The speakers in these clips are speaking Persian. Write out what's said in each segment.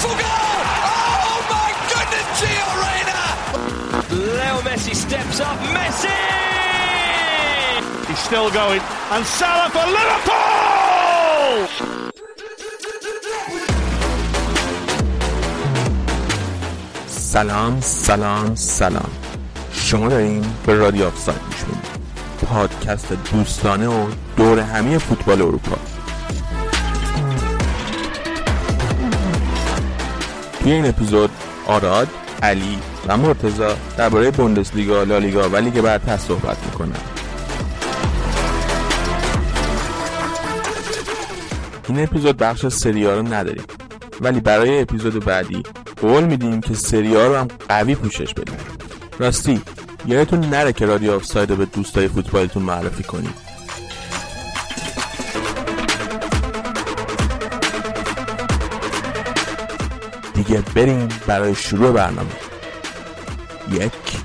Beautiful goal! Oh my goodness, Gio Reyna! Leo Messi steps up. Messi! He's still going. And Salah for Liverpool! سلام سلام سلام شما دارین به رادیو آفساید می‌دید پادکست دوستانه و دور همی فوتبال اروپا توی این اپیزود آراد، علی و مرتزا درباره بوندسلیگا، لالیگا و لیگ برتر صحبت می‌کنن. این اپیزود بخش سریا رو نداریم ولی برای اپیزود بعدی قول میدیم که سریا رو هم قوی پوشش بدیم. راستی یادتون نره که رادیو آفساید رو به دوستای فوتبالتون معرفی کنید دیگه بریم برای شروع برنامه. یک.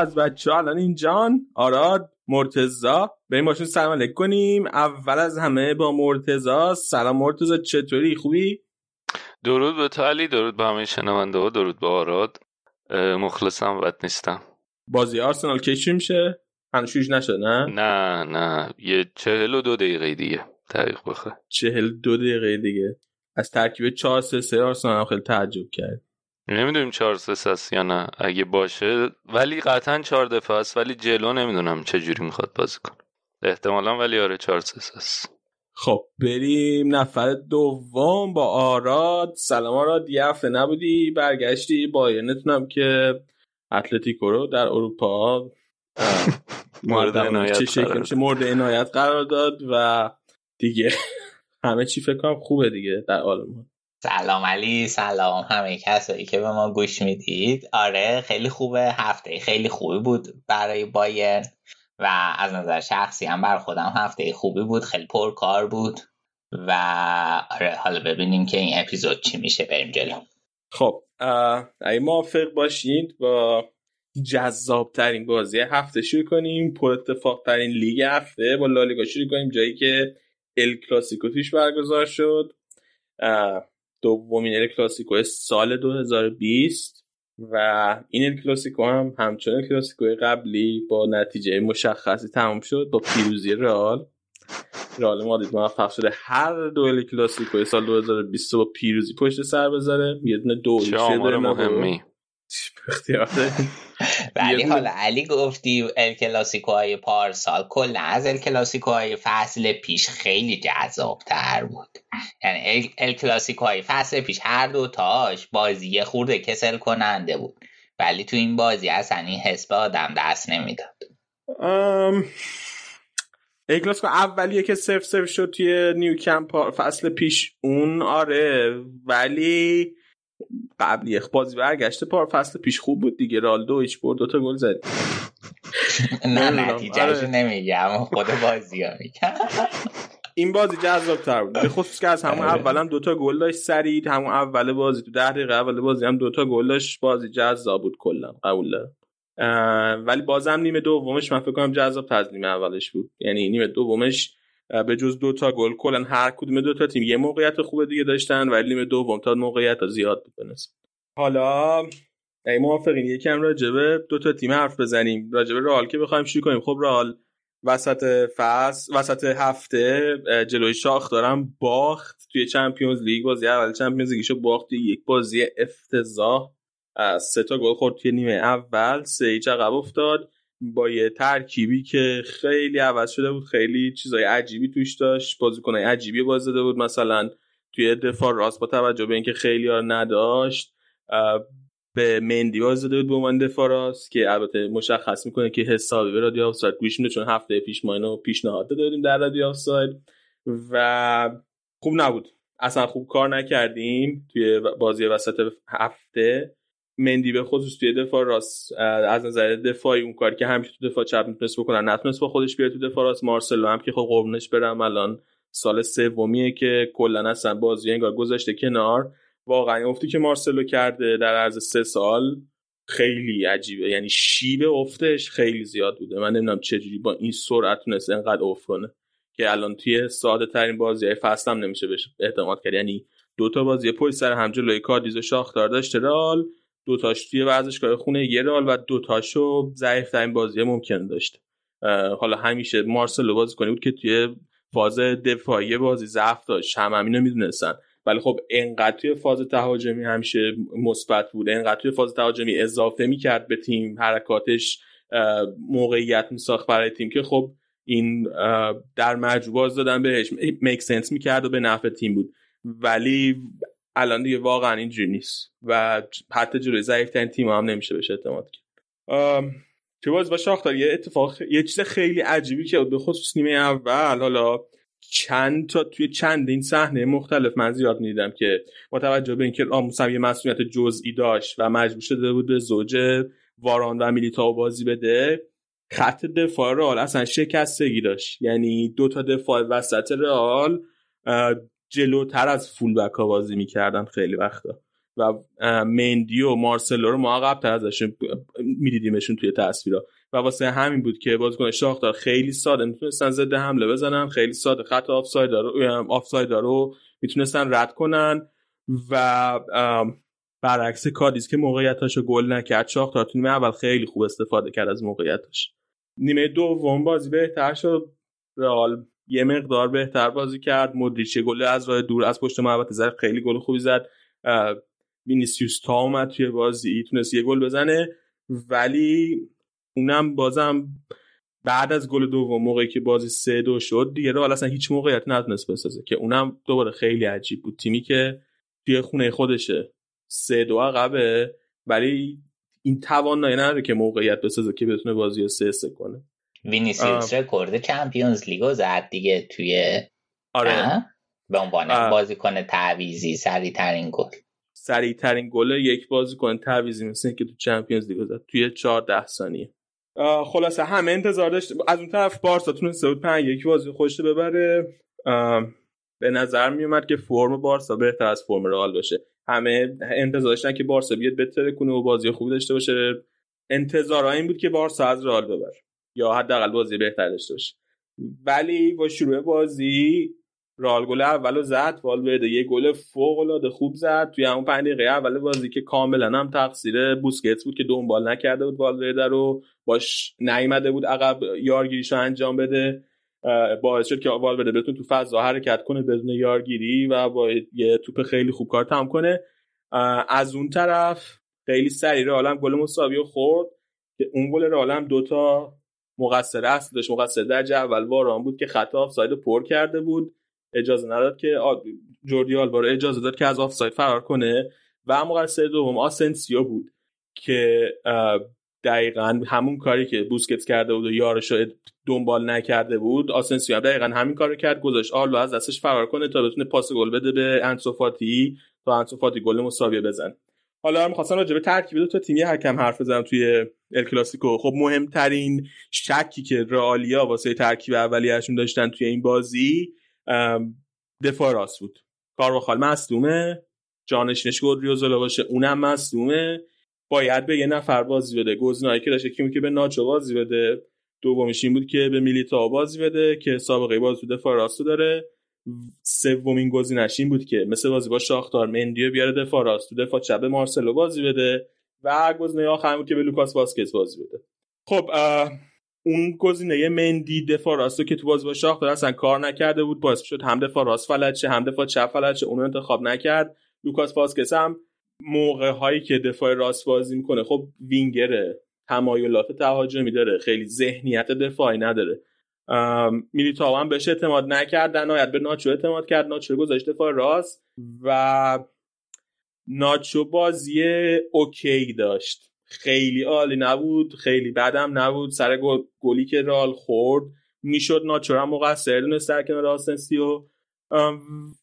از بچه ها الان اینجان آراد مرتزا بریم باشون سلام علیک کنیم. اول از همه با مرتزا سلام مرتزا چطوری؟ خوبی؟ درود به تو علی درود به همه شنونده ها درود به آراد. مخلصم بد نیستم. بازی آرسنال کشی میشه؟ هنوز نشد نه؟ نه نه. یه چهل و دو دقیقه دیگه. دقیق بخواه. چهل دو دقیقه دیگه. از ترکیب 4 3 3 آرسنال خیلی تعجب کرد. نمی‌دونیم چهار سه هست یا نه اگه باشه. ولی قطعا چهار دفعه است ولی جلو نمی‌دونم چه جوری می‌خواد بازی کنه. احتمالا ولی آره چهار سه است. خب بریم نفر دوم با آراد. سلام آراد یه هفته نبودی برگشتی بایرنتونم که اتلتیکو رو در اروپا مورد عنایت چه مورد عنایت قرار داد و دیگه همه چی فکر کنم خوبه دیگه در آلمان سلام علی سلام همه کسایی که به ما گوش می‌دید. آره خیلی خوبه. هفته خیلی خوبی بود برای بایرن و از نظر شخصی هم بر خودم هفته خوبی بود خیلی پرکار بود و آره حالا ببینیم که این اپیزود چی میشه بریم جلو. خب اگه موافق باشید با جذاب ترین بازی هفته شروع کنیم. پر اتفاق ترین لیگ هفته. با لالیگا شروع کنیم جایی که ال کلاسیکو توش برگزار شد. دومین ال کلاسیکو سال 2020 و این ال کلاسیکو هم همچون ال کلاسیکو قبلی با نتیجه مشخصی تمام شد با پیروزی رئال. رئال مادرید موفق شده هر دو ال کلاسیکو سال 2020 رو با پیروزی پشت سر بذاره. یه دونه دو چه آمار مهمی. ولی یه دونه- حالا علی گفتی ال کلاسیکو های پارسال کلا از ال کلاسیکو های فصل پیش خیلی جذاب تر بود. یعنی ال, ال کلاسیکو های فصل پیش هر دو تاش بازی یه خورده کسل کننده بود. ولی تو این بازی اصلا این حس به آدم دست نمی‌داد. ام، ال کلاسیکو اولیه که صفر صفر شد توی نیو کمپ فصل پیش اون آره. ولی قبلی بازی برگشته پار فصل پیش خوب بود دیگه. رئال دو هیچ برد دوتا گل زد. نه. نتیجهشو آره. نمیگم خود بازی ها میگم این بازی جذاب تر بود. به خصوص که از همون آره. اول هم دوتا گل داشت سرید همون اول بازی تو ده دقیقه اول بازی هم دوتا گل داشت. بازی جذاب بود کلا قبول ولی بازم نیمه دومش من فکر کنم جذاب تر از نیمه اولش بود. یعنی نیمه دومش به جز دوتا گل کلا هر کدوم دوتا تیم. یه موقعیت خوب دیگه داشتن ولی نیمه دوم تا موقعیت زیاد بود بنسبت حالا ای موافقین یکم راجبه دو تا تیم حرف بزنیم. راجبه رئال که بخوایم شروع کنیم. خب رئال وسط فصل وسط هفته جلوی شاختارم باخت توی Champions League. بازی اول Champions League شو باخت یک بازی افتضاح. سه تا گل خورد توی نیمه اول. سه هیچ عقب افتاد. با یه ترکیبی که خیلی عوض شده بود خیلی چیزای عجیبی توش داشت. بازیکنای عجیبی بازی داده بود. مثلا توی دفاع راست با توجه به اینکه خیلی ها نداشت به مندی بازی داده بود به عنوان دفاع راست که البته مشخص می‌کنه که حسابی به رادیو آفساید گوش میده چون هفته پیش ما اینو پیشنهاد دادیم در رادیو آفساید و خوب نبود. اصلا خوب کار نکردیم توی بازی وسط هفته. مندی به خصوص توی دفاع راست از نظر دفاعی اون کاری که همیشه تو دفاع چپ می‌تونست بکنن نتونست با خودش بیاد تو دفاع راست. مارسلو هم که خب قربونش برم الان سال سومیه که کلا اصلا بازی انگار گذاشته کنار. واقعا افتی که مارسلو کرده در عرض سه سال خیلی عجیبه. یعنی شیب افتش خیلی زیاد بوده. من نمی‌دونم چجوری با این سرعت تونست انقدر افت کنه که الان توی ساده ترین بازی های فصل هم نمیشه بهش اعتماد کرد. یعنی دو تا بازی پشت سر هم جلوی کادیز و شاختار داشته رال دو تاش توی ورزشگاه خونه یه رال و دو تاشو ضعیف ترین بازی ممکن داشته حالا همیشه مارسلو بازی کنی بود که توی فاز دفاعی بازی ضعف داشت. هم همینو می‌دونستن. ولی خب انقدر توی فاز تهاجمی همیشه مثبت بوده انقدر توی فاز تهاجمی اضافه می‌کرد به تیم. حرکاتش موقعیت میساخت برای تیم که خب این در باز دادن بهش. میک سنس می‌کرد و به نفع تیم بود. ولی الان دیگه واقعا اینجوری نیست. و حتی جلوی ضعیفترین تیم هم نمیشه بهش اعتماد کرد. چه باز با شاختار؟ یه اتفاق یه چیز خیلی عجیبی که به خصوص نیمه اول حالا چند تا توی چندین صحنه مختلف من زیاد می‌دیدم که با توجه به اینکه هم یه مسئولیت جزئی داشت و مجبور شده بود به زوج واران و میلیتائو بازی بده خط دفاع رئال اصلا شکستگی داشت. یعنی دو تا دفاع وسط رئال جلوتر از فول بک ها بازی می‌کردن خیلی وقتا. و مندی و مارسلو رو ما قبل ازشون میدیدیمشون توی تصویرها و واسه همین بود که بازیکن شاختار خیلی ساده می‌تونستن ضد حمله بزنن خیلی ساده خط آفساید رو آفساید رو می‌تونستن رد کنن و برعکس کادیز که موقعیتاشو گل نکرد شاختار تو نیمه اول خیلی خوب استفاده کرد از موقعیتاش. نیمه دوم بازی بهتر شد. رئال یه مقدار بهتر بازی کرد. مدریچ گل از راه دور از پشت محوطه زد. خیلی گل خوبی زد. وینیسیوس تا اومد توی بازی تونست یه گل بزنه. ولی اونم بازم بعد از گل دوم موقعی که بازی سه دو شد دیگه رو اصلا هیچ موقعیت نتونست بسازه که اونم دوباره خیلی عجیب بود. تیمی که توی خونه خودشه. سه دو عقبه. ولی این توانایی نداره که موقعیت بسازه که بتونه بازی رو سه سه کنه. وینیسیوس رکورد Champions League و زد دیگه توی آره. به عنوان بازیکن تعویزی سریع ترین گل. سریع ترین گل یک بازیکن تعویزی مثل که تو Champions League زد. توی 14 ثانیه. خلاصه همه انتظار داشت. از اون طرف بارسا تونسته بود 5 یک بازی خوشته ببره. به نظر می اومد که فرم بارسا بهتر از فرم رئال باشه. همه انتظار داشتن که بارسا بیاد بهتر کنه و بازی خوبی داشته باشه. انتظار این بود که بارسا از رئال ببره. یا حداقل بازی بهتر داشته باشه. ولی با شروع بازی رال گل اولو زد والورده یه گل فوق العاده خوب زد. توی همون 5 دقیقه اول بازی که کاملا هم تقصیر بوسکتس بود که دنبال نکرده بود والورده رو. باش نیامده بود عقب یارگیریشو انجام بده. باعث شد که والورده بتونه تو فضا حرکت کنه بدون یارگیری و با یه توپ خیلی خوب کار تمام کنه. از اون طرف خیلی سریع رئال گل مساوی خورد. که اون گل رئال هم دوتا مقصر اصلی داشت مقصر در اول واران بود که خطا آفساید پر کرده بود. اجازه نداد که جوردی آلبا اجازه داد که از آفساید فرار کنه و مقصر دوم آسنسیو بود که دقیقا همون کاری که بوسکتس کرده بود و یارش دنبال نکرده بود آسنسیو هم دقیقا همین کارو کرد گذاشت آلبا از دستش فرار کنه تا بتونه پاس گل بده به انسوفاتی تا انسوفاتی گل مساوی بزن حالا هم خواستم راجع به ترکیب دو تا تیمی حکم حرف بزنم توی ال کلاسیکو. خب مهمترین شکی که رئالیا واسه ترکیب اولیه‌شون داشتن توی این بازی دفاع راست بود. کارواخال مصدومه جانشینش گودریوزولا باشه اونم مصدومه. باید به یه نفر بازی بده. گزینه‌ای که داشته کیمی که به ناچو بازی بده. دومیش این بود که به میلیتائو بازی بده که سابقه بازی دفاع راستو داره. سومین گزینش این بود که مثل بازی با شاختار مندیو بیاره دفاع راست. تو دفاع چپ مارسلو بازی بده. و گزینه آخر بود که به لوکاس واسکز بازی بده. خب اون گزینه مندی دفاع راستو که تو بازی با شاختار اصلا کار نکرده بود. باعث شد هم دفاع راست فلج شه هم دفاع چپ فلج شه. اون انتخاب نکرد. لوکاس واسکز هم موقع هایی که دفاع راست بازی می‌کنه خب وینگره تمایلات تهاجمی داره. خیلی ذهنیت دفاعی نداره. میلیتاو هم بهش اعتماد نکرد. نهایت به ناچو اعتماد کرد. ناچو گذاشت دفاع راست و ناچو بازی OK داشت. خیلی عالی نبود خیلی بدم نبود. سر گلی که رئال خورد می‌شد ناچو هم مقصر دونست در کنار آسنسیو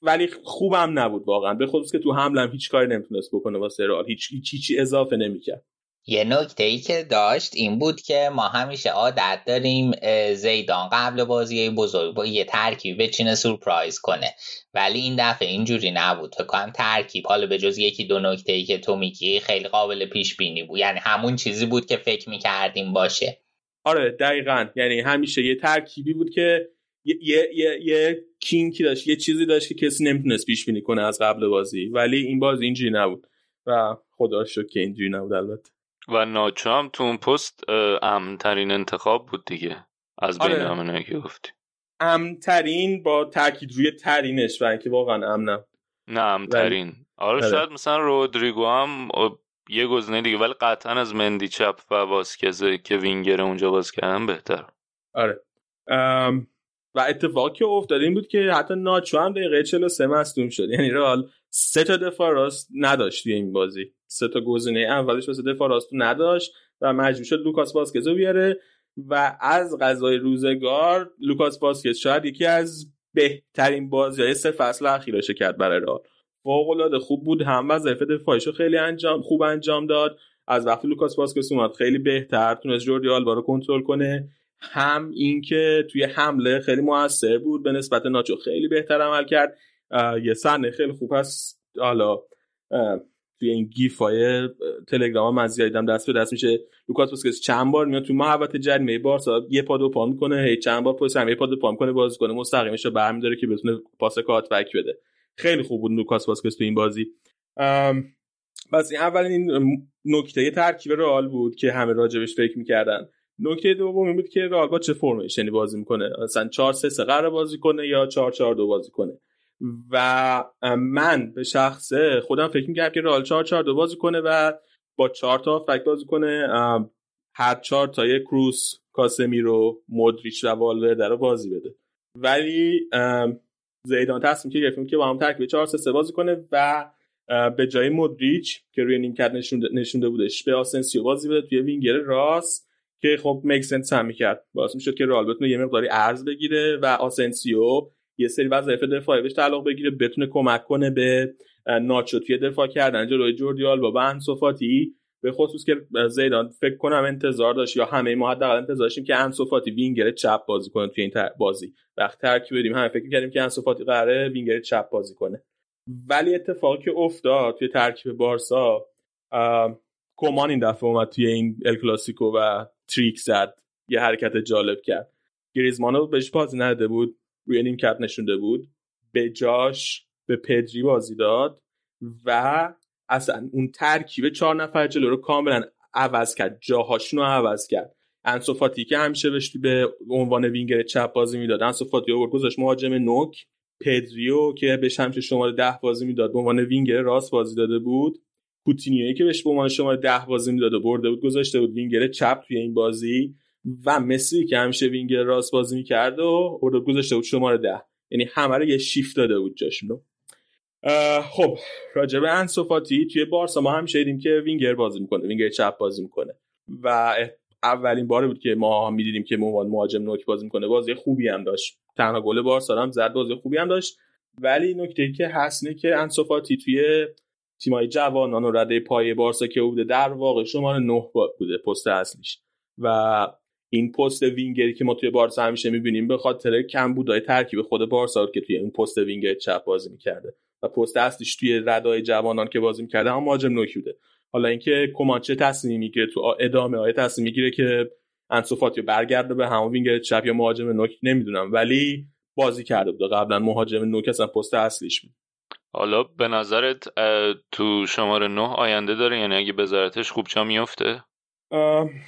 ولی خوبم نبود واقعا. به خصوص که تو حملم هیچ کاری نمی‌تونست بکنه واسه رال. هیچ هیچی اضافه نمی‌کرد. یه نکته ای که داشت این بود که ما همیشه عادت داریم زیدان قبل بازی بزرگ با یه ترکیب بچینه سورپرایز کنه. ولی این دفعه اینجوری نبود. فکر کنم ترکیب حالا به جز یکی دو نکته ای که تو میگی خیلی قابل پیش بینی بود. یعنی همون چیزی بود که فکر می‌کردیم باشه. آره دقیقا. یعنی همیشه یه ترکیبی بود که یه, یه, یه, یه کینکی داشت یه چیزی داشت که کسی نمی‌تونست پیش بینی کنه از قبل بازی. ولی این بازی اینجوری نبود. و خدا شد که اینجوری نبود البته. و ناچو هم تو اون پست امترین انتخاب بود دیگه از بین آره. همه که گفتی. امترین با تاکید روی ترینش و اینکه واقعا امنم. نه امترین آره, آره. شاید مثلا رودریگو هم یه گزینه دیگه ولی قطعا از مندی چپ و واسکزه که وینگر اونجا باز کردن بهتر. آره. و اتفاقی که افتاد این بود که حتی ناچو هم دقیقه 43 مصدوم شد. یعنی رئال سه تا دفاع راست نداشت این بازی. سه تا گزینه اولش واسه دفاع راست نداشت و مجبور شد لوکاس واسکزو بیاره و از قضای روزگار لوکاس واسکز شاید یکی از بهترین بازی‌های سه فصل اخیرش کرد برای رئال. فوق العاده خوب بود هم وظایف دفاعیشو خیلی انجام خوب انجام داد. از وقتی لوکاس واسکز اومد خیلی بهتر تونست جوردی آلبا رو کنترل کنه. هم اینکه توی حمله خیلی موثر بود به نسبت ناچو خیلی بهتر عمل کرد. یه صحنه خیلی خوب هست. حالا توی این گیف های تلگرام من زیاد دیدم دست به دست میشه. لوکاس واسکز چند بار میاد تو محوطه جریمه بارسا یه پا دو پا می‌کنه هی چند بار پشت هم یه پا دو پا می‌کنه باز کنه. مستقیمش رو برمیداره که بتونه پاس cut back بده. خیلی خوب بود لوکاس واسکز تو این بازی. بس این اولین نکته ترکیب رئال بود که همه راجبش فکر می‌کردن. نکته دوم این بود که رئال با چه فرمیشنی بازی می‌کنه؟ مثلا 4 3 3 قرار بازی کنه یا 4 4 2 بازی کنه؟ و من به شخص خودم فکر می‌کردم که رئال 4 4 2 بازی کنه و با 4 تا فک بازی کنه. هر 4 تا یک کروس کاسمیرو مودریچ و والورده رو بازی بده. ولی زیدان تصمیم که گرفتیم که با هم ترکیب 4 3 3 بازی کنه و به جای مودریچ که روی نیمکت نشونده, نشونده بودش به آسنسیو بازی بده توی وینگر راست که خب make sense هم می‌کرد. باعث می‌شد که رئال بتونه یه مقداری عرض بگیره و آسنسیو یه سری وظایف دفاعی بهش تعلق بگیره بتونه کمک کنه به ناچو توی دفاع کردن. جلوی جوردی آلبا و انسو فاتی. به خصوص که زیدان فکر کنم انتظار داشت یا همه ما حداقل انتظار داشتیم که انسو فاتی وینگر چپ بازی کنه توی این بازی. وقتی ترکیبو دیدیم. همه فکر کردیم که انسو فاتی قراره وینگر چپ بازی کنه. ولی اتفاقی که افتاد توی ترکیب بارسا کمان این دفعه اومد توی این ال کلاسیکو و تریک زد. یه حرکت جالب کرد. گریزمانو بهش بازی نده بود. روی نیمکت نشونده بود به جاش به پدری بازی داد و اصلا اون ترکیب چهار نفر جلو رو کاملا عوض کرد جاهاشون رو عوض کرد. انصفاتی که همیشه بهش به عنوان وینگر چپ بازی می‌داد. انصفاتی رو گذاشت مهاجم نوک پدریو که بهش همیشه شماره ده بازی می‌داد به عنوان وینگر راست بازی داده بود. کوتینیوی که بهش به عنوان شماره ده بازی می‌داد و برده بود گذاشته بود وینگر چپ توی این بازی. و مسی که همیشه وینگر راست بازی می‌کرد و برده گذاشته بود شماره ده. یعنی همه رو یه شیفت داده بود جاشونو. خب راجب انسو فاتی توی بارسا ما همیشه دیدیم که وینگر بازی می‌کنه وینگر چپ بازی می‌کنه. و اولین باری بود که ما می‌دیدیم که عنوان مهاجم نوک بازی می‌کنه. بازی خوبی هم داشت. تنها گل بارسا هم زد بازی خوبی هم داشت. ولی نکته که هست که انسو فاتی توی تیمای جوانان و رده پایه بارسا که بوده در واقع شماره 9 بوده پست اصلیش. و این پست وینگری که ما توی بارسا همیشه می‌بینیم به خاطر کمبودای ترکیب خود بارسا که توی این پست وینگر چپ بازی می‌کرده و پست اصلیش توی ردای جوانان که بازی می‌کرده هم مهاجم نوکی بوده. حالا اینکه کومان چه تصمیم می‌گیره تو ادامه آیا تصمیم می‌گیره که انسو فاتی برگرده به همون وینگر چپ یا مهاجم نوک نمی‌دونم ولی بازی کرده بود قبلا مهاجم نوک اصلا پست اصلیش بود. حالا به نظرت تو شماره نه آینده داره؟ یعنی اگه بذارتش خوب جا میفته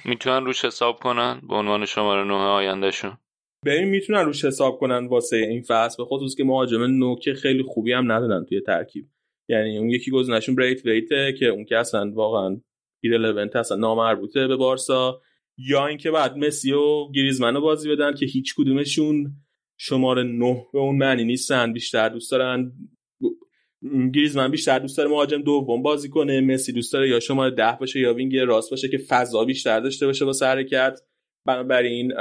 می‌تونن روش حساب کنن؟ به عنوان شماره نه آیندهشون؟ این می‌تونن روش حساب کنن واسه این فصل. به خصوص که مهاجم نوک خیلی خوبی هم ندادن توی ترکیب. یعنی اون یکی گزینهشون بریت ویته که اون که اصلا واقعا ایرلونت اصلا نامربوطه به بارسا. یا اینکه بعد مسی و گریزمن رو بازی بدن که هیچ کدومشون شماره نه به اون معنی نیستن بیشتر دوست دارن گریزمن بیشتر دوست داره مهاجم دوم بازی کنه مسی دوست داره یا شماره ده باشه یا وینگ راست باشه که فضا بیشتر داشته باشه با حرکت بنابراین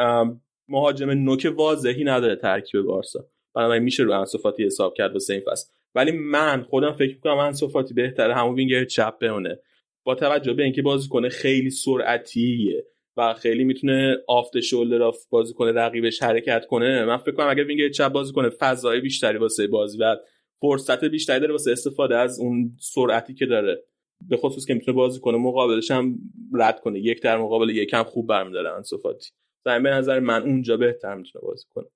مهاجم نوک واضحی نداره ترکیب بارسا. بنابراین میشه رو انسو فاتی حساب کرد واسه این فصل. ولی من خودم فکر می‌کنم انسو فاتی بهتره همون وینگر چپ بمونه. با توجه به اینکه کنه خیلی سرعتیه و خیلی می‌تونه آفت شولدر آف کنه رقیبش حرکت کنه من فکر کنم اگر وینگر چپ بازی کنه فضای بیشتری واسه بازی و فرصت بیشتری داره واسه استفاده از اون سرعتی که داره. به خصوص که می‌تونه بازی کنه مقابلش هم رد کنه. یک در مقابل یکم خوب برمیداره انصفاتی به نظر من اونجا بهتر می‌تونه بازی کنه.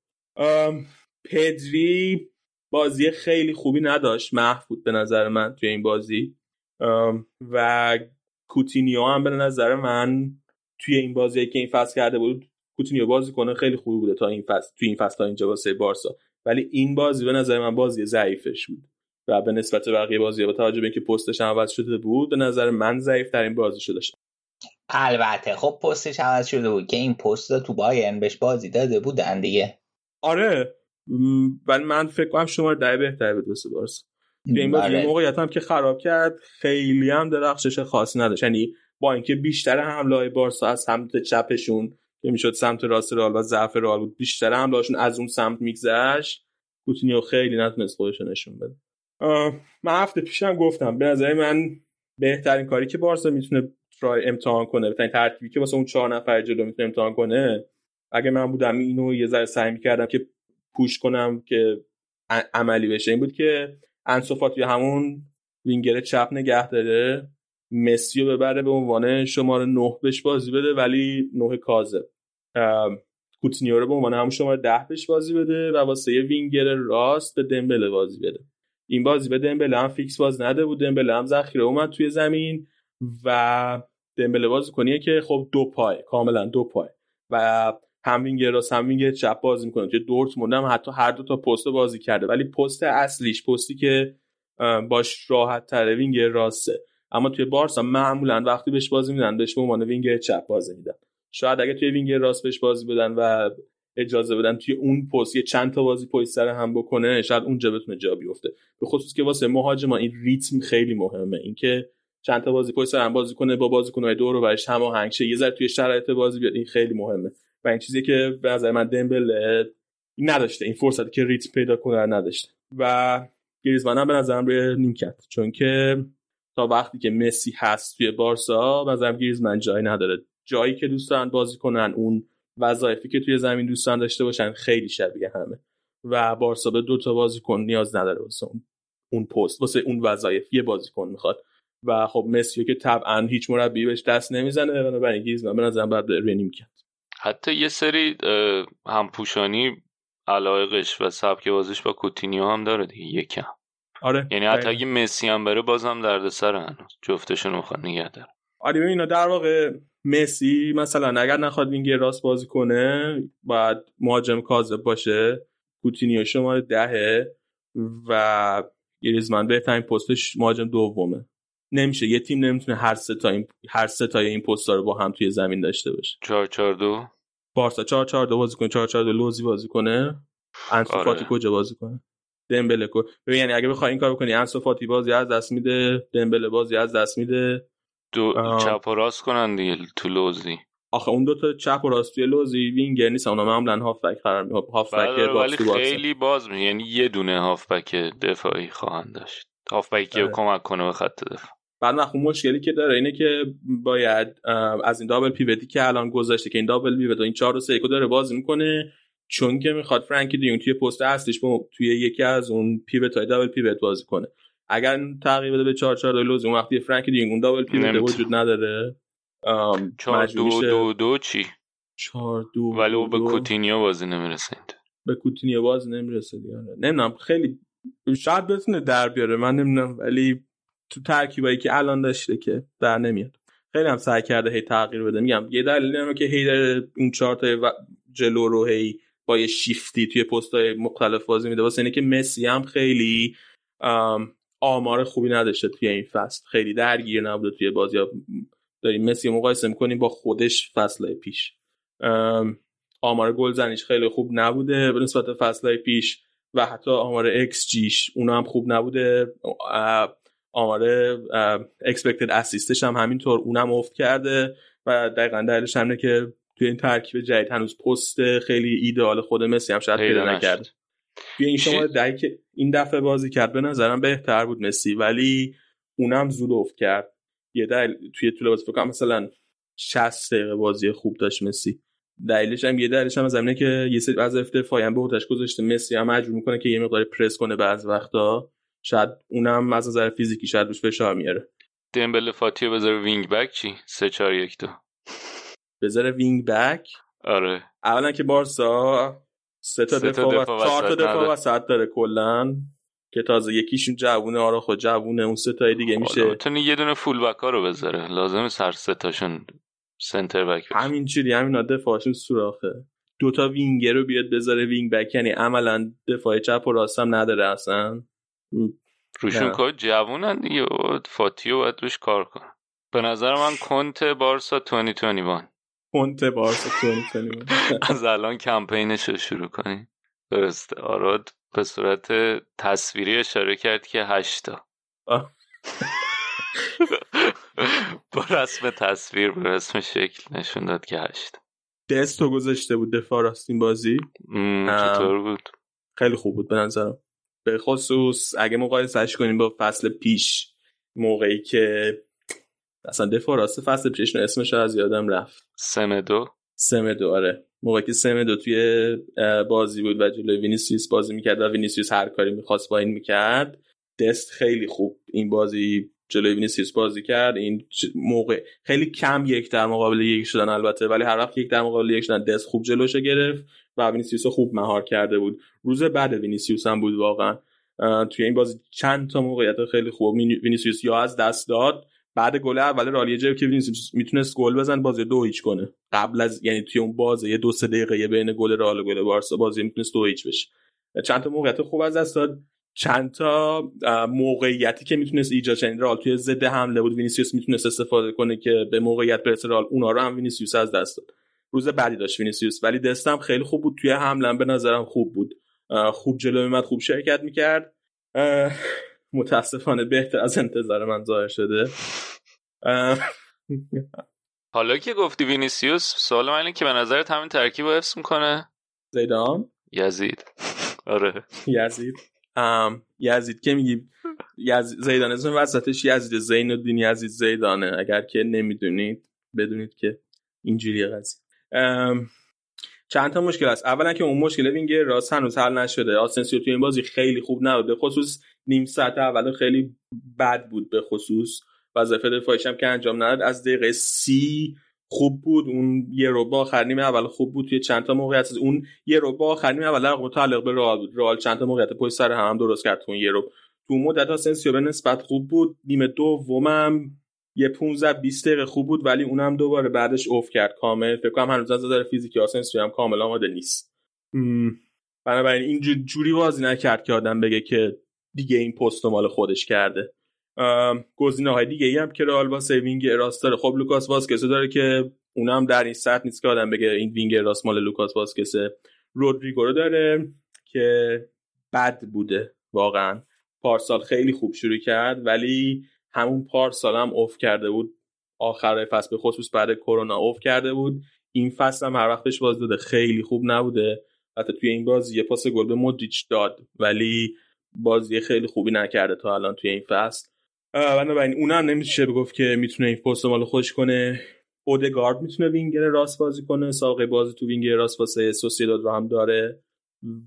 پدری بازی خیلی خوبی نداشت. محو بود به نظر من توی این بازی. و کوتینیو هم به نظر من توی این بازی که این فصل کرده بود کوتینیو بازی کنه خیلی خوبی بوده تا این فصل توی این فصل تا اینجا واسه بارسا. ولی این بازی به نظر من بازی ضعیفش بود. و به نسبت بقیه بازی با توجه به اینکه پستش عوض شده بود به نظر من ضعیف در این بازی شده شد البته خب پستش عوض شده بود که این پست تو بایرن بهش بازی داده بودن دیگه. آره. ولی من فکر کنم شما ده بهتر بود واسه بارسا. این بازی آره. موقعیت هم که خراب کرد خیلی هم درخشش خاصی نداشت. یعنی با اینکه بیشتر حمله های بارسا از سمت چپشون که می‌شد سمت راست رال و ضعف رال بود. بیشتر حملهاشون از اون سمت میگذشت. کوتینیو خیلی نتونست خودش نشون بده. من هفته پیشم گفتم به نظر من بهترین کاری که بارسا می‌تونه ترای امتحان کنه بهترین ترتیبی که واسه اون چهار نفر جلو می‌تونه امتحان کنه اگه من بودم اینو یه ذره سعی می‌کردم که پوش کنم که عملی بشه این بود که انصفاتی همون وینگر چپ نگه داره مسی ببره به عنوان شماره نه بهش بازی بده ولی نه کازه کوتینیو رو به عنوان همون شماره ده بهش بازی بده و واسه یه وینگر راست به دمبله بازی بده. این بازی به دمبله هم فیکس باز نده بود دمبله هم ذخیره اومد توی زمین و دمبله بازی کنیه که خب دو پای کاملا دو پای. و هم وینگر راست هم وینگر چپ بازی می‌کنه. توی دورتموند هم حتی هر دو تا پست بازی کرده ولی پست اصلیش پستی که باش راحت تره وینگر راسته. اما توی بارسا معمولا وقتی بهش بازی میدن بهش به عنوان وینگر چپ بازی میدن. شاید اگه توی وینگر راست بهش بازی بدن و اجازه بدن توی اون پست یه چند تا بازی پشت سر هم بکنه شاید اونجا بتونه جا بیفته. به خصوص که واسه مهاجما این ریتم خیلی مهمه. اینکه چند تا بازی پشت سر هم بازی کنه با بازیکن‌های دور و برش هماهنگ شه یه ذره توی شرایط بازی بیاد این خیلی مهمه. و این چیزی که به نظر من دمبل نداشته این فرصتی که ریتم پیدا کنه نداشته. و گریزمان هم به نظرم روی نیمکت. چون که تا وقتی که مسی هست توی بارسا به نظرم گریزمن جایی نداره. جایی که دوست دارن بازی کنن اون وظایفی که توی زمین دوستان داشته باشن خیلی شبیه همه. و بارسا به دو تا بازیکن نیاز نداره واسه اون اون پست واسه اون وظایف یه بازیکن می‌خواد. و خب مسی که طبعا هیچ مربی بهش دست نمی‌زنه بنابراین گریزمان به نظرم باید روی نیمکت حتی یه سری همپوشانی علایقش و سبک بازیش با کوتینیو هم داره دیگه یکم. آره یعنی حتی اگه مسی هم بره بازم دردسر هنوز. جفتشون می‌خواد نگه داره آره اینا در واقع مسی مثلا اگر نخواد وینگر راست بازی کنه باید مهاجم کاذب باشه. کوتینیو شماره دهه و گریزمن بهترین پستش مهاجم دومه. نمیشه یه تیم نمی‌تونه هر سه تا این هر سه تا این پستا رو با هم توی زمین داشته باشه. 4 4 2 بارسا 4 4 2 بازی کنه 4 4 2 لوزی بازی کنه. انسو آره. فاتی کجا بازی کنه؟ دمبله کو ببین یعنی اگه بخوای این کارو کنی انسو فاتی بازی از دست میده دمبله بازی از دست میده. دو چپ و راست کنن دیگه تو لوزی. آخه اون دو تا چپ و راست توی لوزی وینگر نیست اونا معمولا هافبک قرار می هافبک بله، ولی خیلی باز می یعنی یه دونه هافبک دفاعی خواهند داشت. هافبکی رو آره. کمک کنه به خط دفاع. بعد وقت مشکلی که داره اینه که باید از این double pivot ی که الان گذاشته که این double pivot این 4 و 3 داره بازی می‌کنه چون که می‌خواد فرانکی دی یونگ توی پست اصلیش توی یکی از اون pivot های double pivot بازی کنه. اگر تغییر بده به 4 4 لوزی اون وقتی فرانکی دی یونگ اون double pivot وجود نداره. 4 2 2 2 چی؟ 4 2 ولی به کوتینیو بازی نمی‌رسه به کوتینیو بازی نمی‌رسه دیگه. نمی‌دونم خیلی شاید بتونه در بیاره من نمی‌دونم ولی تو ترکیبایی که الان داشته که در نمیاد. خیلی هم سعی کرده هی تغییر بده. میگم یه دلیل اینه که هی اون چهار تا جلو رو هی با یه شیفتی توی های مختلف بازی میده. واسه اینه که مسی هم خیلی آمار خوبی نداشته توی این فصل. خیلی درگیر نبوده توی بازی. داریم مسی مقایسه می‌کنیم با خودش فصل پیش. آمار گلزنیش خیلی خوب نبوده به نسبت فصل پیش و حتی آمار اکس جیش اونا هم خوب نبوده. آمار expected assist ش هم همینطور اونم افت کرده و دقیقا دلیلش همینه که توی این ترکیب جدید هنوز پست خیلی ایدئال خود مسی هم شاید پیدا نکرد. توی این شما که این دفعه بازی کرد به نظرم بهتر بود مسی ولی اونم زود افت کرد. یه دلیل توی طول بازی فکر مثلا 60 دقیقه بازی خوب داشت مسی. دلیلش هم یه دلیلش هم زمینه که یه سری از دفاعی هم به گذاشته. مسی هم مجبور می‌کنه که یه مقدار پرس کنه بعض وقتا. شاید اونم از نظر فیزیکی شاید روش فشار میاره. دمبله فاتیو بذاره wing back چی؟ 3 4 1 2 بذاره wing back. آره. اولا که بارسا سه تا دفاع و چهار تا دفاع وسط داره کلا که تازه یکیشون جوونه آره خود جوونه اون سه تای دیگه میشه. می‌تونه یه دونه full back ها رو بذاره. لازم سر سه تاشون سنتر بک همین چیزی همین دفاعشون سوراخه دوتا وینگر رو بیاد بذاره وینگ بک یعنی عملا دفاع چپ و راست هم نداره اصلا. روشون کار جوونن دیگه فاتیو باید روش کار کن به نظر من کنت بارسا 2021 کنت بارسا 2021 از الان کمپینش رو شروع کنی درسته. آراد به صورت تصویری اشاره کرد که هشتا. با رسم تصویر به رسم شکل نشون داد که هشت دستو گذاشته بود دفاع راست این بازی چطور بود؟ خیلی خوب بود به نظرم. به خصوص اگه مقایسهش کنیم با فصل پیش موقعی که اصلا دفاع راست فصل پیشش اسمش از یادم رفت. سمدو سمدو آره. موقعی که سمدو توی بازی بود و جلوی وینیسیوس بازی می‌کرد و وینیسیوس هر کاری می‌خواست با این می‌کرد دست خیلی خوب این بازی جلوی وینیسیوس بازی کرد. این موقع خیلی کم یک در مقابل یک شدن البته ولی هر وقت یک در مقابل یک شدن دست خوب جلوش گرفت و وینیسیوس خوب مهار کرده بود. روز بد وینیسیوس هم بود واقعا. توی این بازی چند تا موقعیت خیلی خوب وینیسیوس یا از دست داد بعد گل اول رالیجه که وینیسیوس می‌تونست گل بزنه بازی دو هیچ کنه. قبل از یعنی توی اون بازی یه دو سه دقیقه بین گل رئال و گل بارسا بازی می‌تونست دو هیچ بشه. چند تا موقعیت خوب از دست داد. چند تا موقعیتی که می‌تونست ایجاد چنین رئال توی ضد حمله بود وینیسیوس می‌تونست استفاده کنه که به موقعیت برسه رئال اونا رو هم وینیسیوس از دست داد. روز بدی داشت وینیسیوس ولی دستم خیلی خوب بود. توی حمله به نظرم خوب بود. خوب جلو اومد خوب شرکت می‌کرد. متاسفانه بهتر از انتظار من ظاهر شده. حالا که گفتی وینیسیوس سوال من اینه که به نظرت همین ترکیب حفظ می‌کنه؟ زیدان؟ یزید. آره. یزید. یزید که میگی یزید زیدان اسم وسطش یزید زین الدین یزید زیدانه. اگر که نمی‌دونید بدونید که اینجوری قضیه. چند تا مشکل هست اولا که اون مشکل وینگر راست هنوز حل نشده. آسنسیو توی این بازی خیلی خوب نبود به خصوص نیم ساعت اول خیلی بد بود به خصوص. وظیفه دفاعیش هم که انجام نداد. از دقیقه سی خوب بود. اون یه ربع آخر نیمه اول خوب بود توی چند تا موقعیت. اون یه ربع آخر نیمه اول متعلق به رئال بود. رئال چند تا موقعیت پشت سر هم, درست کرد اون یه ربع تو مدت آسنسیو به نسبت خوب بود. نیمه دومم یه 15 20 دقیقه خوب بود ولی اونم دوباره بعدش افت کرد. کامل. فکر کنم هنوز از نظر فیزیکی آسنسیو هم کامل آماده نیست. بنابراین این جوری بازی نکرد که آدم بگه که دیگه این پست مال خودش کرده. گزینه های دیگه ای هم که رئال با وینگ راست داره. خب لوکاس واسکس داره که اونم در این سطح نیست که آدم بگه این وینگ راست مال لوکاس واسکس رودریگو رو داره که بد بوده واقعا. پارسال خیلی خوب شروع کرد ولی همون پارسال هم افت کرده بود. آخر فصل به خصوص بعد کرونا افت کرده بود. این فصل هم هر وقت بهش بازی داده خیلی خوب نبوده. حتی توی این بازی یه پاس گل به مودریچ داد ولی بازی خیلی خوبی نکرده تا الان توی این فصل. بنابراین اونم نمیشه بگفت که می‌تونه این پست مال خوش کنه. اودگارد می‌تونه وینگر راست بازی کنه. ساقه بازی تو وینگر راست واسه سوسیداد رو هم داره.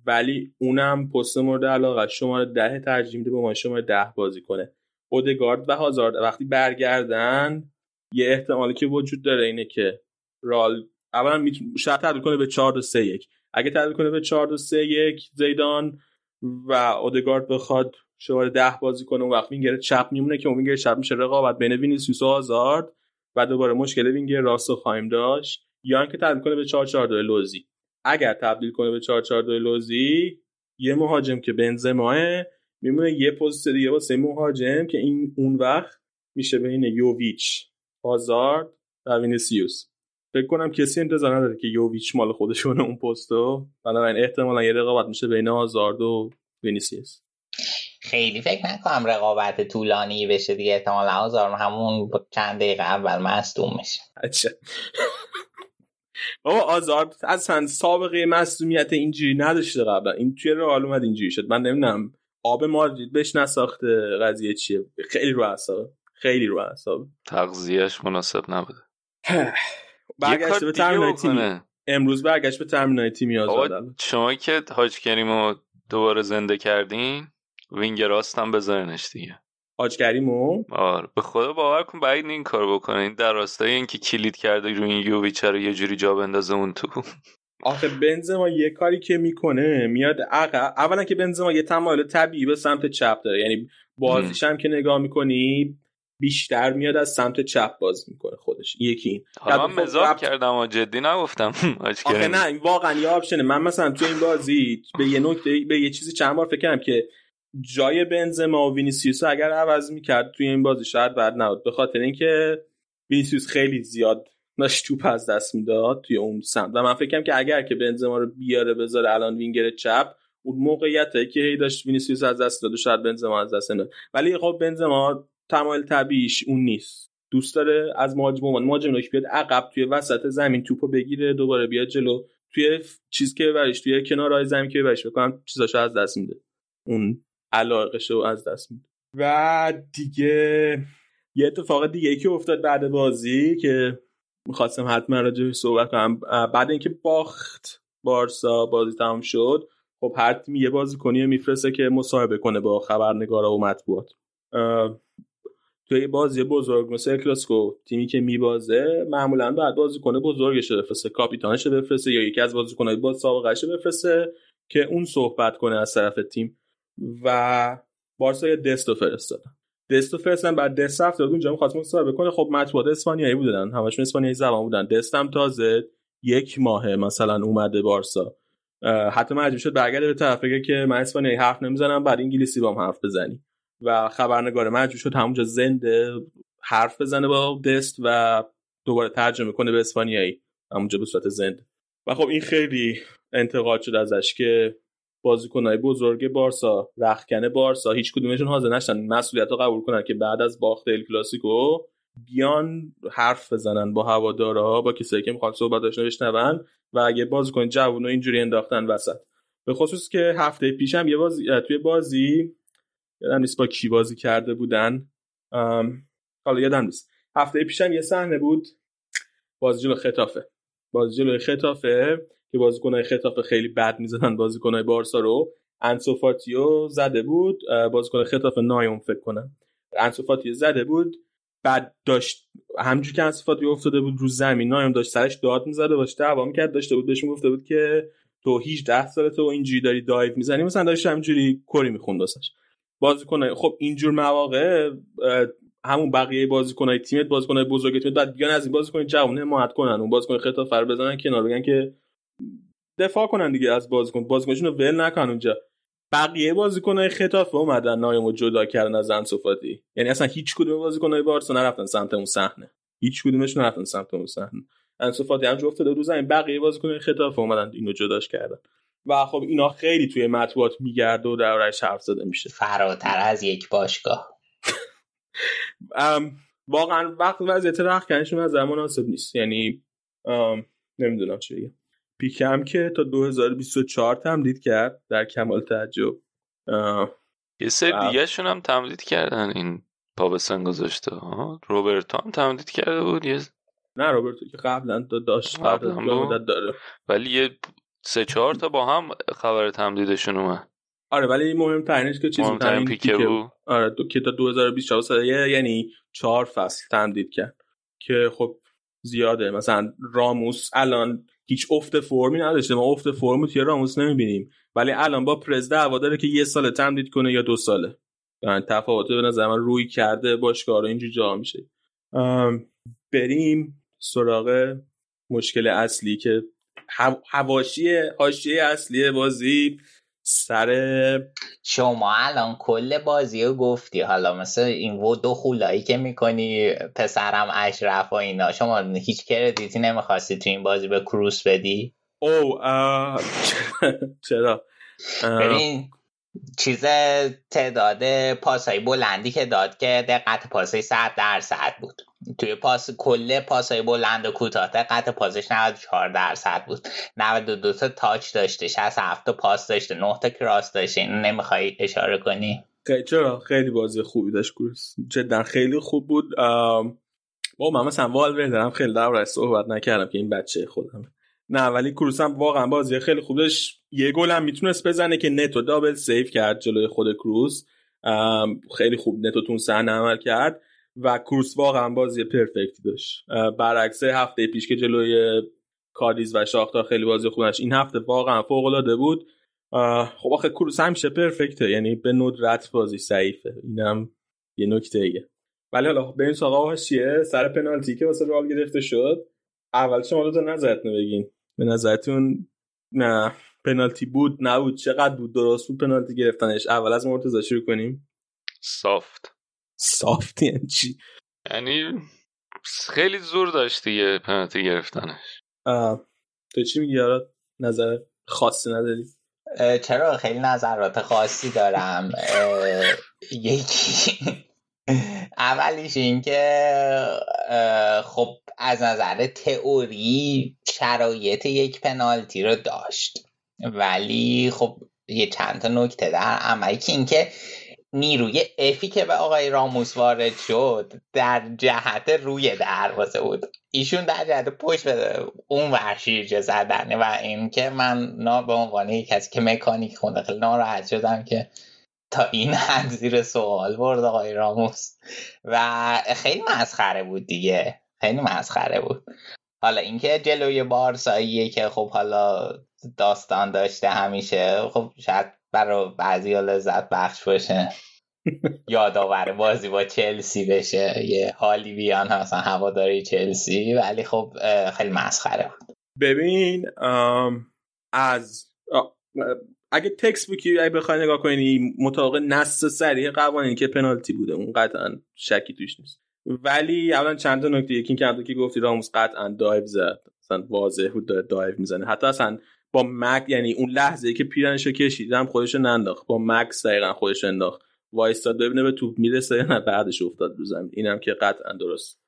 ولی اونم پست مورد علاقه شماره ده ترجیح میده به ما شماره ده بازی کنه. اودگارد و هازارد. وقتی برگردن یه احتمالی که وجود داره اینه که رال اولا شاید تبدیل کنه به 4 2 3 1 اگه تبدیل کنه به 4 2 3 1 زیدان و اودگارد بخواد شماره ده بازی کنه اون وقت وینگر چپ میمونه که اون وینگر چپ میشه رقابت. بین وینیسیوس و آزارد و دوباره مشکل وینگر راست خواهیم داشت. یا اینکه تبدیل کنه به 4 4 2 لوزی. اگر تبدیل کنه به 4 4 2 لوزی یه مهاجم که بنزما میمونه یه پست دیگه واسه مهاجم که این اون وقت میشه بین یوویچ هازارد و وینیسیوس. فکر کنم کسی انتظار نداره که یوویچ مال خودش کنه اون پستو. بنابراین احتمالا یه رقابت میشه بین هازارد و وینیسیوس. خیلی فکر نکنم رقابت طولانی بشه دیگه. احتمالا هازارد همون چند دقیقه اول مصدوم میشه. اچه بابا آزارد اصلا سابقه مصدومیت اینجوری نداشته قبلا. این توی رئال اومد اینجوری شد. من نمی‌دونم آب مادرید بهش نساخته قضیه چیه؟ خیلی رو اعصاب خیلی رو اعصاب تغذیهش مناسب نبوده. برگشت به تمرینای تیمی. امروز برگشت به تمرینای تیمی آزاد شما که حاج کریمو دوباره زنده کردین وینگ راست هم بذارنش دیگه. حاج کریمو؟ آره به خدا باور کن بعید این کار بکنه. این در راستای اینکه کلید کرده رو این یوویچ رو یه جوری جا بندازه اون تو. آخه بنزما یه کاری که می‌کنه میاد عقب اولا که بنزما یه تمایل طبیعی به سمت چپ داره. یعنی بازیش هم که نگاه می‌کنی بیشتر میاد از سمت چپ باز می‌کنه خودش. یکی این. حالا من مزاح رب... کردم و جدی نگفتم. آخه نه واقعا یه option ه. من مثلا تو این بازی به یه نکته به یه چیزی چند بار فکر کردم که جای بنزما و وینیسیوس اگر عوض می‌کرد توی این بازی شاید بد نبود. به خاطر اینکه وینیسیوس خیلی زیاد داشت توپ از دست می‌داد توی اون سمت. و من فکرم که اگر که بنزما رو بیاره بذاره الان وینگر چپ اون موقعیته که هی داشت وینیسیوس از دست داد و شاید بنزما از دست نداد ولی خب بنزما تمایل طبیعیش اون نیست. دوست داره از مهاجم مهاجم بیاد عقب توی وسط زمین توپو بگیره دوباره بیاد جلو. توی چیز که برش توی کنارهای زمین که برش بکنم چیزاشو از دست میده. اون علاقهشو از دست میده. و دیگه یه اتفاق دیگه ای که افتاد بعد بازی که می‌خواستم حتما راجع صحبت کنم. بعد اینکه باخت بارسا بازی تمام شد خب هر تیم یه بازیکنی میفرسته که مصاحبه کنه با خبرنگارا و مطبوعات. توی بازی بزرگ مثل کلاسکو تیمی که میبازه معمولا بعد بازیکن بزرگش بفرسته کاپیتانش بفرسته یا یکی از بازیکنهای با سابقهش بفرسته که اون صحبت کنه از طرف تیم و بارسا یه دستو فرستادن دستو فرستادن بعد دست رفت اونجا می‌خواست مصاحبه کنه. خب مطبوعات اسپانیایی بودن همشون اسپانیایی زبان بودن. دستم تازه یک ماهه مثلا اومده بارسا. حتی مجبور شد برگرده به طرف که من اسپانیایی حرف نمی‌زنم بعد انگلیسی بام حرف بزنی. و خبرنگار مجبور شد همونجا زنده حرف بزنه با دست و دوباره ترجمه کنه به اسپانیایی. همونجا به صورت زنده. و خب این خیلی انتقاد شد ازش که بازیکنهای بزرگ بارسا رخکن بارسا هیچ کدومشون حاضر نشدن مسئولیت رو قبول کنن که بعد از باخت ال کلاسیکو بیان حرف بزنن با هوادارها با کسایی که می‌خوان صحبتاشون بشنون و اگه بازیکن جوون اینجوری انداختن وسط. به خصوص که هفته پیشم یه بازی توی بازی یادم نیست با کی بازی کرده بودن. حالا یادم نیست. هفته پیشم یه صحنه بود. بازی جلو خطافه. بازی جلو خطافه که بازیکنهای خطافه خیلی بد می‌زدن بازیکنهای بارسا رو. انسوفاتیو زده بود. بازیکن خطافه نایون فکر کنم. انسوفاتیو زده بود. بعد داشت همجور که انسوفاتیو افتاده بود رو زمین نایون داشت سرش داد می‌زده باشه دعوا می‌کرد داشته بود بهش گفته بود که تو 18 سالته و اینجوری داری دایو می‌زنی. مثلا داشت همجوری کری می‌خوند واسش. بازیکن خب اینجور مواقع همون بقیه بازیکنای تیمت بازیکنای بزرگ تیمت بعد بیان از این بازیکن جوونه حمایت کنن. اون بازیکن خطافه رو بزنن کنار بگن که دفاع کنن دیگه از بازیکن. بازیکنشون رو ول نکنن اونجا. بقیه بازیکنای خطافه اومدن نایمو جدا کردن از انصفاتی یعنی اصلا هیچ کدوم بازیکنای بارسا نرفتن سمت اون صحنه. هیچ کدومشون نرفتن سمت اون صحنه. انصفاتی هم افتاده رو زمین. بقیه بازیکنای خطافه اومدن اینو جداش کردن. و خب اینا خیلی توی مطبوعات میگرده و دربارش حرف زده میشه. فراتر از یک باشگاه. واقعا وقت وضعیت رخکنشون از زمان مناسب نیست. یعنی نمی‌دونم چه بگم. پیکم که تا 2024 تمدید کرد در کمال تعجب. یه سری دیگه شون هم تمدید کردن این پابسن گذاشته. روبرتو هم تمدید کرده بود. یه نه روبرتو که قبلا داشت قبلا داره. ولی یه سه چهار تا با هم خبر تمدیدشون اومد. آره ولی مهم ترینش که چیزی مهمترین پیکه, بود. آره دو که تا 2024 یعنی چهار فصل تمدید کرد که خب زیاده. مثلا راموس الان هیچ افت فرمی نداشته. ما افت فرمی توی راموس نمی‌بینیم. ولی الان با پرز دعوا داره که یه سال تمدید کنه یا دو ساله. یعنی تفاوت به نظر من روی کرده باشگاه رو اینجور جا میشه. بریم سراغ مشکل اصلی که حواشی حاشیه اصلی بازی سر شما الان کل بازی رو گفتی. حالا مثل این و دو خولایی که می‌کنی پسرم اشرف و اینا. شما هیچ کردیتی نمی‌خواستی تو این بازی به کروس بدی؟ او چرا؟ ببین چیز تعداد پاسای بلندی که داد که دقت پاسای 100 درصد بود. توی پاس کل پاسای بلند و کوتاه. دقت پاسش 94 درصد بود. 92 تا تاچ داشته 67 تا پاس داشته 9 تا کراس داشته. اینو نمی‌خوای اشاره کنی؟ چرا؟ خیلی بازی خوبی داشت کروس جدا خیلی خوب بود. با من مثلا والور دارم خیلی در صحبت نکردم که این بچه خودم. نه ولی کروس هم واقعا بازی خیلی خوب داشت. یه گل هم می‌تونست بزنه که نتو دابل سیف کرد جلوی خود کروس خیلی خوب نتو تون سحن عمل کرد. و کروس واقعا بازی پرفکتی داشت. برعکس هفته پیش که جلوی کادیز و شاختار خیلی بازی خوب داشت این هفته واقعا فوق العاده بود خب آخه کروس همیشه پرفکته یعنی به ندرت بازی ضعیفه. اینم یه نکته ایه. ولی حالا به این سراغ چیه؟ سر پنالتی که واسه رئال گرفته شد. اول شما دو تا نظرتون بگین. به نظرتون نه پنالتی بود نبود چقدر بود؟ درست بود پنالتی گرفتنش؟ اول از مرتضی شروع کنیم. سافت. سافت یعنی چی یعنی خیلی زور داشت دیگه پنالتی گرفتنش. تو چی میگی نظر خاصی نداری؟ چرا خیلی نظرات خاصی دارم؟ یکی اولیش این که خب از نظر تئوری شرایط یک پنالتی رو داشت. ولی خب یه چند تا نکته در عملی که اینکه نیروی افی که به آقای راموس وارد شد در جهت روی دروازه بود. ایشون در جهت پشت بده اون ورشیرجه زدنه و اینکه من به عنوان کسی که مکانیک خونده خیلی ناراحت شدم که تا این حد زیر سوال برد آقای راموس. و خیلی مسخره بود دیگه. خیلی مسخره بود. حالا اینکه جلوی بارساییه که خب حالا داستان داشته همیشه خب شاید برای بعضی لذت بخش باشه. یادآور بازی با چلسی بشه. یه حالی بیان مثلا هواداری چلسی. ولی خب خیلی مسخره بود. ببین از اگه تکس بوکی اگه بخوای نگاه کنی مطابق نص سریع قوانین که پنالتی بوده. اون قطعا شکی توش نیست. ولی اولا چند تا نکته. یکی که گفتی راموس قطعا دایو زد. مثلا واضح بود داره دایو می‌زنه. حتی اصلا با مک یعنی اون لحظه که پیرنشو کشیدم خودش ننداخت. با مکس دقیقا خودش انداخت. وایستاد ببینه به توپ می‌رسه نه بعدش افتاد رو زمین. اینم که قطعا درست.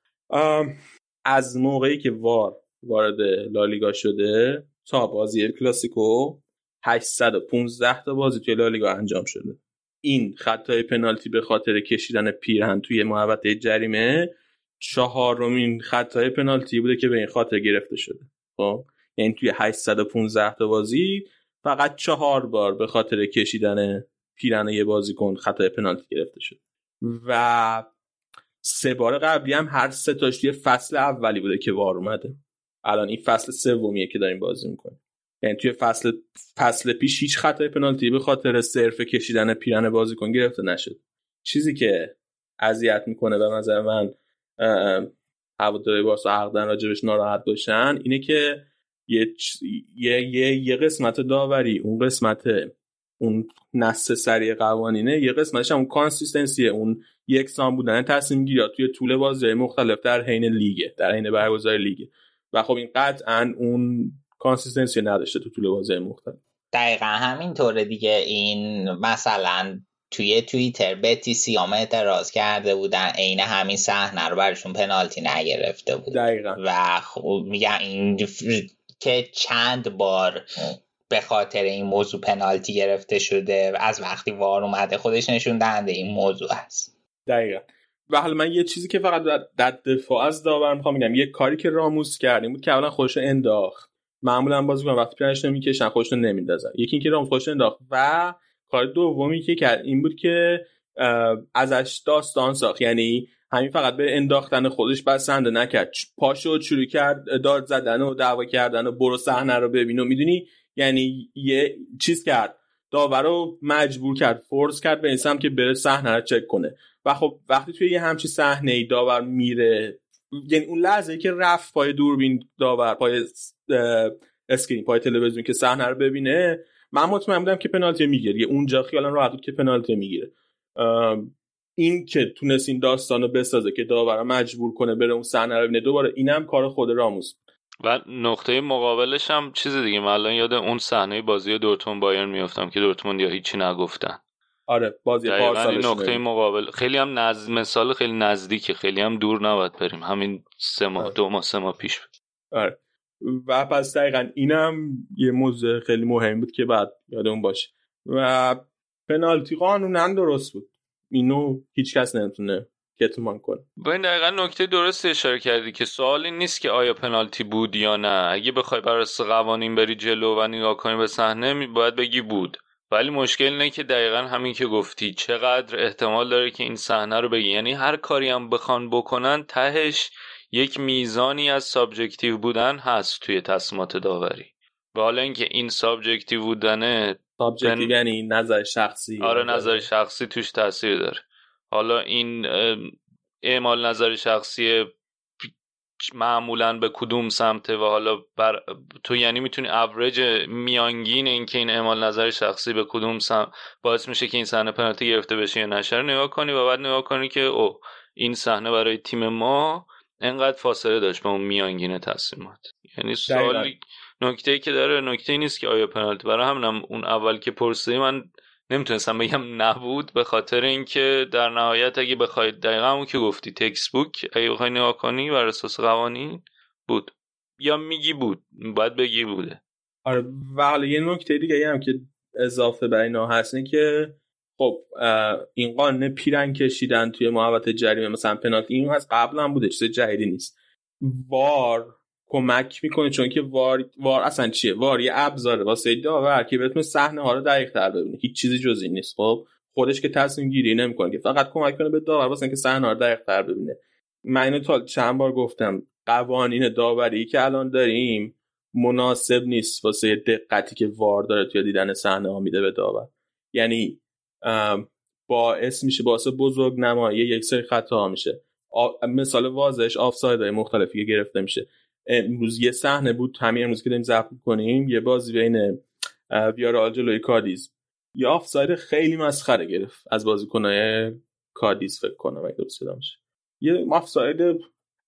از موقعی که وار وارد لالیگا شده تا بازی کلاسیکو 815 تا بازی توی لالیگا انجام شده. این خطای پنالتی به خاطر کشیدن پیرهن توی محوطه جریمه چهارمین خطای پنالتی بوده که به این خاطر گرفته شده. خب؟ یعنی توی 815 تا بازی فقط چهار بار به خاطر کشیدن پیرن یه بازیکن خطای پنالتی گرفته شد. و سه بار قبلی هم هر سه تاش توی فصل اولی بوده که وار اومده. الان این فصل سومیه که داریم بازی می‌کنیم. یعنی توی فصل فصل پیش هیچ خطای پنالتی به خاطر صرف کشیدن پیرن بازیکن گرفته نشد. چیزی که اذیت می‌کنه به نظر من هواداری بارسا حقدن راجبش ناراحت باشن اینه که یه, یه, یه, یه قسمت داوری. اون قسمت اون نص سریع قوانینه یه قسمتش هم اون consistency ه اون یکسان بودن تصمیم گیری توی طول بازی مختلف در حین لیگه در حین برگزاری لیگه و خب این قطعا اون consistency نداشته تو طول بازی مختلف. دقیقا همینطوره دیگه. این مثلا توی توییتر بتیسیام اعتراض کرده بودن عین همین صحنه رو برشون پنالتی نگرفته بود. دقیقا. و خب میگن این که چند بار به خاطر این موضوع پنالتی گرفته شده از وقتی وار اومده خودش نشون دهنده این موضوع است دقیقا. و حالا من یه چیزی که فقط در دفاع از داور می‌خوام میگم یه کاری که راموس کردیم بود که اولا خودش انداخت. معمولا بازی کنم وقتی پیرنش نمی‌کشن خودش نمیندازن. یکی اینکه راموس خودش انداخت و کار دومی که کرد این بود که ازش داستان ساخت. یعنی همین فقط به انداختن خودش بسنده نکرد. پاشو شروع کرد داد زدن و دعوا کردن و برو صحنه رو ببین و می‌دونی؟ یعنی یه چیز کرد. داور رو مجبور کرد force کرد به این که بره صحنه رو چک کنه. و خب وقتی توی یه همچی صحنه ای داور میره یعنی اون لحظه ای که رفت پای دوربین داور پای screen پای تلویزیون که صحنه رو ببینه من مطمئن بودم که پنالتی می‌گیره. اونجا خیالم راحت بود که پنالتی می‌گیره. این که تونست این داستان رو بسازه که داورا مجبور کنه بره اون صحنه رو ببینه دوباره اینم کار خود راموس و نقطه مقابلش هم چیز دیگه من الان یاد اون صحنه بازی دورتموند بایرن میافتم که دورتموند یا هیچی نگفتن. آره بازی پارسال نقطه مقابل خیلی هم نز... مثال خیلی نزدیکه خیلی هم دور نباید بریم. همین سه ماه آره. دو ماه سه ماه پیش. آره. و پس دقیقا اینم یه موضوع خیلی مهم بود که بعد یادمون باشه. و پنالتی قانونا درست بود. اینو هیچکس نمی‌تونه کتمان کنه. با این دقیقا نکته درست اشاره کردی که سوال این نیست که آیا پنالتی بود یا نه. اگه بخوای بر قوانین بری جلو و نگاه کنی به صحنه باید بگی بود. ولی مشکل اینه که دقیقا همین که گفتی چقدر احتمال داره که این صحنه رو بگیری. یعنی هر کاری هم بخوان بکنن تهش یک میزانی از subjective بودن هست توی تصمیمات داوری. و حالا اینکه این subjective بودنه subjective یعنی نظر شخصی آره نظر شخصی توش تاثیر داره. حالا این اعمال نظر شخصی معمولا به کدوم سمته و حالا بر تو یعنی می‌تونی اوریج میانگین اینکه این اعمال نظر شخصی به کدوم سمت باعث میشه که این صحنه پنالتی گرفته بشه یا نشه نگاه کنی و بعد نگاه کنی که او این صحنه برای تیم ما انقدر فاصله داشت به اون میانگین تصمیمات. یعنی سوالی نکته که داره نکته نیست که آیا پنالتی. برای همینم اون اول که پرسیدی من نمی‌تونستم بگم نبود به خاطر اینکه در نهایت اگه بخواید دقیقا همون که گفتی تکس بوک اگه بخوای نگاه کنی بر اساس قوانین بود. یا میگی بود باید بگی بوده. آره و یه نکته دیگه هم که اضافه بر اینا هست که خب این قانون پیرن کشیدن توی محوطه جریمه مثلا پنالتی این قبل هم بوده چیز جدیدی نیست. وار کمک می‌کنه چون که وار, وار اصلا چیه؟ وار یه ابزاره واسه داور که بتونه صحنه ها رو دقیق تر ببینه. هیچ چیزی جز این نیست خب؟ خودش که تصمیم گیری نمی‌کنه که فقط کمک کنه به داور واسه اینکه صحنه ها رو دقیق تر ببینه. من اینو تا چند بار گفتم قوانین داوری که الان داریم مناسب نیست واسه دقتی که وار داره توی دیدن صحنه ها میده به داور. یعنی باعث میشه باعث بزرگ نمایی یک سری خطا میشه. مثال واضحش آفساید های مختلفی که گرفته میشه. امروز یه صحنه بود همین امروز که داریم ضبط کنیم یه بازی بین ویارال جلوی کادیز. یه آفساید خیلی مسخره گرفت از بازیکنای کادیز فکر کنم اگه درست یه آفساید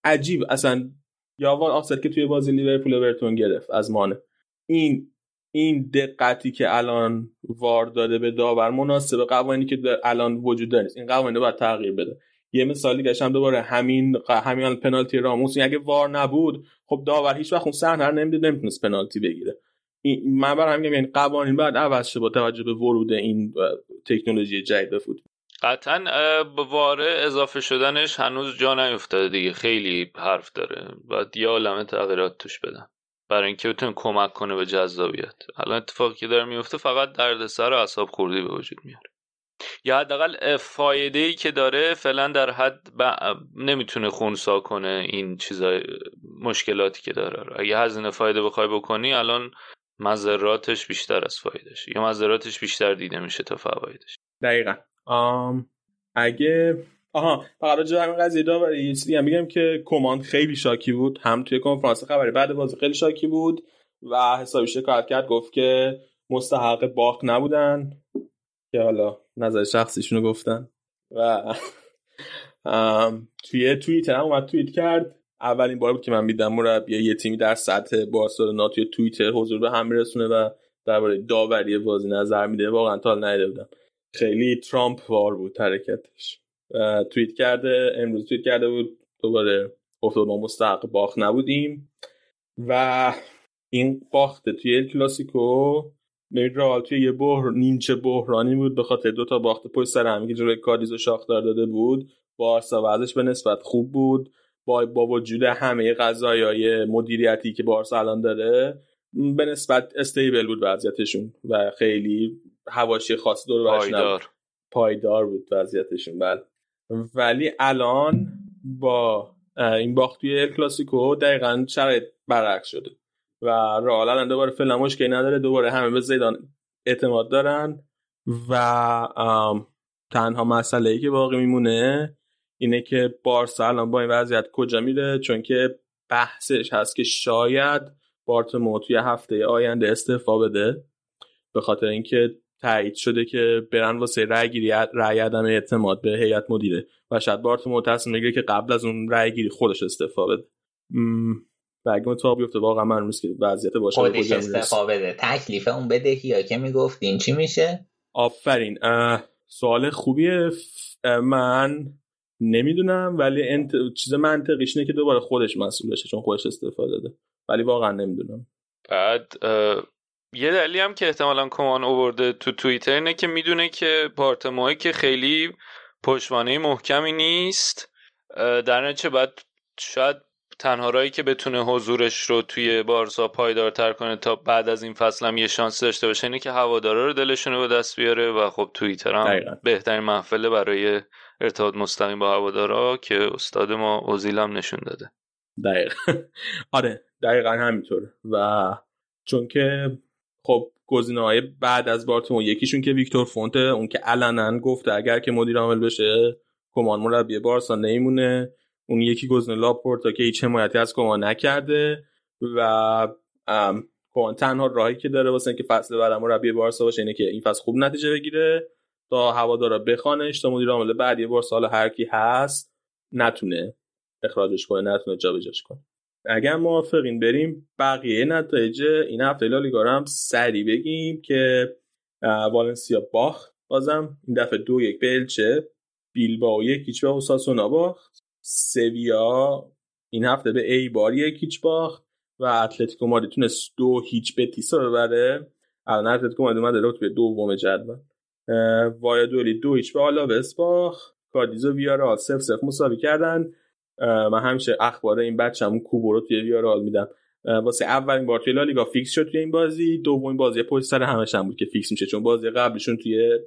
عجیب اصلا یا آفساید که توی بازی لیورپول اورتون گرفت از مانه. این این دقتی که الان وار داده به داور مناسب قوانینی که الان وجود داره این قوانین باید تغییر بده. یه مثالی گشتم دوباره همین همین پنالتی راموس. اگه وار نبود خب داور هیچ وقت اون صحنه رو نمی‌دید نمی‌تونست پنالتی بگیره. من برای همین یعنی قوانین بعد عوض شه با توجه به ورود این تکنولوژی جدید فوتبال. قطعا به واره اضافه شدنش هنوز جا نیفتاده دیگه. خیلی حرف داره. باید یه عالمه تغییرات توش بدن. برای اینکه بتونه کمک کنه به جذابیت. الان اتفاقی که داره میفته فقط دردسر و اعصاب خوردی به وجود میاره. یا حداقل فایده ای که داره فعلا در حد ب... نمی‌تونه خونسا کنه این چیزای مشکلاتی که داره. اگه هزینه فایده بخوای بکنی الان مذراتش بیشتر از فایدهش. یا مذراتش بیشتر دیده میشه تا فوایدش. دقیقا. آم... اگه آها فقط راجع همین قضیه داوری یه چیزی هم بگم که کماند خیلی شاکی بود. هم توی کنفرانس خبری بعد بازی خیلی شاکی بود و حسابی شکایت کرد گفت که مستحق باخت نبودن. که حالا نظر شخصیشونو گفتن. و توی توییتر هم اومد توییت کرد. اولین بار بود که من میدم مربی یه تیمی در سطح بارسلونا توی توییتر حضور به هم میرسونه و درباره داوری بازی نظر میده. واقعا تا ندیده بودم. خیلی ترامپ وار بود حرکتش. توییت کرده امروز توییت کرده بود. دوباره گفته ما مستحق باخت نبودیم. و این باخته توی ال کلاسیکو. رئال توی یه بحر نیمچه بحرانی بود به خاطر دو تا باخت پشت سر هم که جلوی کادیز و شاخدار داده بود. بارسا وضعش به نسبت خوب بود. با با وجود همه قضایای مدیریتی که بارسا الان داره به نسبت استیبل بود وضعیتشون و خیلی هواشی خاصی دور پایدار. پایدار بود وضعیتشون بله. ولی الان با این باخت توی ال کلاسیکو دقیقا شرایط برعکس شده. و رئال الان دوباره فعلا مشکلی نداره. دوباره همه به زیدان اعتماد دارن و تنها مسئله ای که باقی میمونه اینه که بارسا الان با این وضعیت کجا میره؟ چون که بحثش هست که شاید بارتمو توی هفته آینده استعفا بده به خاطر اینکه تایید شده که برن واسه رأی گیری رأی عدم اعتماد به هیئت مدیره و شاید بارتومو تصمیم بگیره که قبل از اون رأی گیری خودش استعفا بده. و اگه اتفاق بیفته واقعا من روز که وضعیت باشه خودش استعفا بده. تکلیف اون بدهی یا که می‌گفتین چی میشه؟ آفرین. سوال خوبیه. من نمی‌دونم ولی انت... چیز منطقیش اینه که دوباره خودش مسئول بشه چون خودش استفاده داده. ولی واقعا نمی‌دونم. بعد یه دلیلی هم که احتمالا کمان اوورده تو توییتر اینه که می‌دونه که پارتموهی که خیلی پشتوانه محکمی نیست در نتیجه بعد شاید تنها رایی که بتونه حضورش رو توی بارسا پایدارتر کنه تا بعد از این فصل هم یه شانس داشته باشه اینه که هوادارا رو دلشون رو به دست بیاره و خب توییتر هم بهترین محفله برای ارتباط مستقیم با هوادارا که استاد ما اوزیلم نشون داده. دقیقا. آره دقیقا همینطور و چون که خب گزینه های بعد از بارتومو یکیشون که ویکتور فونت اون که علنا گفته اگر که مدیر عامل بشه کمان مربی بارسا نمیمونه اون یکی گزینه لاپورتا که هیچ حمایتی از کمان نکرده و کمان تنها راهی که داره واسه اینکه فصل بعد مربی بارسا باشه اینه که این فصل خوب نتیجه بگیره تا هوادارا بخوانش تا مدیر عامل بعدی بارسا حالا هر کی هست نتونه اخراجش کنه نتونه جابجاش کنه. اگر موافقین بریم بقیه نتایج این هفته لالیگا هم سری بگیم که والنسیا باخت. بازم این دفعه دو یک به الچه بیلباو یک هیچ به اوساسونا باخت. سویا این هفته به ایبار یک هیچ باخت و اتلتیکو مادرید تونست دو هیچ بتیسو ببره. الان اتلتیکو مادرید اومده رتبه دوم جدول. وایادولید دو هیچ به آلاوس باخت. کادیز و ویارئال صفر صفر مساوی کردن. من همیشه اخبار این بچه‌مون کوبو رو توی ویارال میدم. واسه اولین بار توی لالیگا fix شد توی این بازی. دومین بازی پشت سر همش هم بود که fix میشه چون بازی قبلشون توی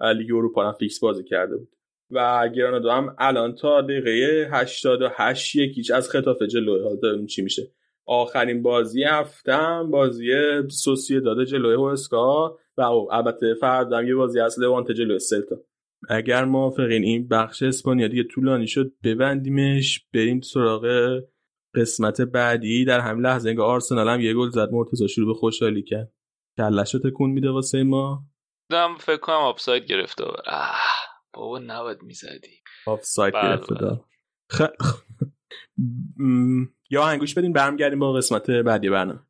لیگ اروپا هم فیکس بازی کرده بود. و گرانادو هم الان تا دقیقه 88 یکیش از خطاف جلوی حال داریم چی میشه. آخرین بازی هفتم بازی سوسیه داده جلوی هوسکا و البته فردا یه بازی از لوانت جلوی سلتا. اگر موافقین این بخش اسپانیا دیگه طولانی شد ببندیمش بریم سراغ قسمت بعدی. در همین لحظه انگار آرسنال هم یه گل زد مرتضی شروع به خوشحالی کرد. کلش تکون میده واسه ما. دم فکر کنم آفساید گرفته. بابا نباید می‌زدی. آفساید گرفته دا خ... یا هنگوش بدین برمیگردیم با قسمت بعدی برنامه.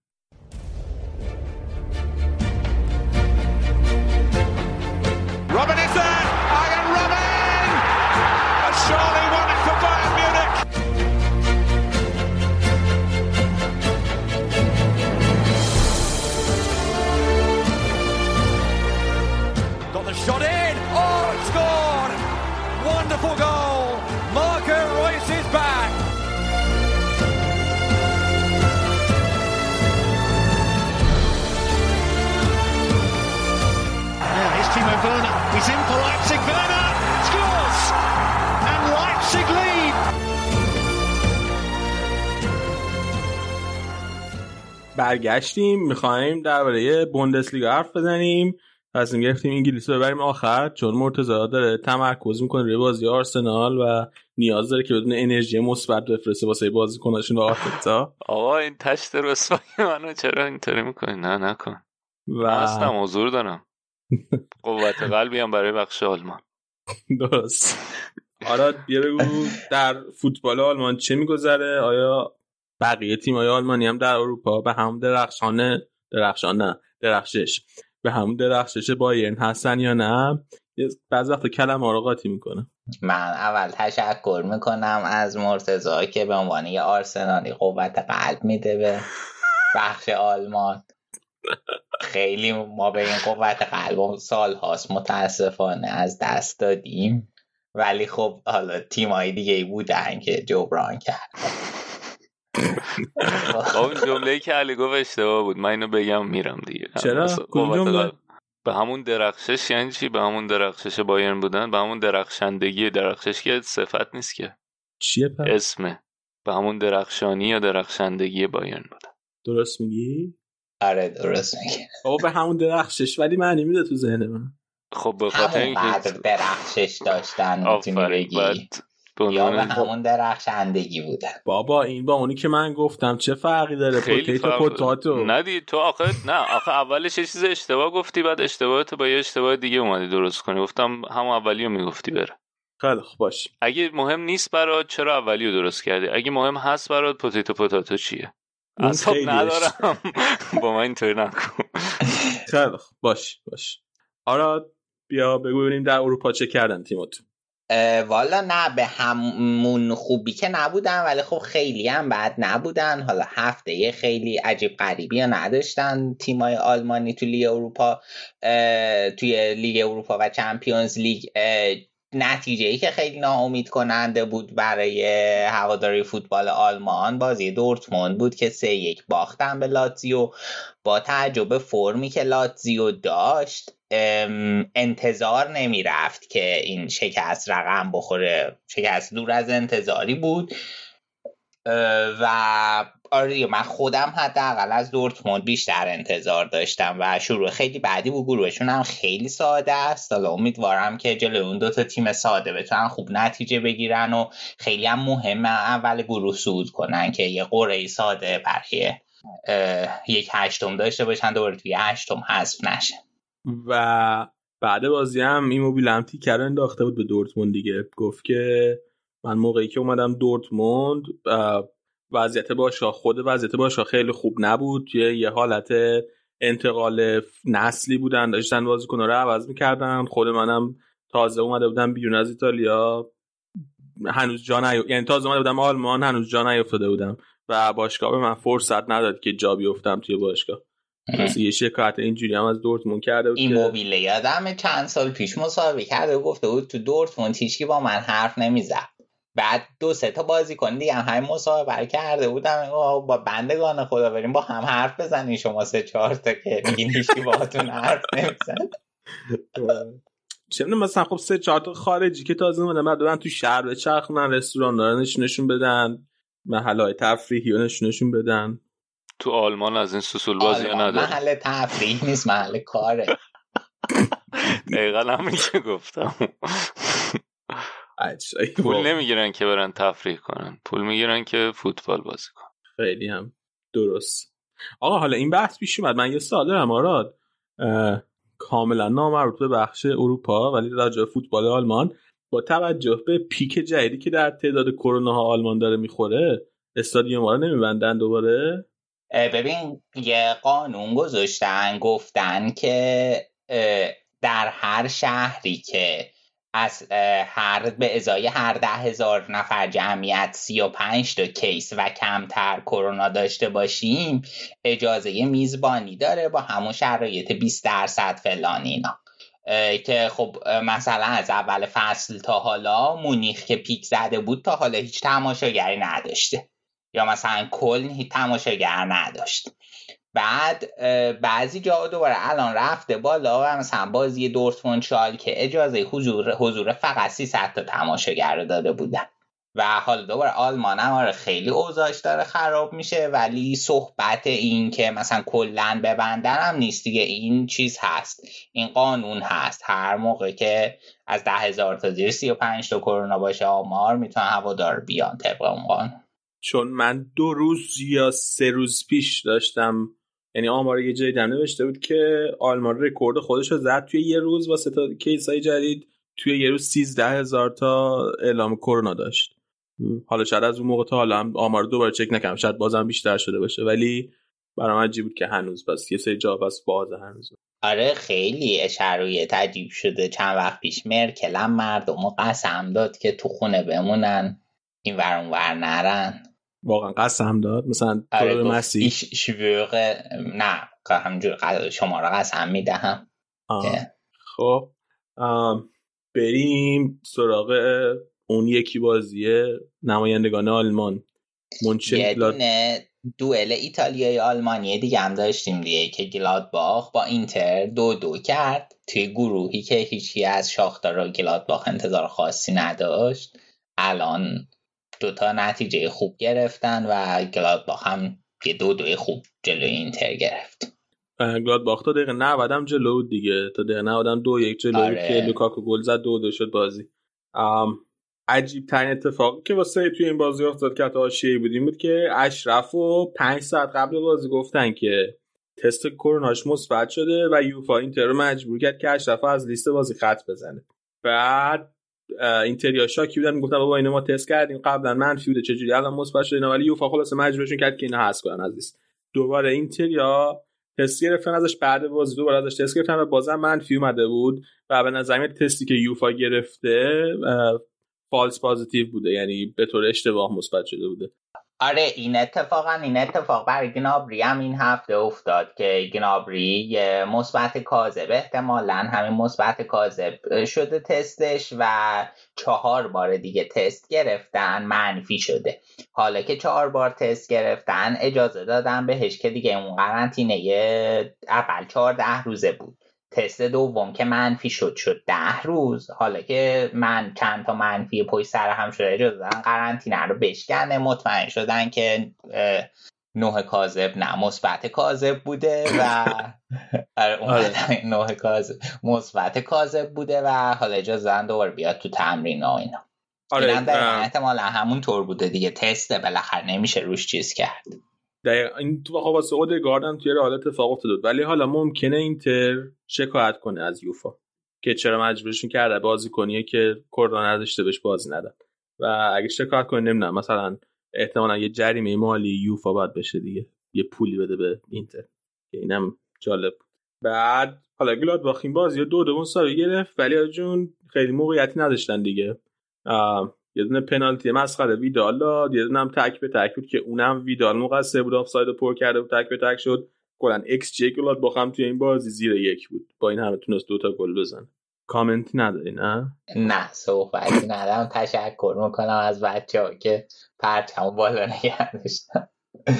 برگشتیم می‌خوایم درباره بوندسلیگا حرف بزنیم. تصمیم گرفتیم انگلیس رو ببریم آخر چون مرتضی داره تمرکز می‌کنه روی بازی آرسنال و نیاز داره که بدون انرژی مثبت بفرسته واسه بازیکناشون و آرتتا. آقا این تشت رسوایی منو چرا اینطوری می‌کنی؟ نه نکن. و اصلا حضور دارم. قوت قلبی هم برای بخش آلمان. درست. آراد بیا بگو در فوتبال آلمان چه میگذره؟ آیا بقیه تیم های آلمانی هم در اروپا به هم درخشانه درخشان نه درخشش. به همون درخشش بایرن هستن یا نه؟ بعض وقت کلم آراغاتی می‌کنه من اول تشکر می‌کنم از مرتزا که به عنوان یه آرسنالی قوت قلب میده به بخش آلمان. خیلی ما به این قوت قلب سال هاست متاسفانه از دست دادیم. ولی خب حالا تیمایی دیگه بودن که جبران کرد اون جمله که علی گفت اشتباه بود. من اینو بگم میرم دیگه. چرا؟ به همون درخشش یعنی چی؟ به همون درخشش بایرن بودن؟ به همون درخشندگی درخشش که صفت نیست که. چیه پس؟ اسمه. به همون درخشانی یا درخشندگی بایرن بودن. درست میگی؟ آره درست میگه بابا به همون درخشش ولی معنی میده تو ذهن من. خب به خاطر اینکه درخشش داشتن می‌تونی بگی. یا همون درخشندگی بودن. بابا این با اونی که من گفتم چه فرقی داره؟ خیلی پوتیتو فرق- پوتاتو. ندی تو آخه نه آخه اولش یه چیز اشتباه گفتی بعد اشتباهت با یه اشتباه دیگه اومدی درست کنی. گفتم همون اولیو می‌گفتی بره. خیلی خوب باش. اگه مهم نیست برات چرا اولیو درست کردی؟ اگه مهم هست برات پوتیتو پوتاتو چیه؟ اصاب ندارم. با من اینطوری نکن. خیلی باش باش. آراد بیا بگو ببینیم در اروپا چه کردن تیمتون. اه، والا نه به همون خوبی که نبودن ولی خب خیلی هم بد نبودن. حالا هفته خیلی عجیب غریبی نداشتن تیمای آلمانی تو لیگ اروپا توی لیگ اروپا و چمپیونز لیگ نتیجه ای که خیلی ناامید کننده بود برای هواداری فوتبال آلمان. بازی دورتموند بود که سه یک باختن به لاتزیو با تعجب فرمی که لاتزیو داشت انتظار نمی رفت که این شکست رقم بخوره. شکست دور از انتظاری بود و آره من خودم حداقل از دورتموند بیشتر انتظار داشتم و شروع خیلی بعدی بود گروهشون هم خیلی ساده است. حالا امیدوارم که جلوی اون دوتا تیم ساده بتونن خوب نتیجه بگیرن و خیلی هم مهمه اول گروه صعود کنن که یه قرعه ساده برای یک هشتم داشته باشن دوباره توی هشتم حذف نشه. و بعد بازی هم ایموبیل هم تیکر انداخته بود به دورتموند دیگه. گفت که من موقعی که اومدم دورتموند وضعیت باشگاه خود وضعیت باشگاه خیلی خوب نبود. یه, یه حالت انتقال نسلی بودن داشتن بازیکن‌ها رو عوض می‌کردن. خود منم تازه اومده بودم بیرون از ایتالیا. هنوز جا نی... یعنی تازه اومده بودم آلمان هنوز جا نیافتاده بودم. و باشگاه به من فرصت نداد که جا بیفتم توی باشگاه. یه شکایت اینجوری هم از دورتموند کرده بود این موبیله یادم چند سال پیش مصاحبه کرده و گفته بود تو دورتموند هیچکی با من حرف نمی‌زد. بعد دو سه تا بازی کن دیگه هم همین مصاحبه کرده بودم. با بندگان خدا بریم با هم حرف بزنین شما سه چهار تا که میگین هیچکی باهاتون حرف نمیزن چه مثلا خب سه چهار تا خارجی که تازه اومدن بعد برن تو شهر بچرخونن رستوران دارن نشون بدن. محل های تفریحی و نشونشون بدن. تو آلمان از این سوسول بازی نداره. محل تفریح نیست محل کاره. دقیقا همین که گفتم. پول نمی‌گیرن که برن تفریح کنن. پول می‌گیرن که فوتبال بازی کنن. خیلی هم درست. آقا حالا این بحث پیش اومد. من یه سوال دارم آراد. کاملا نامربوط به بخش اروپا ولی راجع فوتبال آلمان. با توجه به پیک جدیدی که در تعداد کرونا ها آلمان داره می‌خوره استادیوم ها رو نمیبندن دوباره؟ ببین یه قانون گذاشتن گفتن که در هر شهری که از هر به ازای هر ده هزار نفر جمعیت سی و پنج تا کیس و کمتر کرونا داشته باشیم اجازه میزبانی داره با همون شرایط 20 درصد فلان اینا. که خب مثلا از اول فصل تا حالا مونیخ که پیک زده بود تا حالا هیچ تماشاگری نداشته. یا مثلا کلن هیچ تماشاگر نداشت. بعد بعضی جا دوباره الان رفته بالا و مثلا بازی دورتموند شال که اجازه حضور حضور فقط 300 تا تماشاگر داده بودن. و حالا دوباره آلمان هم آره خیلی اوضاعش داره خراب میشه ولی صحبت این که مثلا کلا ببندن هم نیست دیگه. این چیز هست این قانون هست. هر موقع که از ده هزار تا زیر سی و پنج تا کرونا باشه آمار می‌تونن هوادار بیان طبق اون قانون. چون من دو روز یا سه روز پیش داشتم یعنی آمار یه جایی نوشته بود که آلمان رکورد خودش رو زد توی یه روز واسه تا case های جدید توی یه روز 13 هزار تا اعلام کرونا داشت. حالا شاید از اون موقع تا حالا هم آمار دوباره چک نکنم شاید بازم بیشتر شده باشه ولی برام عجیب بود که هنوز. بس یه سری جا بس باز هنوز. آره خیلی شرایط عجیب شده. چند وقت پیش مرکل هم مردم قسم داد که تو خونه بمونن این ور اون ور نرن. واقعا قسم داد. مثلا تو آره گفت مسیح ایش شوق نه همجور شما را قسم می‌دهم. خب بریم سراغ اون یکی بازی نمایندگان آلمان. یه دونه دوئل ایتالیای آلمانی دیگه هم داشتیم دیگه که گلادباخ با اینتر دو دو کرد توی گروهی که هیچی از شاختار و گلادباخ انتظار خاصی نداشت. الان دوتا نتیجه خوب گرفتن و گلادباخ هم یه دو دوی خوب جلوی اینتر گرفت. گلادباخ تا دقیقه 90 هم جلو بود دیگه. تا دقیقه 90 هم دو یک جلو بود آره. که لوکاکو گل زد دو دو شد بازی. آم، عجیب ترین اتفاقی که واسه توی این بازی افتاد که حتی بودیم بود که اشرف و پنج ساعت قبل بازی گفتن که تست کروناش مثبت شده و یوفا اینتر رو مجبور کرد که اشرف از لیست بازی خط بزنه. بعد اینتریا شاکی بودن گفتن بابا اینو ما تست کردیم قبلا منفی بوده چجوری؟ الان مثبت شده ولی یوفا خلاص مجبورشون کرد که اینا حذف کنن از لیست. دوباره اینتریا تست گرفتن ازش بعد بازی دوباره ازش تست گرفتن و بازم منفی اومده بود و به نظر تستی که یوفا گرفته فالس پازیتیو بوده یعنی به طور اشتباه مثبت شده بوده. آره این اتفاقا این اتفاق برای گنابری هم این هفته افتاد که گنابری مثبت کاذب احتمالا همین مثبت کاذب شده تستش و چهار بار دیگه تست گرفتن منفی شده. حالا که چهار بار تست گرفتن اجازه دادن بهش که دیگه اون قرنطینه اول چهارده روزه بود. تست دوم که منفی شد شد ده روز. حالا که من چند تا منفی پشت سر هم شده اجازه دادن قرنطینه رو بشکنه. مطمئن شدن که نوع کاذب نه مثبت کاذب بوده و آره, آره. نوع کاذب مثبت کاذب بوده و حالا اجازه دادن دوباره بیاد تو تمرین و اینا. آره احتمالا همون طور بوده دیگه. تست بالاخره نمیشه روش چیز کرد. دقیقا. این تو خب واسه اودگارد هم توی حالت اتفاق افتاد ولی حالا ممکنه اینتر شکایت کنه از یوفا. که چرا مجبورشون کرده؟ بازی کنیه که کردان نداشته بهش بازی ندن و اگه شکایت کنه نمی‌دونم. مثلا احتمالا یه جریمه مالی یوفا باید بشه دیگه. یه پولی بده به اینتر. که اینم جالب بعد حالا گلاد باخیم بازی دو دو سال گرفت. ولی جون خیلی موقعیتی نداشتن دیگه. یه دونه پنالتی مسخره ویدال داد یه دونه هم تک به تک بود که اونم ویدال مقصر بود آفساید پر کرده بود تک به تک شد. کلا xG گلادباخم توی این بازی زیر یک بود. با این همه تونست دوتا گل بزن کامنتی نداری نه؟ نه صحبتی ندارم. تشکر می‌کنم از بچه ها که پرچمو بالا نگه داشتن.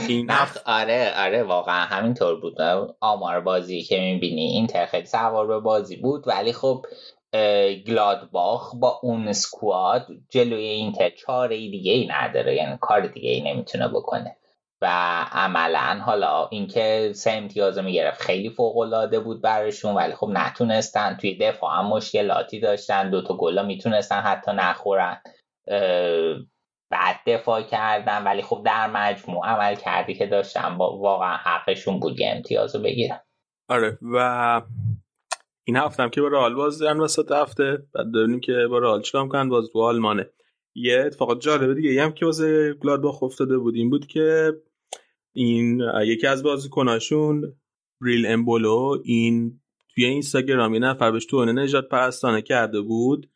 این آره آره واقعا همینطور بود. آمار بازی که می‌بینی این خیلی سوار بازی بود ولی خب گلادباخ با اون سکواد جلوی اینتر چاره دیگه ای نداره یعنی کار دیگه ای نمی‌تونه بکنه. و عملا حالا اینکه سه امتیاز می‌گرفت خیلی فوق العاده بود براشون ولی خب نتونستن. توی دفاع هم مشکلاتی داشتن دوتا گلا می‌تونستن حتی نخورن. بعد دفاع کردن ولی خب در مجموع عمل کردی که داشتن واقعا حقشون بود یه امتیاز رو بگیرن. آره و این هفته هم که با رئال باز دارن وسط هفته بعد ببینیم که با رئال چیکار می‌کنن؟ باز تو آلمانه. یه اتفاق جالبه دیگه هم که واسه گلادباخ افتاده بود این بود که این یکی از بازیکناشون ریل امبولو این توی اینستاگرام یه نفر بهش تو نجات پرستانه کرده بود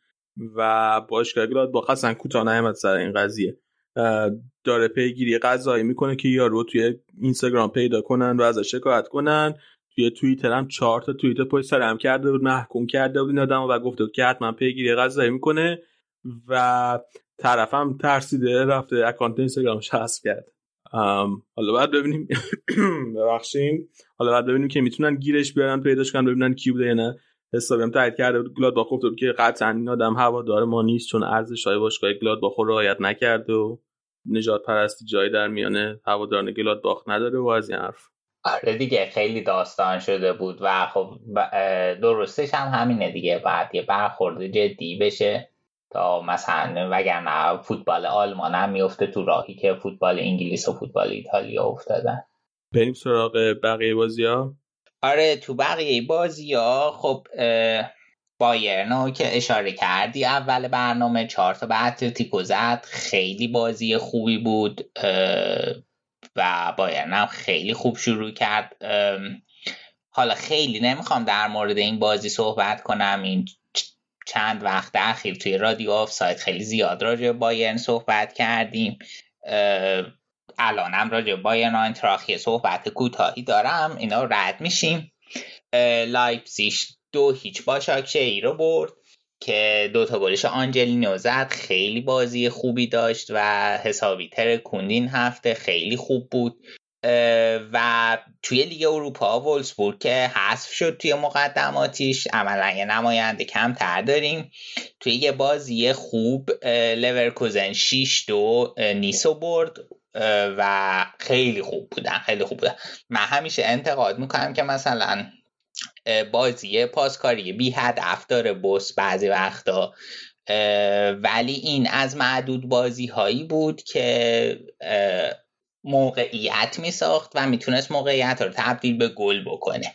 و باشگاه گلادباخ اصلا کوتاه نیامد سر این قضیه. داره پیگیری قضایی می‌کنه که یارو توی اینستاگرام پیدا کنن و ازش شکایت کنن. توی توییتر هم چهار تا توییت پشت سر هم کرده بود محکوم کرده بود این آدم و گفته بود که حتما پیگیری قضایی می‌کنه و طرفم ترسیده رفته اکانت اینستاگرامش حذف کرد. حالا بعد ببینیم. ببخشیم حالا بعد ببینیم که می‌تونن گیرش بیارن پیداش کنن ببینن کی بوده یا نه. حسابی هم تایید کرده بود. گلاد با بود که قطعا این آدم هوادار ما نیست چون ارزش های باشگاه گلاد با خود رعایت نکرده و نجات پرستی جایی در میانه هواداران گلاد باخ نداره و از این حرف. آره دیگه خیلی داستان شده بود و خب درستش هم همینه دیگه بعد یه برخورد جدی بشه تا مثلا وگرنه فوتبال آلمان هم میفته تو راهی که فوتبال انگلیس و فوتبال ایتالیا افتادن. بریم سراغ بقیه بازی ها آره تو بقیه بازی ها خب بایرنو که اشاره کردی اول برنامه چهار تا به اتلتیکو زد خیلی بازی خوبی بود و بایرن هم خیلی خوب شروع کرد. حالا خیلی نمی‌خوام در مورد این بازی صحبت کنم. این چند وقت اخیر توی رادیو آفساید خیلی زیاد راجع بایرن صحبت کردیم. الانم راجع بایرن آینتراخت یه صحبت کوتاهی دارم. اینا رد میشیم. لایپزیش دو هیچ هرتا رو برد. که دوتا گلش آنجلینو زد خیلی بازی خوبی داشت و حسابی کندین هفته خیلی خوب بود. و توی لیگ اروپا وولسبورگ که حذف شد توی مقدماتیش عملا یه نماینده کمتر داریم. توی یه بازی خوب لورکوزن 6 دو نیسو برد و خیلی خوب بودن خیلی خوب بودن. من همیشه انتقاد می‌کنم که مثلا بازی پاسکاری بی هدف داره بس بعضی وقتا. ولی این از معدود بازی هایی بود که موقعیت می ساخت و می‌تونست موقعیت رو تبدیل به گل بکنه.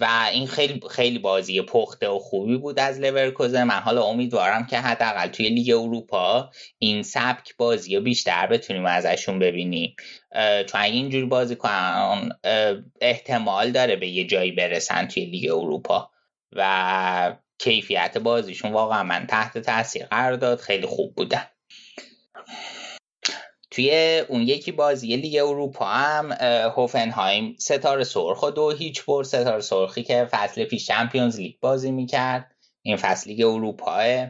و این خیلی خیلی بازی پخته و خوبی بود از لورکوزن من حالا امیدوارم که حداقل توی لیگ اروپا این سبک بازی رو بیشتر بتونیم ازشون ببینیم. چون اگه اینجوری بازی کنن احتمال داره به یه جایی برسن توی لیگ اروپا و کیفیت بازیشون واقعا من تحت تاثیر قرار داد. خیلی خوب بودن. توی اون یکی بازی لیگ اروپا هم هوفنهایم ستاره سرخ و دو هیچ بر ستاره سرخی که فصل پیش چمپیونز لیگ بازی می‌کرد. این فصل لیگ اروپا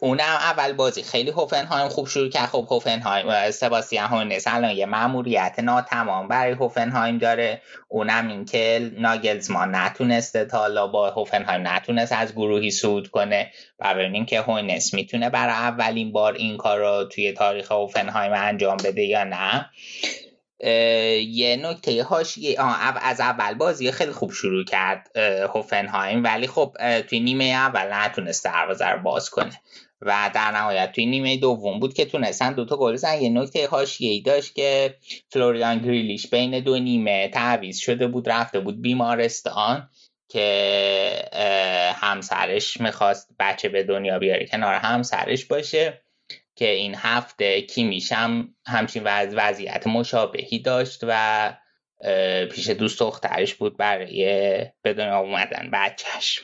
اونم اول بازی خیلی هوفنهایم خوب شروع کرد. خب هوفنهایم سباستیان هونس الان یه ماموریت ناتمام برای هوفنهایم داره. اونم اینکه ناگلزمان نتونسته تا حالا با هوفنهایم نتونست از گروهی صعود کنه. و ببینیم که هونس می‌تونه برای اولین بار این کار رو توی تاریخ هوفنهایم انجام بده یا نه. یه نکته هاشی از اول بازی خیلی خوب شروع کرد هوفنهایم. ولی خب توی نیمه اول نتونست دروازه رو باز کنه. و در نهایت توی نیمه دوم بود که تونستن دوتا گل زن. یه نکته ای داشت که فلوریان گریلیش بین دو نیمه تعویز شده بود رفته بود بیمارستان که همسرش می‌خواست بچه به دنیا بیاره کنار همسرش باشه که این هفته کیمیش هم همچین وضعیت مشابهی داشت و پیش دوست دخترش بود برای به دنیا اومدن بچهش.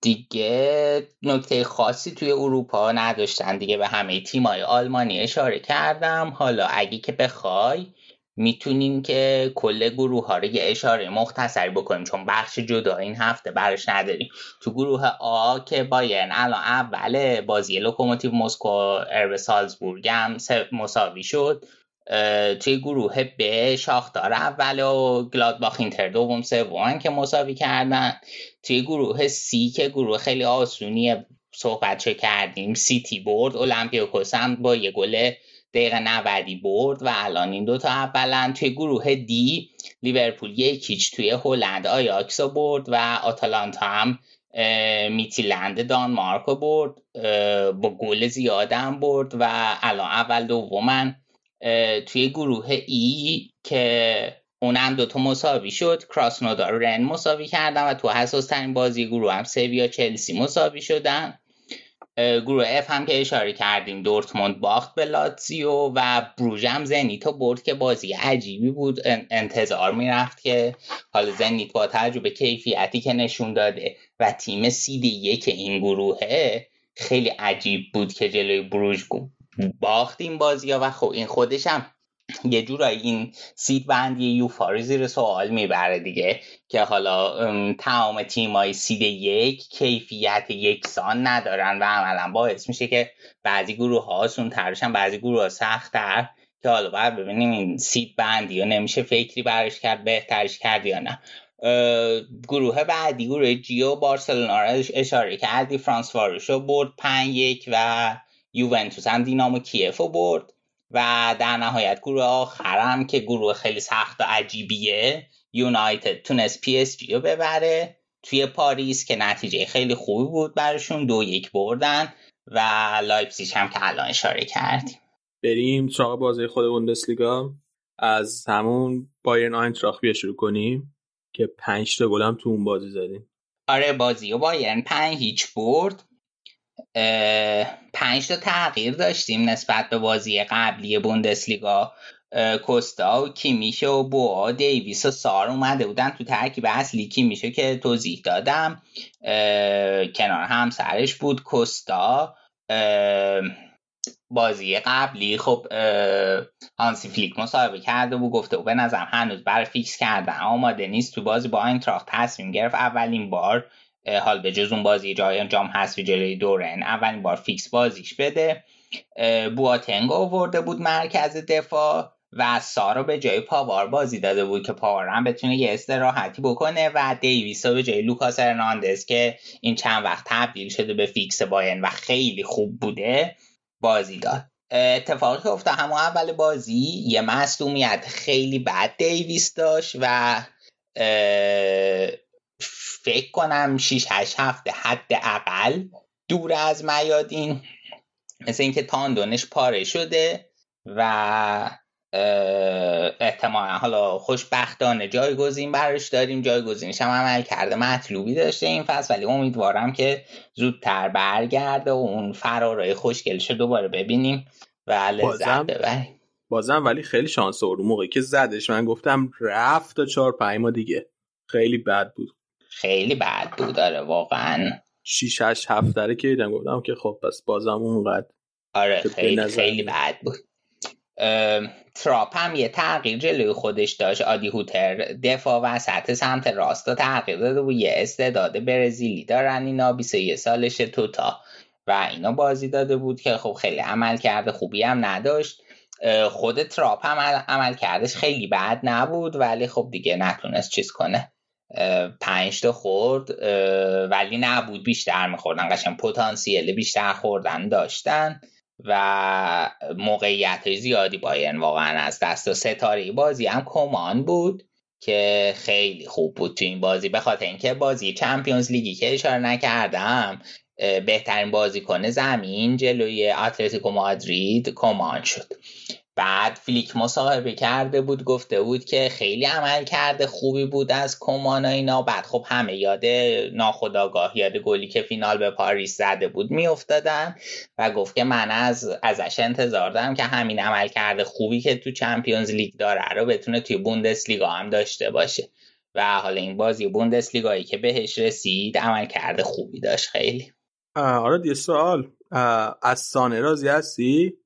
دیگه نکته خاصی توی اروپا نداشتن. دیگه به همه تیمای آلمانی اشاره کردم. حالا اگه که بخوای می‌تونیم که کل گروه ها رو یه اشاره مختصری بکنیم چون بخش جدا این هفته براش نداریم. تو گروه آ که بایرن الان اول بازی لوکوموتیو مسکو آربی سالزبورگ هم مساوی شد. توی گروه ب شاختار اول و گلادباخ اینتر دوم سوم که مساوی کردن. توی گروه سی که گروه خیلی آسونیه صحبتشو کردیم سیتی برد اولمپیاکوس هم با یه گل دقیقه 90 برد و الان این دوتا اولا توی گروه دی لیورپول یکیچ توی هلند آیاکس برد و آتالانتا هم میتیلند دانمارک برد با گل زیادم برد و الان اول دومن. توی گروه ای که اونم دوتا مساوی شد. کراسنودار رن مساوی کردن و تو حساس ترین بازی گروه هم سویا چلسی مساوی شدن. گروه اف هم که اشاره کردیم دورتموند باخت به لاتزیو و بروژم زنیتو برد که بازی عجیبی بود. انتظار می‌رفت که حالا زنیت با تجربه کیفیتی که نشون داده و تیم سیدی یک این گروهه خیلی عجیب بود که جلوی بروژ باخت این بازی ها و خب این خودش هم یه جورایی این سید بندی یوفا زیر سوال می‌بره دیگه که حالا تمام تیم های سید یک کیفیت یکسان ندارن و عملا باعث میشه که بعضی گروه ها راحت‌ترن بعضی گروه ها سختتر که حالا باید ببینیم این سیدبندی یا نمیشه فکری برش کرد بهترش کرد یا نه. گروه بعدی گروه جی و بارسلونا رو اشاره کردی فرانسواروشو برد پنج یک و یوونتوس هم دینامو کیف رو برد و در نهایت گروه آخرم که گروه خیلی سخت و عجیبیه. یونایتد تونست پی اس جی رو ببره توی پاریس که نتیجه خیلی خوبی بود برشون دو یک بردن و لایپسیش هم که الان اشاره کردیم. بریم سراغ بازی خود بوندسلیگا. از همون بایرن آینتراخت بیا شروع کنیم که پنج تا گل هم تو اون بازی زدیم. آره بازی و بایرن پنج هیچ برد. پنج تا تغییر داشتیم نسبت به بازی قبلی بوندسلیگا. کوستا و کیمیشه و بوا دیویس و سار اومده بودن تو ترکیب اصلی. کیمیشه که توضیح دادم. کنار همسرش بود کوستا. بازی قبلی خب هانسی فلیک مصاحبه کرده و گفته و به نظرم هنوز برای fix کردن آماده نیست. تو بازی با اینتراخت تصمیم گرفت اولین بار حال به جز اون بازی جای جام حذفی جلوی دورن اولین بار fix بازیش بده. بواتنگ آورده بود مرکز دفاع و سار رو به جای پاوار بازی داده بود که پاوار هم بتونه یه استراحتی بکنه و دیویس به جای لوکاس ارناندز که این چند وقت تبدیل شده به fix بایرن و خیلی خوب بوده بازی داد. اتفاقی که افتاد همون اول بازی یه مصدومیت خیلی بد دیویس داشت و فکر کنم 6 8 هفته حداقل دور از میادین. مثل اینکه تاندونش پاره شده و احتمالا حالا خوشبختانه جایگزین براش داریم. جایگزینش هم عمل کرده مطلوبی داشته این فصل ولی امیدوارم که زودتر برگرده و اون فرارای خوشگلش رو دوباره ببینیم و لذت ببریم. بازم ولی خیلی شانس آورد. موقعی که زدش من گفتم رفت تا چهار پنج ما دیگه. خیلی بد بود. خیلی بد بود داره واقعا. 6 8 7 داره که دیدم؟ گفتم که خب پس بازم اونقدر آره خیلی خیلی بد بود. تراپ هم یه تغییر جلوی خودش داشت. آدی هوتر دفاع و سطح سمت راست رو تغییر داده و یه استعداد برزیلی دارن اینا 21 سالشه توتا. و اینا بازی داده بود که خب خیلی عمل کرده خوبی هم نداشت. خود تراپ هم عمل کردش خیلی بد نبود ولی خب دیگه نتونست چیز کنه. پنج تا خورد ولی نبود بیشتر میخوردن. قشن پتانسیل بیشتر خوردن داشتن و موقعیت زیادی باین واقعا از دست و ستاره بازی هم کمان بود که خیلی خوب بود تو این بازی. به خاطر اینکه بازی چمپیونز لیگی که اشاره نکردم بهترین بازیکن زمین جلوی اتلتیکو مادرید کومان شد. بعد فلیک مصاحبه کرده بود گفته بود که خیلی عملکرد خوبی بود از کومان اینا. بعد خب همه یاد ناخودآگاه یاد گلی که فینال به پاریس زده بود میافتادن و گفت که من از ازش انتظار دارم که همین عملکرد خوبی که تو چمپیونز لیگ داره رو بتونه توی بوندس لیگا هم داشته باشه. و حالا این بازی بوندس لیگایی که بهش رسید عملکرد خوبی داشت خیلی. آره یه سوال. از سانه راضی هستی؟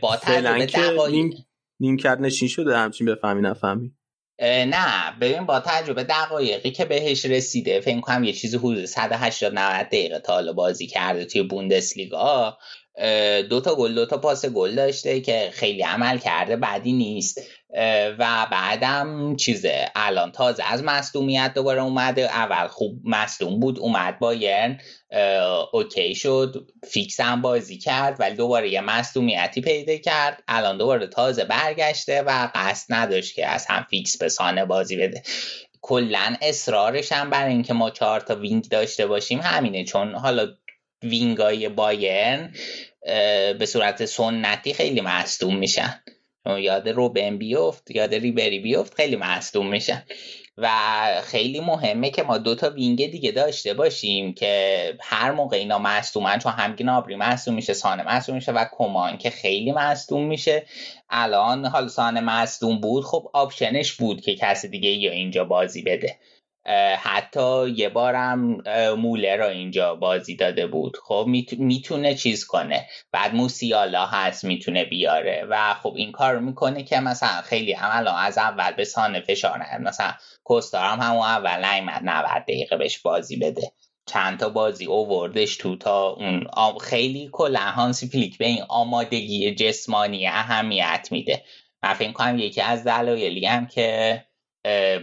با تجربه دقایق. نیم, نیم کرد نشین شده همچین بفهمی نفهمی. نه ببین با تجربه دقایقی که بهش رسیده فکر کنم یه چیزی حدود 180 90 دقیقه تا حالا بازی کرده توی بوندسلیگا. دو تا گل دو تا پاس گل داشته که خیلی عمل کرده بعدی نیست. و بعدم چیزه الان تازه از مصدومیت دوباره اومده اول خوب مصدوم بود اومد بایرن OK شد fix هم بازی کرد ولی دوباره یه مصدومیتی پیدا کرد الان دوباره تازه برگشته و قصد نداشت که از هم fix به سانه بازی بده. کلا اصرارش هم برای اینکه ما چهار تا wing داشته باشیم همینه چون حالا wing ای بایرن به صورت سنتی خیلی مصدوم میشن. یاد روبن بیفت یاد ریبری بیفت خیلی مصدوم میشن و خیلی مهمه که ما دوتا wing دیگه داشته باشیم که هر موقع اینا مصدومن چون هم گنابری مصدوم میشه سانه مصدوم میشه و کومان که خیلی مصدوم میشه. الان حالا سانه مصدوم بود خب option ش بود که کسی دیگه یا اینجا بازی بده. حتی یه بارم مولر اینجا بازی داده بود. خب می‌تونه چیز کنه. بعد موسیالا هست می‌تونه بیاره. و خب این کار می‌کنه که مثلا خیلی عملا از اول به سانه فشار نه مثلا کوستار هم همون اول نیمد 90 دقیقه بهش بازی بده. چند تا بازی اووردش تو تا اون خیلی کلا هانسی فلیک به این آمادگی جسمانی اهمیت میده. من فکر کنم یکی از دلایلی هم که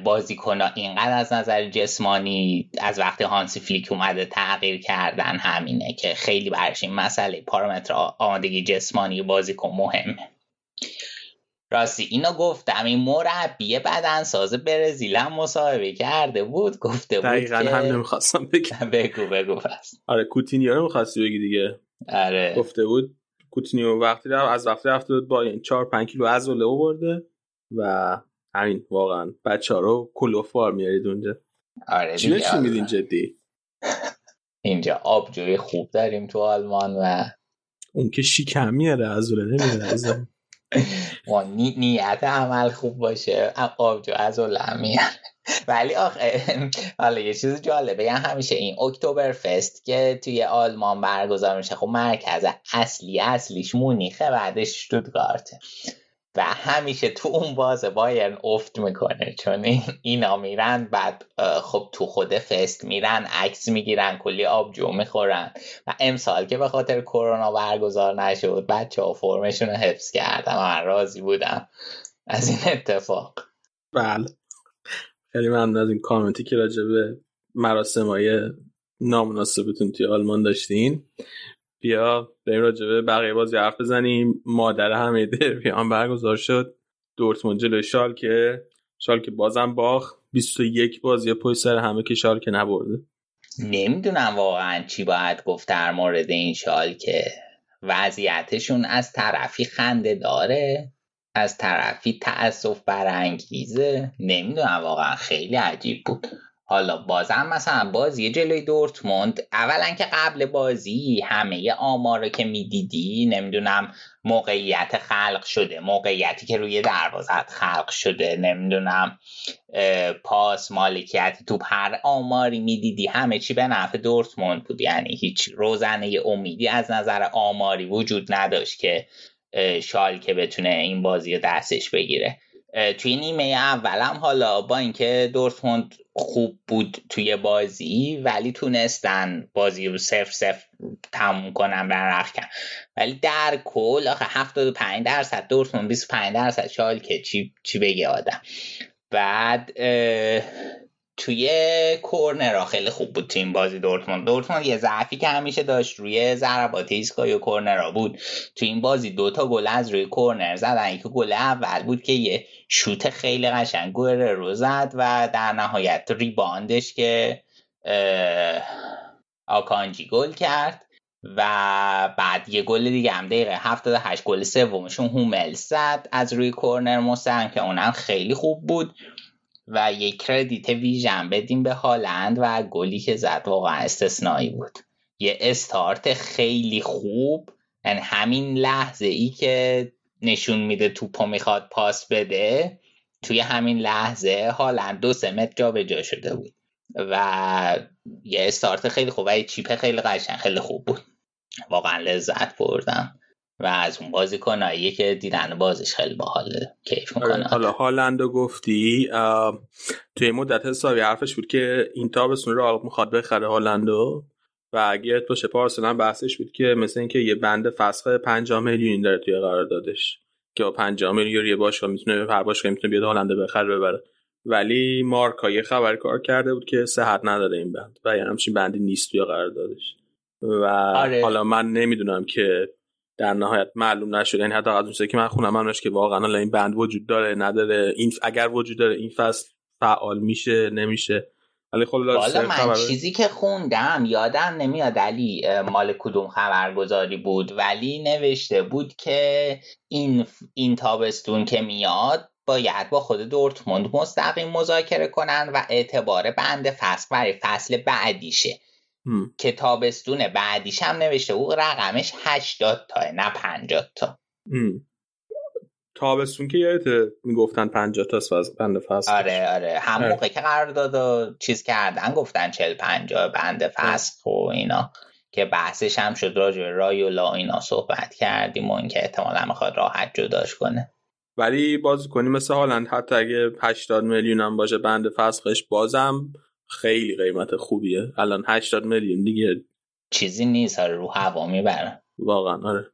بازیکن اینقدر از نظر جسمانی از وقتی هانسی فلیک اومده تغییر کردن همینه که خیلی برش این مسئله پارامتر آمادگی جسمانی بازیکن مهمه. راستی اینو گفتم این مربی بدنساز برزیل هم مصاحبه کرده بود گفته بود دقیقا که... هم نمی‌خواستم بگم. بگو بگو پس. آره کوتینیو رو می‌خواستی بگی دیگه؟ آره. گفته بود کوتینیو وقتی رفت از وقتی رفته بود با این 4 5 کیلو عضله برده و همین واقعا. بچه ها رو کلوفار میارید اونجا. آره چی چی میدین جدی؟ اینجا آبجوی خوب داریم تو آلمان و اون که شیکم میاره از نمیاره ما نی... نیت عمل خوب باشه. آبجو از میاره. ولی آخه حالا یه چیز جالبه یعنی همیشه این اکتبر فست که توی آلمان برگزار میشه خب مرکز اصلی اصلیش مونیخه بعدش شتوتگارته و همیشه تو اون باز بایرن افت می‌کنه چون این اینا میرن بعد خب تو خود فست میرن عکس می‌گیرن کلی آبجو می‌خورن. و امسال که به خاطر کرونا برگزار نشد بچه ها فرمشون رو حفظ کردم من راضی بودم از این اتفاق. بله. خیلی ممنون از این کامنتی که راجع به مراسم های نامناسبتون توی آلمان داشتین. بیا بریم راجع به بقیه بازی حرف بزنیم. مادر همه دربی هم برگزار شد. دورتموند جلوی شال که شال که بازم باخ 21 بازی پشت سر همه که شالکه نبرده. نمی‌دونم واقعا چی باید گفت در مورد این شالکه. وضعیتشون از طرفی خنده داره از طرفی تأصف برانگیزه. نمی‌دونم واقعا خیلی عجیب بود. حالا بازم مثلا بازی جلوی دورتموند اولا که قبل بازی همه آمار که می‌دیدی نمی‌دونم موقعیت خلق شده موقعیتی که روی دروازت خلق شده نمی‌دونم پاس مالکیت تو هر آماری می‌دیدی همه چی به نفع دورتموند بود. یعنی هیچ روزنه امیدی از نظر آماری وجود نداشت که شال که بتونه این بازی رو دستش بگیره. توی نیمه اولم حالا با اینکه دورتموند خوب بود توی بازی ولی تونستن بازی رو صفر صفر تموم کنن برن رخ ولی در کل آخه 75 درصد دورتموند 25 درصد شال که چی, چی بگه آدم؟ بعد توی کورنرها خیلی خوب بود تیم بازی دورتموند. دورتموند یه ضعفی که همیشه داشت روی ضربات ایستگاهی و کورنرها بود. تو این بازی دوتا گل از روی کورنر زدن. یکی گل اول بود که یه شوت خیلی قشنگ گل رو زد و در نهایت ریباندش که آکانجی گل کرد و بعد یه گل دیگه هم دقیقه 78 گل سومشون هومل زد از روی کورنر مستقیم که اونم خیلی خوب بود. و یک کردیت ویژن بدیم به هالند و گلی که زد واقعا استثنایی بود. یه استارت خیلی خوب یعنی همین لحظه ای که نشون میده توپو می‌خواد پاس بده توی همین لحظه هالند دو سه متر جا شده بود و یه استارت خیلی خوب و یه چیپ خیلی قشنگ خیلی خوب بود. واقعا لذت بردم. و از اون بازیکنایی که دیدن بازش خیلی باحال کیف آره، می‌کنه حالا هالندو گفتی توی مدت حسابی حرفش بود که این تابستون رو می‌خواد بخره هالندو و اگه باشه پارسل بحثش بود که مثل اینکه یه بند فسخ 5 میلیون داره توی قراردادش که با 5 میلیون یه باشگاه می‌تونه هر باشگاه می‌تونه بیاد هالندو بخره ببره. ولی مارکا یه خبر کار کرده بود که صحت نداره این بند و یه همچین بندی نیست توی قراردادش. و آره. حالا من نمی‌دونم که در نهایت معلوم نشد یعنی حتی از اون که من خونم من که واقعا این بند وجود داره نداره. این اگر وجود داره این فصل فعال میشه نمیشه. ولی خب من چیزی که خوندم یادم نمیاد علی مال کدوم خبرگزاری بود. ولی نوشته بود که این این تابستون که میاد باید با خود دورتموند مستقیم مذاکره کنن و اعتبار بند فصل برای فصل بعدیشه. که تابستون بعدیش هم نوشته. او رقمش 80 تا نه 50 تا. تابستون که یادت می‌گفتن 50 تا بند فصل آره آره. هم آره. موقع که قرار داد و چیز کردن گفتن 40 50 بند فصل و اینا. که بحثش هم شد راجع به رایولا اینا صحبت کردیم و اینکه احتمالا می‌خواد راحت جداش کنه. ولی باز کنیم مثل هالند. حتی اگه 80 میلیون هم باشه بند فسخش بازم خیلی قیمت خوبیه. الان 80 میلیون دیگه. چیزی نیست آره رو هوا می‌برن واقعا آره.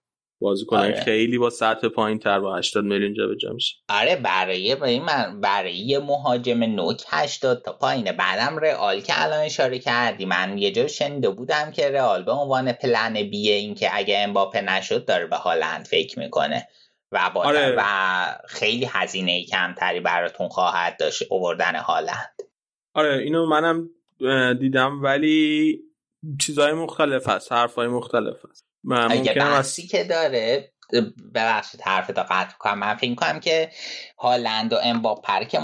بازیکن آره. خیلی با سطح پایین تر با 80 میلیون جابجا میشه آره برای برای من برای یه مهاجم نوک 80 تا پایینه. بعدم رئال که الان اشاره کردی. من یه جا شنیده بودم که رئال به عنوان پلن بیه این که اگه امباپه نشد داره به هالند فکر می‌کنه. و با آره. و خیلی هزینه کمتری براتون خواهد داشت اووردن هالند. آره اینو منم دیدم ولی چیزهای مختلف هست حرفهای مختلف هست. اگه بحثی که داره ببخشید حرف تا قطع کنم من فکر کنم که هالند و امباپر که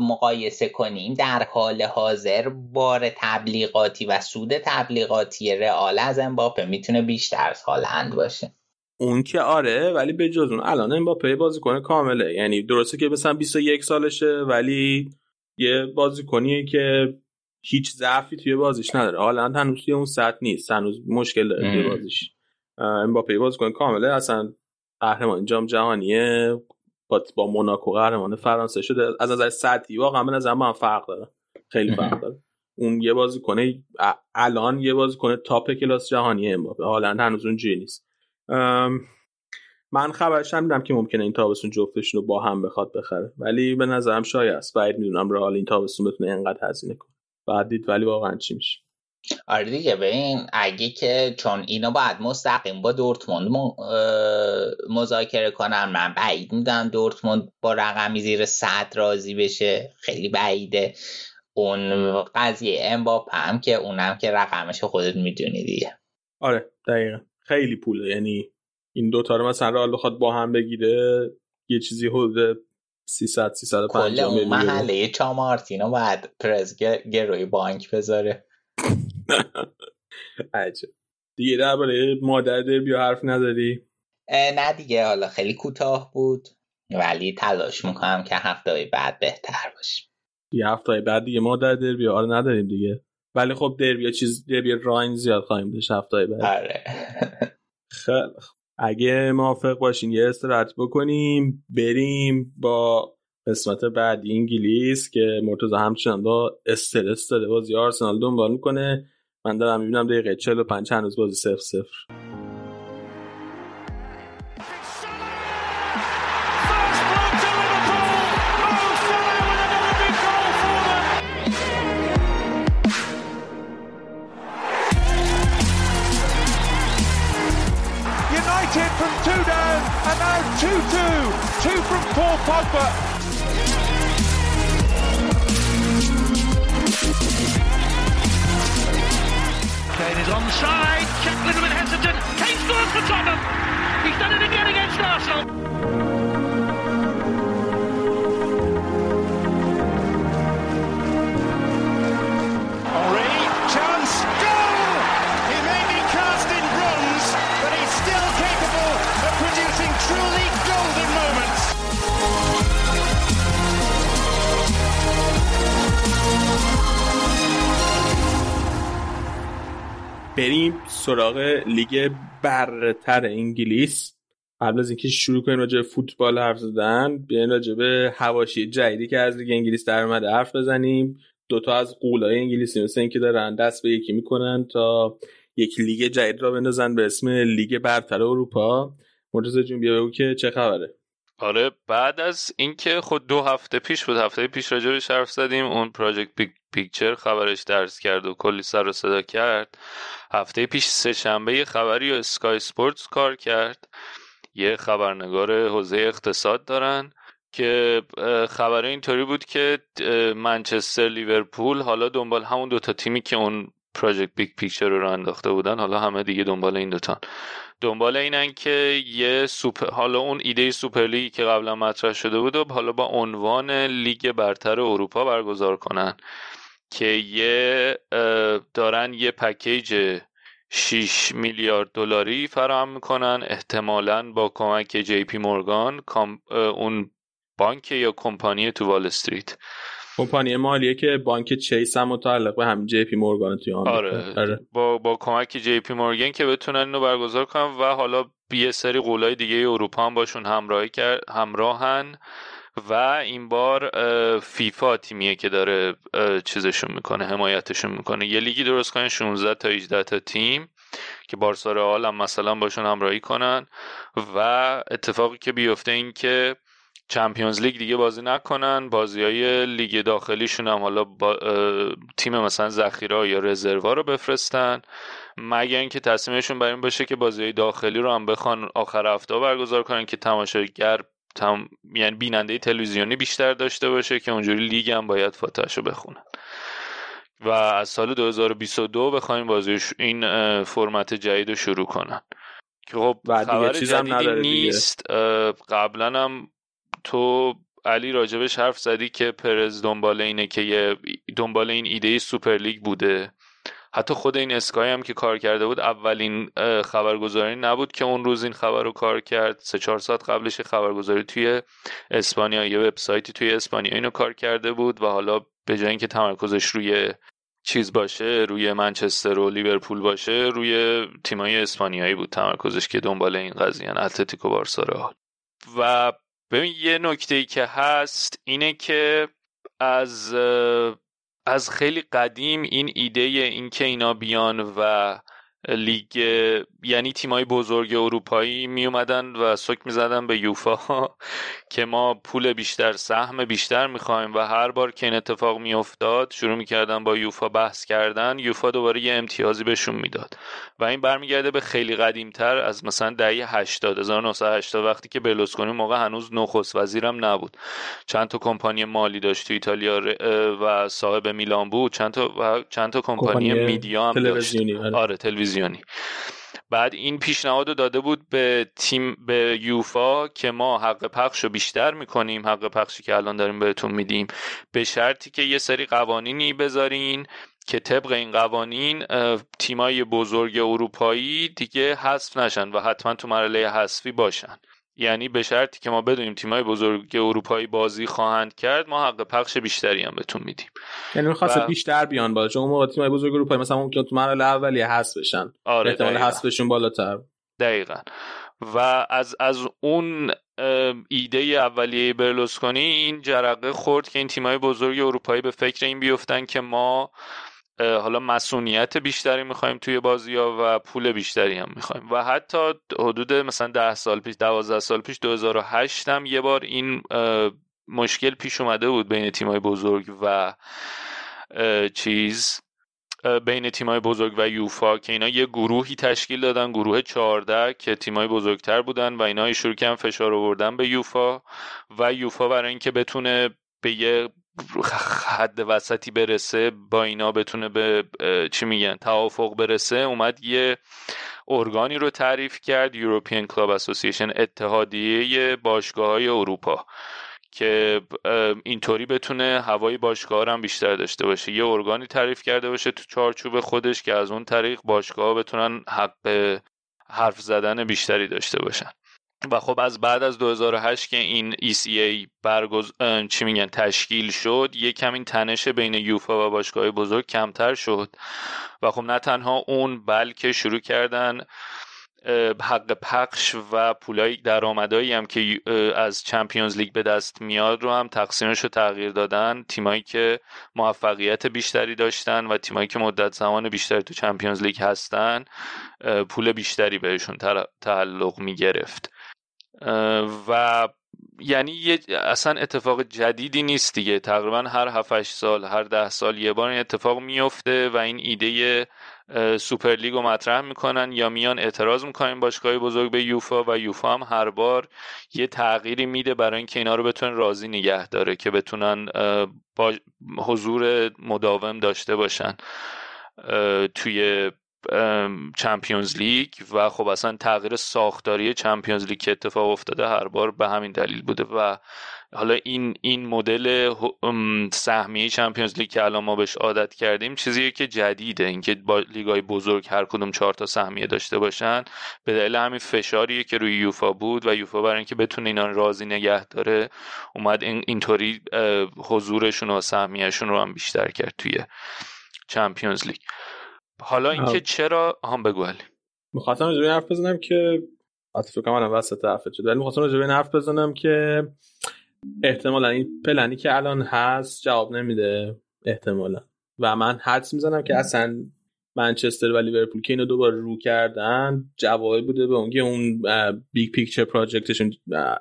مقایسه کنیم در حال حاضر بار تبلیغاتی و سود تبلیغاتی رئال از امباپه می‌تونه بیشتر از هالند باشه. اون که آره ولی به جز اون الان امباپه بازیکن کامله. یعنی درسته که مثلا 21 سالشه ولی یه بازیکنیه که هیچ ضعفی توی بازیش نداره. حالا هنوز توی اون سطح نیست. هنوز مشکل داره توی بازیش. امباپه بازیکن کامله. اصلا قهرمان جام جهانیه. با, با موناکو قهرمان فرانسه شده. از نظر سطحی واقعا به نظر من فرق داره. خیلی فرق داره. اون یه بازیکن الان یه بازیکن تاپ کلاس جهانیه امباپه. حالا هنوز اونجوری نیست. من خبرش هم دیدم که ممکنه این تابستون جفتشون رو با هم بخواد بخره. ولی به نظرم شایع است. بعید می‌دونم رئال این تابستون بتونه انقدر هزینه کنه. بعد دید ولی واقعا چی میشه. آره دیگه ببین اگه که چون اینا باید مستقیم با دورتموند مذاکره کنن من بعید میدم دورتموند با رقمی زیر صد راضی بشه. خیلی بعیده. اون قضیه امباپ هم که اونم که رقمش خودت می‌دونی دیگه. آره دقیقا. خیلی پوله. یعنی این دوتا رو مثلا رئال بخواد با هم بگیره یه چیزی حدود 300 350 میلیون. محله چامارتینو باید پرز گروی بانک بذاره. عجب. دیگه درباره مادر دربی حرف نداری نه دیگه حالا خیلی کوتاه بود. ولی تلاش می‌کنم که هفته بعد بهتر باشه. یه هفته بعد دیگه مادر دربی آره نداریم دیگه. ولی خب دربی چیز دربی راین زیاد خواهیم داشت هفته بعد. آره. خیلی اگه موافق باشین یه استراحت بکنیم بریم با قسمت بعدی انگلیس که مرتضی همچنان با استرس داره. بازی آرسنال دنبال می‌کنه. من دارم می‌بینم دقیقه 45 هنوز بازی 0 0 2-2. Two from Paul Pogba. Kane is onside. Check a little bit hesitant. Kane scores for Tottenham. سراغ لیگ برتر انگلیس. قبل از اینکه شروع کنیم راجع فوتبال حرف زدن بیاین راجع به حواشی جدیدی که از لیگ انگلیس در اومده حرف بزنیم. دوتا از غولای انگلیسی مثل اینکه دارن دست به یکی می‌کنن تا یک لیگ جدید راه بندازن به اسم لیگ برتر اروپا. مرتضی جون بیا بگو که چه خبره. آره بعد از اینکه خود دو هفته پیش بود هفته پیش راجع بهش حرف زدیم اون Project Big Picture خبرش درز کرد و کلی سر و صدا کرد. هفته پیش سه شنبه خبری و اسکای سپورتس کار کرد. یه خبرنگار حوزه اقتصاد دارن که خبر اینطوری بود که منچستر لیورپول حالا دنبال همون دوتا تیمی که اون Project Big Picture رو انداخته بودن حالا همه دیگه دنبال این دوتان. دنبال اینن که یه سوپر حالا اون ایده Super League ی که قبلا مطرح شده بود و حالا با عنوان لیگ برتر اروپا برگزار کنن که یه دارن یه package 6 میلیارد دلاری فراهم می‌کنن احتمالا با کمک جی پی مورگان اون بانک یا کمپانی تو وال استریت. کمپانی مالیه که بانک چیس هم متعلق به همین جی پی مورگان توی آره. آره. با با کمک جی پی مورگان که بتونن اینو برگزار کنن و حالا یه سری غولای دیگه اروپا هم باشون همراهی کرد همراهن و این بار فیفا تیمیه که داره چیزشون می‌کنه حمایتشون می‌کنه یه لیگی درست کنه 16 تا 18 تا تیم که بارسا رئال هم مثلا باشون همراهی کنن و اتفاقی که بیفته این که چمپیونز لیگ دیگه بازی نکنن. بازی های لیگ داخلیشون هم حالا با تیم مثلا ذخیره یا رزروا رو بفرستن. مگر اینکه تصمیمشون بر این باشه که بازی داخلی رو هم بخوان آخر هفته برگزار کنن که تماشاگر تم... یعنی بیننده تلویزیونی بیشتر داشته باشه که اونجوری لیگ هم باید فاتحش رو بخونن و از سال 2022 بخوایم بازی این فرمت جدید رو شروع کنن. که خب خبر جدیدی نیست. قبلا هم تو علی راجبش حرف زدی که پرز دنبال اینه که یه دنبال این ایده سوپر لیگ بوده. حتی خود این اسکای هم که کار کرده بود اولین خبرگزاری نبود که اون روز این خبر رو کار کرد. سه چهار ساعت قبلش خبرگزاری توی اسپانیا یه وبسایتی توی اسپانیا اینو کار کرده بود و حالا به جای اینکه تمرکزش روی چیز باشه روی منچستر و لیورپول باشه روی تیمای اسپانیایی بود تمرکزش که دنبال این قضیه اتلتیکو بارسا و ببین یه نکته ای که هست اینه که از از خیلی قدیم این ایده این که اینا بیان و لیگ یعنی تیمای بزرگ اروپایی می اومدن و سک می زدن به یوفا که ما پول بیشتر سهم بیشتر می‌خوایم و هر بار که این اتفاق می افتاد شروع می‌کردن با یوفا بحث کردن یوفا دوباره یه امتیازی بهشون می‌داد و این برمیگرده به خیلی قدیمتر از مثلا دهه 80 1980 وقتی که برلوسکونی موقع هنوز نخست وزیرم نبود. چند تا کمپانی مالی داشت تو ایتالیا و صاحب میلان بود چند تا و چند تا کمپانی میدیا هم داشت. آره. آره تلویزیونی. بعد این پیشنهاد رو داده بود به تیم به یوفا که ما حق پخش رو بیشتر می‌کنیم حق پخشی که الان داریم بهتون میدیم. به شرطی که یه سری قوانینی بذارین که طبق این قوانین تیمای بزرگ اروپایی دیگه حذف نشن و حتما تو مرحله حذفی باشن. یعنی به شرطی که ما بدونیم تیمای بزرگ اروپایی بازی خواهند کرد ما حق پخش بیشتری هم بهتون میدیم. یعنی می‌خواست و... بیشتر بیان بالا چون موقع تیمای بزرگ اروپایی مثلا ممکن تو مرحله اولیه حذف بشن. آره احتمال حذفشون بالاتر. دقیقا. و از از اون ایده اولیه برلوسکونی این جرقه خورد که این تیمای بزرگ اروپایی به فکر این بیفتن که ما حالا مسئولیت بیشتری می‌خوایم توی بازی ها و پول بیشتری هم می‌خوایم. و حتی حدود مثلا ده سال پیش دوازده سال پیش 2008 هم یه بار این مشکل پیش اومده بود بین تیمای بزرگ و چیز بین تیمای بزرگ و یوفا که اینا یه گروهی تشکیل دادن گروه 14 که تیمای بزرگتر بودن و اینا شروع کردن فشار آوردن به یوفا. و یوفا برای اینکه بتونه به یه حد وسطی برسه با اینا بتونه به چی میگن توافق برسه اومد یه ارگانی رو تعریف کرد European Club Association اتحادیه باشگاه های اروپا که اینطوری بتونه هوای باشگاه هم بیشتر داشته باشه. یه ارگانی تعریف کرده باشه تو چارچوب خودش که از اون طریق باشگاه بتونن حق حرف زدن بیشتری داشته باشن. و خب از بعد از 2008 که این ECA برگز... چی میگن تشکیل شد یک کمی تنش بین یوفا و باشگاه بزرگ کمتر شد. و خب نه تنها اون بلکه شروع کردن حق پخش و پولای درآمدایی هم که از چمپیونز لیگ به دست میاد رو هم تقسیمش رو تغییر دادن. تیمایی که موفقیت بیشتری داشتن و تیمایی که مدت زمان بیشتری تو چمپیونز لیگ هستن پول بیشتری بهشون تعلق می گرفت و یعنی اصلا اتفاق جدیدی نیست دیگه. تقریبا هر 7 سال هر ده سال یه بار این اتفاق میفته و این ایده Super League رو مطرح می‌کنن یا میان اعتراض می‌کنن باشگاه بزرگ به یوفا و یوفا هم هر بار یه تغییری میده برای اینکه اینا رو بتونن راضی نگه داره که بتونن با حضور مداوم داشته باشن. توی چمپیونز لیگ و خب اصلا تغییر ساختاری چمپیونز لیگ که اتفاق افتاده هر بار به همین دلیل بوده و حالا این این مدل سهمیه چمپیونز لیگ که الان ما بهش عادت کردیم چیزیه که جدیده. اینکه با لیگای بزرگ هر کدوم چهار تا سهمیه داشته باشن به دلیل همین فشاریه که روی یوفا بود و یوفا برای اینکه بتونه اینا راضی نگه داره اومد اینطوری حضورشون و سهمیهشون رو هم بیشتر کرد توی چمپیونز لیگ. حالا اینکه چرا هم بگو علی. می‌خواستم راجع حرف بزنم که عاطفه کنم الان وسط حرفت شد. ولی می‌خواستم راجع حرف بزنم که احتمالا این پلنی که الان هست جواب نمیده. احتمالا. و من حدس می‌زنم که اصلا منچستر و لیورپول که اینو دوباره رو کردن جوابی بوده به اونکه اون Big Picture Project شون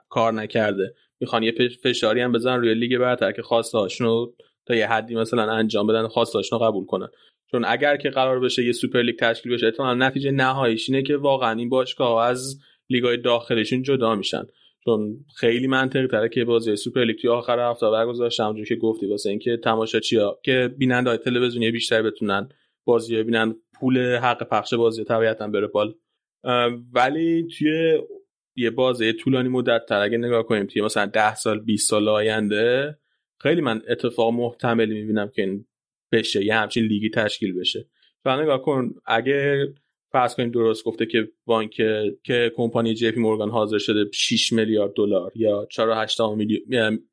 کار نکرده. می‌خوان یه فشاری هم بزنن روی لیگ برتر که خواسته هاشونو تا یه حدی مثلا انجام بدن خواسته هاشونو قبول کنن. چون اگر که قرار بشه یه Super League تشکیل بشه احتمالاً نتیجه نهاییش اینه که واقعا این باشگاه از لیگای داخلشون جدا میشن. چون خیلی منطقی تره که بازی سوپر لیگ توی آخر هفته برگزار همونجوری که گفتی واسه اینکه تماشاچیا که بیننده های تلویزیونی بیشتر بتونن بازی ببینن پول حق پخش بازی طبیعتا بره بال ولی توی یه بازی طولانی مدت تر اگه نگاه کنیم توی مثلا 10 سال 20 سال آینده خیلی من اتفاق محتملی می‌بینم که این بشه یه همچین لیگی تشکیل بشه. و نگاه کن اگه فرض کنیم درست گفته که بانک که کمپانی جی پی مورگان حاضر شده 6 میلیارد دلار یا 4.8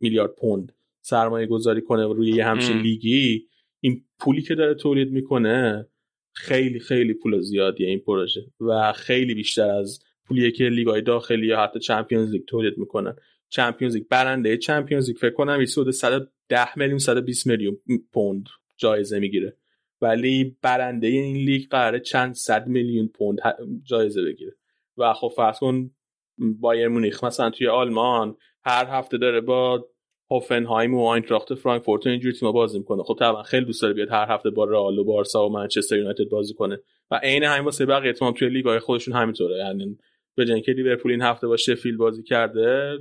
میلیارد پوند سرمایه گذاری کنه روی یه همچین لیگی این پولی که داره تولید می‌کنه خیلی خیلی پول زیادیه این پروژه و خیلی بیشتر از پولیه که لیگای داخلی یا حتی چمپیونز لیگ تولید می‌کنن. چمپیونز لیگ برنده چمپیونز لیگ فکر کنم حدود 110 میلیون 120 میلیون پوند. جایزه می‌گیره. ولی برنده این لیگ قراره چند صد میلیون پوند جایزه بگیره. و خب فرض کن بایر مونیخ مثلا توی آلمان هر هفته داره با هوفنهایم و آینتراخت فرانکفورت و اینجور تیم‌ها بازی می‌کنه. خب طبعا خیلی دوست داره بیاد هر هفته با رئال و بارسا و منچستر یونایتد بازی کنه. و عین همین واسه بقیه تیم توی لیگ‌های خودشون همینطوره. یعنی به جای اینکه لیورپول این هفته با شفیل بازی کرده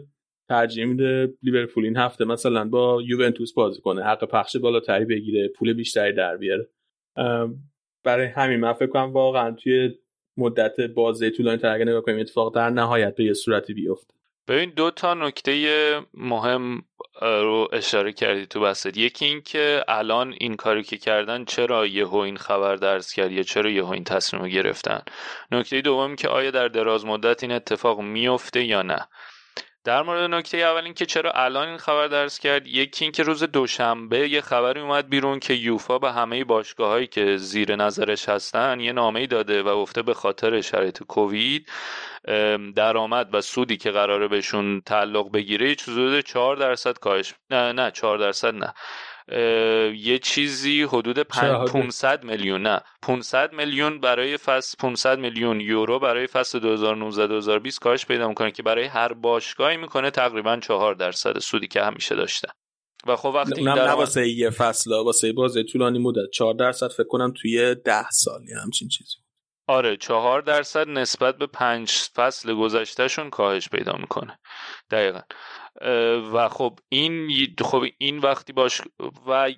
ترجیح میده لیورپول این هفته مثلا با یوونتوس بازی کنه حق پخش بالاتری بگیره پول بیشتری در بیاره. برای همین من فکر کنم واقعا توی مدت بازی طولانی تر اگه نگاه کنیم اتفاق در نهایت به یه صورتی بیفته. ببین دو تا نکته مهم رو اشاره کردی تو بحثت. یکی این که الان این کاری که کردن چرا یهو این خبر درس کرد یا چرا یهو این تصمیم گرفتن. نکته دوم که آیا در دراز مدت این اتفاق میفته یا نه؟ در مورد نکته اول اینکه چرا الان این خبر درس کرد یکی اینکه روز دوشنبه یه خبری اومد بیرون که یوفا به همه باشگاه هایی که زیر نظرش هستن یه نامه داده و گفته به خاطر شرایط کووید درآمد و سودی که قراره بهشون تعلق بگیره حدود 4 درصد کاهش نه نه 4 درصد نه. یه چیزی حدود 500 میلیون نه. 500 میلیون برای فصل 500 میلیون یورو برای فصل 2019 2020 کاهش پیدا می‌کنه که برای هر باشگاهی می‌کنه تقریبا 4 درصد سودی که همیشه داشتن و خب وقتی اونم نه واسه یه فصل واسه بازی طولانی مدت. 4 درصد فکر کنم توی 10 سالی همچین چیزی آره چهار درصد نسبت به پنج فصل گذشتهشون کاهش پیدا می‌کنه. دقیقا. و خب این خب این وقتی باش و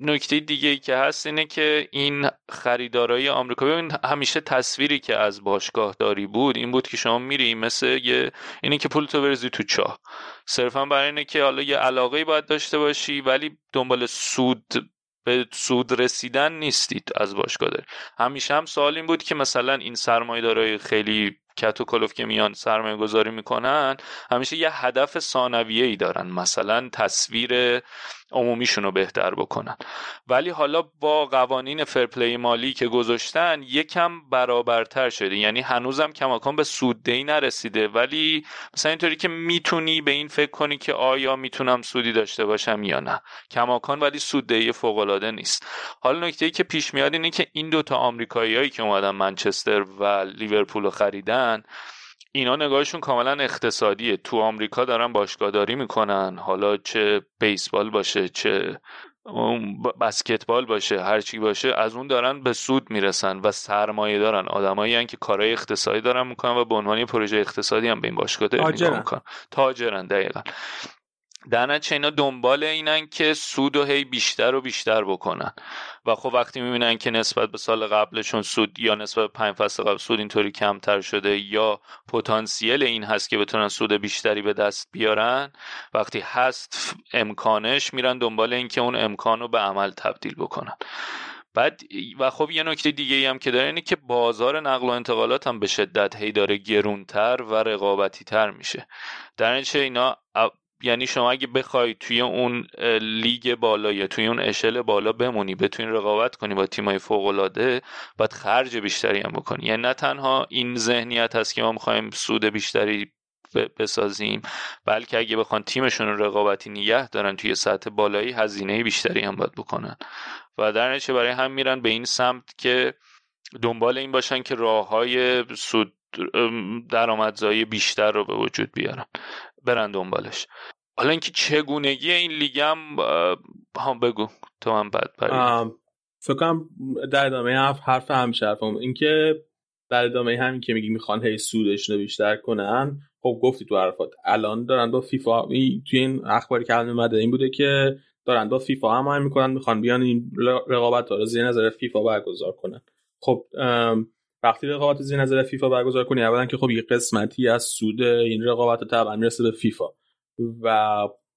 نکته دیگه که هست اینه که این خریدارای آمریکا ببین همیشه تصویری که از باشگاه داری بود این بود که شما میری مثل یه اینه که پول تو برزی تو چاه. صرفا برای اینه که حالا یه علاقه باید داشته باشی ولی دنبال سود به سود رسیدن نیستید از باشگاه داری همیشه هم سوال این بود که مثلا این سرمایه‌دارای خیلی کت و کلوف که میان سرمایه گذاری می‌کنن همیشه یه هدف ثانویه ای دارن. مثلا تصویر عمومیشون رو بهتر بکنن. ولی حالا با قوانین فرپلی مالی که گذاشتن یکم برابرتر شده. یعنی هنوزم کماکان به سوددهی نرسیده. ولی مثلا اینطوری که می‌تونی به این فکر کنی که آیا می‌تونم سودی داشته باشم یا نه. کماکان ولی سوددهی فوق العاده نیست. حالا نکته ای که پیش میاد اینه که این دوتا آمریکاییایی که اومدن منچستر و لیورپول رو خریدن اینا نگاهشون کاملا اقتصادیه. تو آمریکا دارن باشگاهداری می‌کنن. حالا چه بیسبال باشه چه بسکتبال باشه هر چی باشه از اون دارن به سود می‌رسن و سرمایه دارن. آدمایی که کارهای اقتصادی دارن می‌کنن و به عنوان پروژه اقتصادی هم به این باشگاه می‌کنن. تاجرن دقیقا. در نتیجه اینا دنبال اینن که سود و هی بیشتر و بیشتر بکنن. و خب وقتی می‌بینن که نسبت به سال قبلشون سود یا نسبت به پنج فصل قبل سود اینطوری کمتر شده یا پتانسیل این هست که بتونن سود بیشتری به دست بیارن وقتی هست امکانش میرن دنبال اینکه اون امکان رو به عمل تبدیل بکنن. بعد و خب یه نکته دیگه هم که داره اینه که بازار نقل و انتقالات هم به شدت هی داره گرونتر و رقابتی تر میشه. در نتیجه اینا یعنی شما اگه بخوای توی اون لیگ بالا یا توی اون اشل بالا بمونی بتونی رقابت کنی با تیمای فوق العاده باید خرج بیشتری هم بکنی. یعنی نه تنها این ذهنیت هست که ما می‌خوایم سود بیشتری بسازیم بلکه اگه بخوان تیمشون رقابتی نگه دارن توی سطح بالایی هزینه بیشتری هم باید بکنن. و در نتیجه برای هم میرن به این سمت که دنبال این باشن که راه های سود درآمدزایی بیشتر رو به وجود بیارن. برن دنبالش. حالا اینکه چگونگی این لیگ هم هم بگو. تو من بعد فکر کنم در ادامه حرف حرف حرفم اینکه در ادامه همین که میگی می‌خوان هی سودشون رو بیشتر کنن خب گفتی تو حرفات الان دارن با فیفا توی این اخباری که الان اومده این بوده که دارن با فیفا هم می‌کنن می‌خوان بیان این رقابت رو زیر نظر فیفا برگزار کنن. خب وقتی رقابت زیر نظر فیفا برگزار کنی اولا که خب یه قسمتی از سود این رقابت طبعا می‌رسه به فیفا و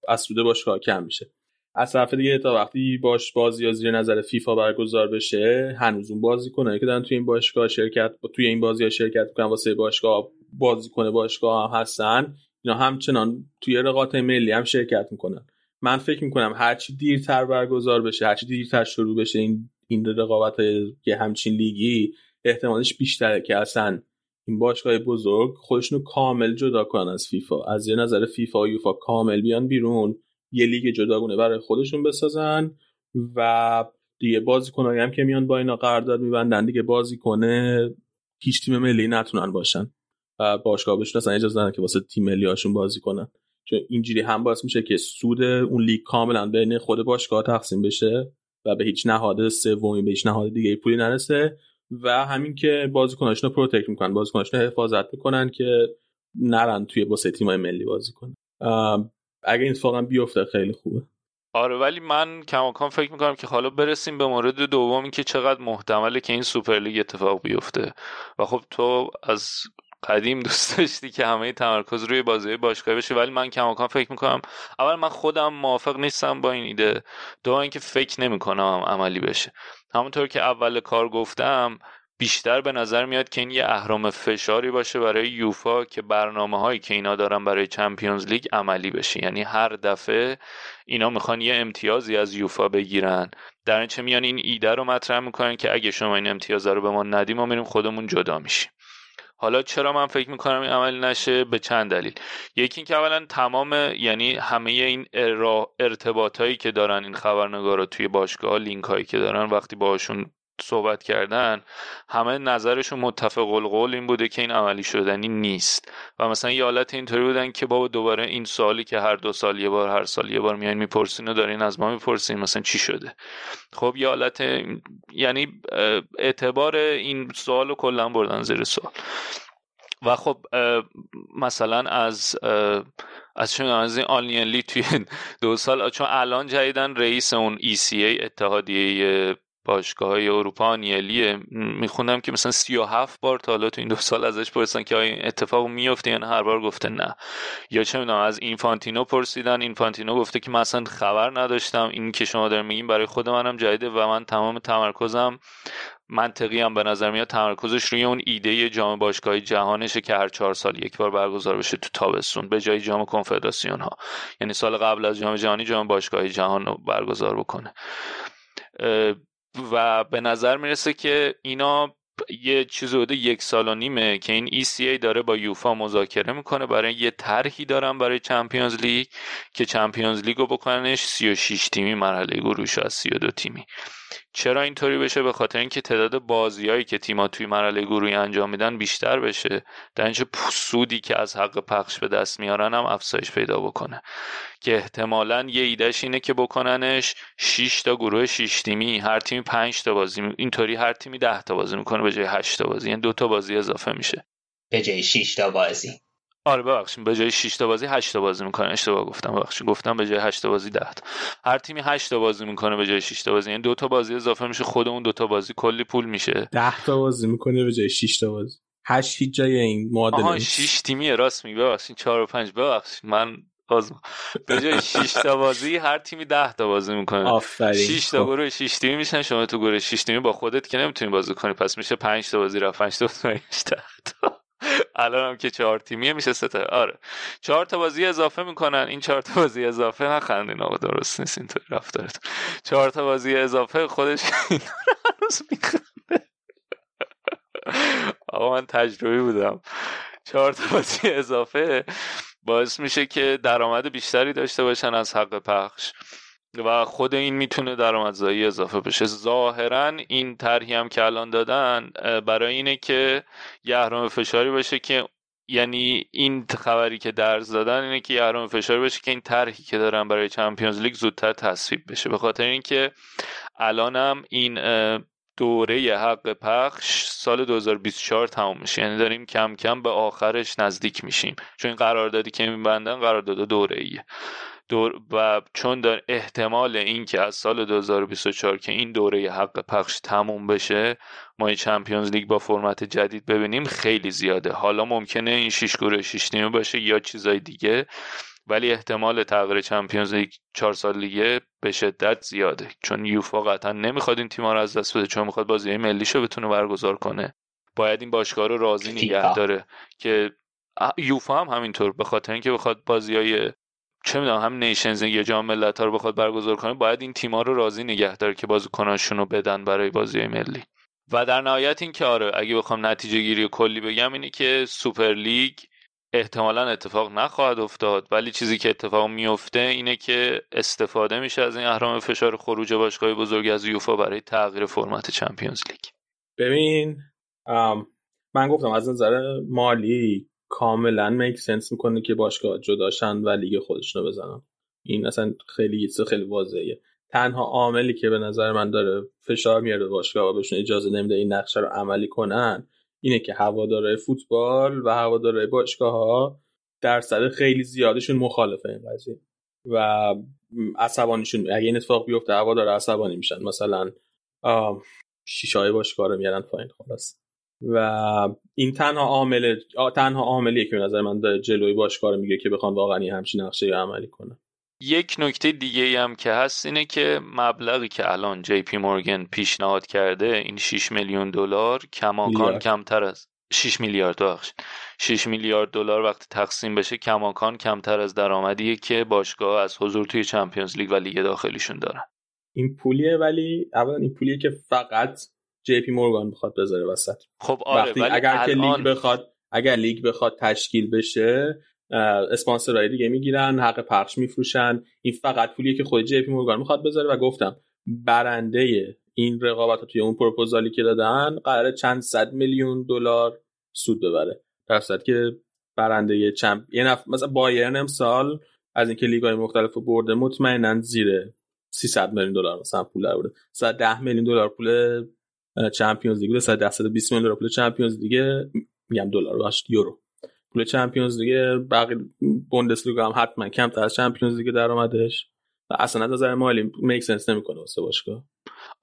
از سود باشگاه کم میشه. از طرف دیگه تا وقتی باش بازی یا زیر نظر فیفا برگزار بشه هنوز اون بازی کنه که دارن توی این باشگاه شرکت توی این بازی ها شرکت می‌کنن واسه باشگاه بازی کنه باشگاه هم هستن اینا همچنان توی رقابت ملی هم شرکت می‌کنن. من فکر می‌کنم هرچی دیرتر برگزار بشه هرچی دیرتر شروع بشه این این رقابت که همچین لیگی احتمالش بیشتره که اصلا این باشگاه بزرگ خودشونو کامل جدا کنن از فیفا. از یه نظر فیفا و یوفا کامل بیان بیرون یه لیگ جداگونه برای خودشون بسازن و دیگه بازیکنایی هم که میان با اینا قرارداد میبندن دیگه بازی کنه هیچ تیم ملی نتونن باشن و باشگاه بهشون اصلا اجازه ندن که واسه تیم ملی هاشون بازی کنن. چون اینجوری هم باعث میشه که سود اون لیگ کاملا بین خود باشگاه تقسیم بشه و به هیچ نهاد سومی به هیچ نهاد دیگه پولی نرسه. و همین که بازیکناشون رو protect می‌کنن. بازیکناشون رو حفاظت می‌کنن که نرن توی با تیمای ملی بازی کنن. اگه این اتفاقا بیفته خیلی خوبه. آره ولی من کماکان فکر می‌کنم که حالا برسیم به مورد دومی که چقدر محتمله که این Super League اتفاق بیفته. و خب تو از قدیم دوست داشتی که همه تمرکز روی بازی باشگاهی بشه ولی من کماکان فکر می‌کنم اول من خودم موافق نیستم با این ایده. دو اینکه فکر نمی‌کنم عملی بشه. همونطور که اول کار گفتم بیشتر به نظر میاد که این یه اهرام فشاری باشه برای یوفا که برنامه هایی که اینا دارن برای چمپیونز لیگ عملی بشه. یعنی هر دفعه اینا می‌خوان یه امتیازی از یوفا بگیرن. در چه میان این ایده رو مطرح می‌کنن که اگه شما این امتیاز رو به ما ندیم ما میریم خودمون جدا میشیم. حالا چرا من فکر می‌کنم این عمل نشه؟ به چند دلیل. یکی اینکه اولا تمام یعنی همه این ارتباط هایی که دارن این خبرنگارا توی باشگاه لینک هایی که دارن وقتی باشون صحبت کردن همه نظرشون متفق القول این بوده که این عملی شدنی نیست. و مثلا یه حالت اینطوری بودن که بابا دوباره این سوالی که هر دو سال یه بار هر سال یه بار میان می‌پرسین و دارین از ما می‌پرسین مثلا چی شده؟ خب یه حالت یعنی اعتبار این سوال رو کلا بردن زیر سوال. و خب مثلا از از چون از این آنلین توی دو سال چون الان جدیدن رئیس اون ECA اتحادیه باشگاه های اروپا نیلیه میخوندم که مثلا 37 بار تا حالا تو این دو سال ازش پرسیدن که این اتفاق میفته یا یعنی هر بار گفته نه. یا چه می‌دونم از اینفانتینو پرسیدن. اینفانتینو گفته که مثلا خبر نداشتم. این که شما دارین میگین برای خود منم جدیده و من تمام تمرکزم منطقی هم به نظر میاد تمرکزش روی اون ایده جام باشگاه جهانشه که هر چهار سال یک بار برگزار بشه تو تابستون به جای جام کنفدراسیون ها یعنی سال قبل از جام جهانی جام باشگاه جهان رو برگزار بکنه. و به نظر می‌رسه که اینا یه چیز حدود یک سال و نیمه که این ECA داره با یوفا مذاکره می‌کنه. برای یه طرحی دارن برای چمپیونز لیگ که چمپیونز لیگ رو بکننش. 36 تیمی مرحله گروهش از 32 تیمی. چرا اینطوری بشه؟ به خاطر اینکه تعداد بازیایی که تیم‌ها توی مرحله گروهی انجام میدن بیشتر بشه. در اینجا سودی که از حق پخش به دست میارن هم افزایش پیدا بکنه. که احتمالا یه ایدهش اینه که بکننش 6 تا گروه 6 تیمی. هر تیمی 5 تا بازی اینطوری هر تیمی 10 تا بازی می‌کنه به جای 8 تا بازی. یعنی دو تا بازی اضافه میشه. به جای 6 تا بازی. آره ببخشید. به جای 6 تا بازی 8 تا بازی می‌کنه. اشتباه گفتم ببخشید. گفتم به جای 8 تا بازی 10 تا. هر تیمی 8 تا بازی می‌کنه به جای 6 تا بازی. یعنی دو تا بازی اضافه میشه خود اون دو تا بازی کلی پول میشه. 10 تا بازی می‌کنه به جای 6 تا بازی. 8 هیچ جای این معادله آها 6 تیمی راست میگی. ببخشید. 4 و 5 ببخشید. من باز به جای 6 تا بازی هر تیمی 10 تا بازی می‌کنه. آفرین. 6 تا گروه 6 تیمی میشن. شما تو گروه 6 تیمی با خودت که نمی‌تونی بازی کنی. پس میشه 5 تا بازی رفت 5 تا 5 تا. الان هم که چهار تیمیه میشه سه آره. چهار تا بازی اضافه می‌کنن. این چهار تا بازی اضافه نخندین آقا درست نیست اینطوری رفتارتون چهار تا بازی اضافه خودش هنوز میخنده. آقا من تجربی بودم. چهار تا بازی اضافه باعث میشه که درآمد بیشتری داشته باشن از حق پخش. و خود این می‌تونه درآمدزایی اضافه بشه. ظاهرا این طرحی هم که الان دادن برای اینه که یه فشاری باشه که یعنی این خبری که درز دادن اینه که اهرام فشاری باشه که این طرحی که دارن برای چمپیونز لیگ زودتر تصویب بشه. به خاطر اینکه الانم این دوره حق پخش سال 2024 تموم میشه. یعنی داریم کم کم به آخرش نزدیک میشیم. چون این قراردادی که میبندن قرارداد دوره ایه. دور و چون در احتمال اینکه از سال 2024 که این دوره حق پخش تموم بشه ما چمپیونز لیگ با فرمت جدید ببینیم خیلی زیاده. حالا ممکنه این شیش گروه شیش نیمه باشه یا چیزای دیگه ولی احتمال تغییر چمپیونز لیگ چهار سال دیگه به شدت زیاده. چون یوفا قطعا نمی‌خواد این تیم‌ها رو از دست بده چون می‌خواد بازی ملیشو بتونه برگزار کنه. باید این باشگاه رو راضی نگه داره که یوفا هم همینطور به خاطر اینکه بخواد بازی چه می‌دونم هم نیشنز یا جام ملت ها رو بخواد برگزار کنه باید این تیم‌ها رو راضی نگه داره که بازیکناشون رو بدن برای بازی ملی. و در نهایت این که آره اگه بخوام نتیجه گیری کلی بگم اینه که Super League احتمالا اتفاق نخواهد افتاد. ولی چیزی که اتفاق میفته اینه که استفاده میشه از این اهرم فشار خروج باشگاه بزرگ از یوفا برای تغییر فرمت چمپیونز لیگ. ببین من گفتم از نظر مالی کاملا make sense می‌کنه که باشگاه جداشن و لیگ خودشونو بزنن. این اصلا خیلی خیلی واضحه. تنها عاملی که به نظر من داره فشار میاره باشگاه و بهشون اجازه نمیده این نقشه رو عملی کنن اینه که هواداره فوتبال و هواداره باشگاه ها درصد خیلی زیادشون مخالفه این قضیه. و عصبانیشون اگه این اتفاق بیفته هوادار عصبانی میشن. مثلا شیشای باشگاه رو میارن پایین خلاص. و این تنها عامل تنها عاملیه که به نظر من داره جلوی باشگاه رو میگه که بخوان واقعا همچین نقشه عملی کنن یک نکته دیگه ای هم که هست اینه که مبلغی که الان جی پی مورگان پیشنهاد کرده این 6 میلیون دلار کماکان کمتر از 6 میلیارد بخش 6 میلیارد دلار وقتی تقسیم بشه کماکان کمتر از درآمدیه که باشگاه از حضور توی چمپیونز لیگ و لیگ داخلیشون دارن. این پولیه ولی اولا این پولیه که فقط جی پی مورگان بخواد بذاره وسط. خب آره ولی اگر الان... که لیگ بخواد اگر لیگ بخواد تشکیل بشه اسپانسرهای دیگه می‌گیرن حق پخش میفروشن. این فقط پولیه که خود JP Morgan می‌خواد بذاره. و گفتم برنده این رقابت توی اون پروپوزالی که دادن قرار چند صد میلیون دلار سود ببره. در که برنده champ یه نف... مثلا بایرن امسال از اینکه لیگ‌های مختلف برده مطمئنا زیر 300 میلیون دلار مثلا پول در برده 110 میلیون دلار پول Champions League 120 میلیون دلار پول Champions دیگه میگم دلار باش یورو. پول Champions دیگه بقیه بوندسلیگا هم حتما کمتر از Champions دیگه درآمدش و اصلا از نظر مالی make sense نمی‌کنه واسه باشگاه.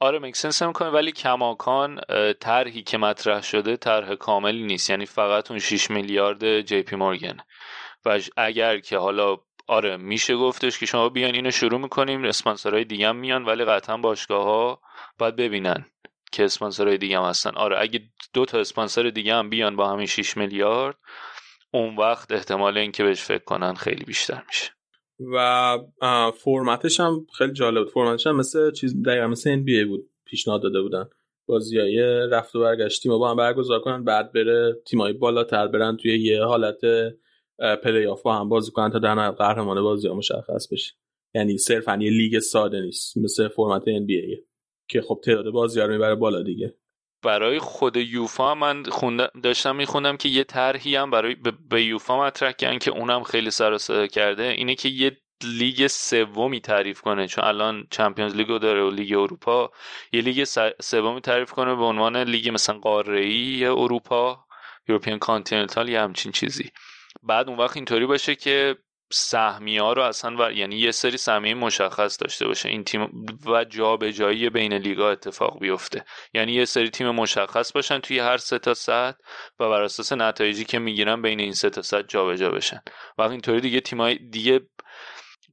آره make sense نمی‌کنه ولی کماکان طرحی که مطرح شده طرح کاملی نیست. یعنی فقط اون 6 میلیارد JP Morgan و اگر که حالا آره میشه گفتش که شما بیان اینو شروع می‌کنیم اسپانسرهای دیگه هم میان ولی قطعا باشگاه ها باید ببینن. که اسپانسرهای دیگه هم هستن. آره اگه دو تا اسپانسر دیگه هم بیان با همین 6 میلیارد اون وقت احتمال اینکه بهش فکر کنن خیلی بیشتر میشه. و فرمتش هم خیلی جالب فرمتش هم مثل چیز دقیقا مثل NBA بود پیشنهاد داده بودن. بازی های رفت و برگشت تیم با هم برگزار کنن بعد بره تیمایی بالاتر برن توی یه حالت پلی آف با هم بازی کنن تا در قهرمان بازی ها مشخص بشه. یعنی صرفا یه لیگ ساده نیست مثل فرمت NBA که خب تعداد رو می‌بره بالا دیگه. برای خود یوفا من خوندم داشتم میخوندم که یه طرحی هم برای به یوفا مطرح کردن که اونم خیلی سر کرده اینه که یه لیگ سومی تعریف کنه. چون الان Champions League و داره و لیگ اروپا یه لیگ سومی تعریف کنه به عنوان لیگ مثلا قاره اروپا European Continental یا همچین چیزی. بعد اون وقت اینطوری باشه که سهمی ها رو اصلا و یعنی یه سری سهمیه مشخص داشته باشه. این تیم و جابجایی بین لیگا اتفاق بیفته. یعنی یه سری تیم مشخص باشن توی هر سه تا سطح و بر اساس نتایجی که می‌گیرن بین این سه تا سطح جابجا بشن. و اینطوری دیگه تیمای دیگه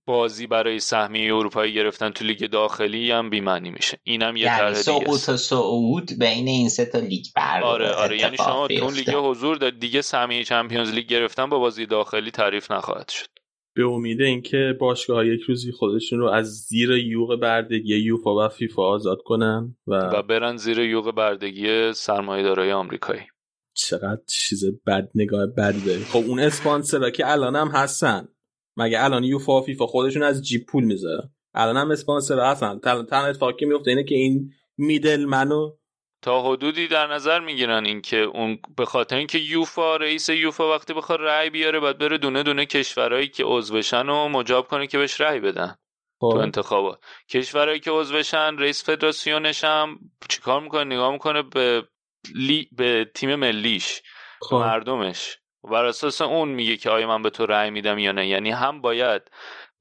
بازی برای سهمیه اروپایی گرفتن تو لیگ داخلی هم بی‌معنی میشه. اینم یه یعنی سقوط و صعود بین این سه تا لیگ بر آره آره. یعنی شما تو لیگ حضور داد. دیگه سهمیه Champions League گرفتن با بازی داخلی تعریف نخواهد شد. به امید اینکه باشگاه یک روزی خودشون رو از زیر یوغ بردگی یوفا و فیفا آزاد کنن و, و برن زیر یوغ بردگی سرمایه‌دارای آمریکایی. چقدر چیز بد نگاه بد داری. خب اون اسپانسرها که الان هم هستن. مگه الان یوفا و فیفا خودشون از جیب پول می‌ذارن؟ الان هم اسپانسر هستن. تنها اتفاقی میفته اینه که این میدل منو تا حدودی در نظر می‌گیرن اینکه اون به خاطر اینکه یوفا رئیس یوفا وقتی بخواد رأی بیاره باید بره دونه دونه کشورهایی که عضو بشن و مجاب کنه که بهش رأی بدن تو خب. انتخابات کشورهایی که عضو بشن رئیس فدراسیونش هم چیکار می‌کنه؟ نگاه می‌کنه به لی... به تیم ملیش خب. مردمش. بر اساس اون میگه که آیا من به تو رأی میدم یا نه. یعنی هم باید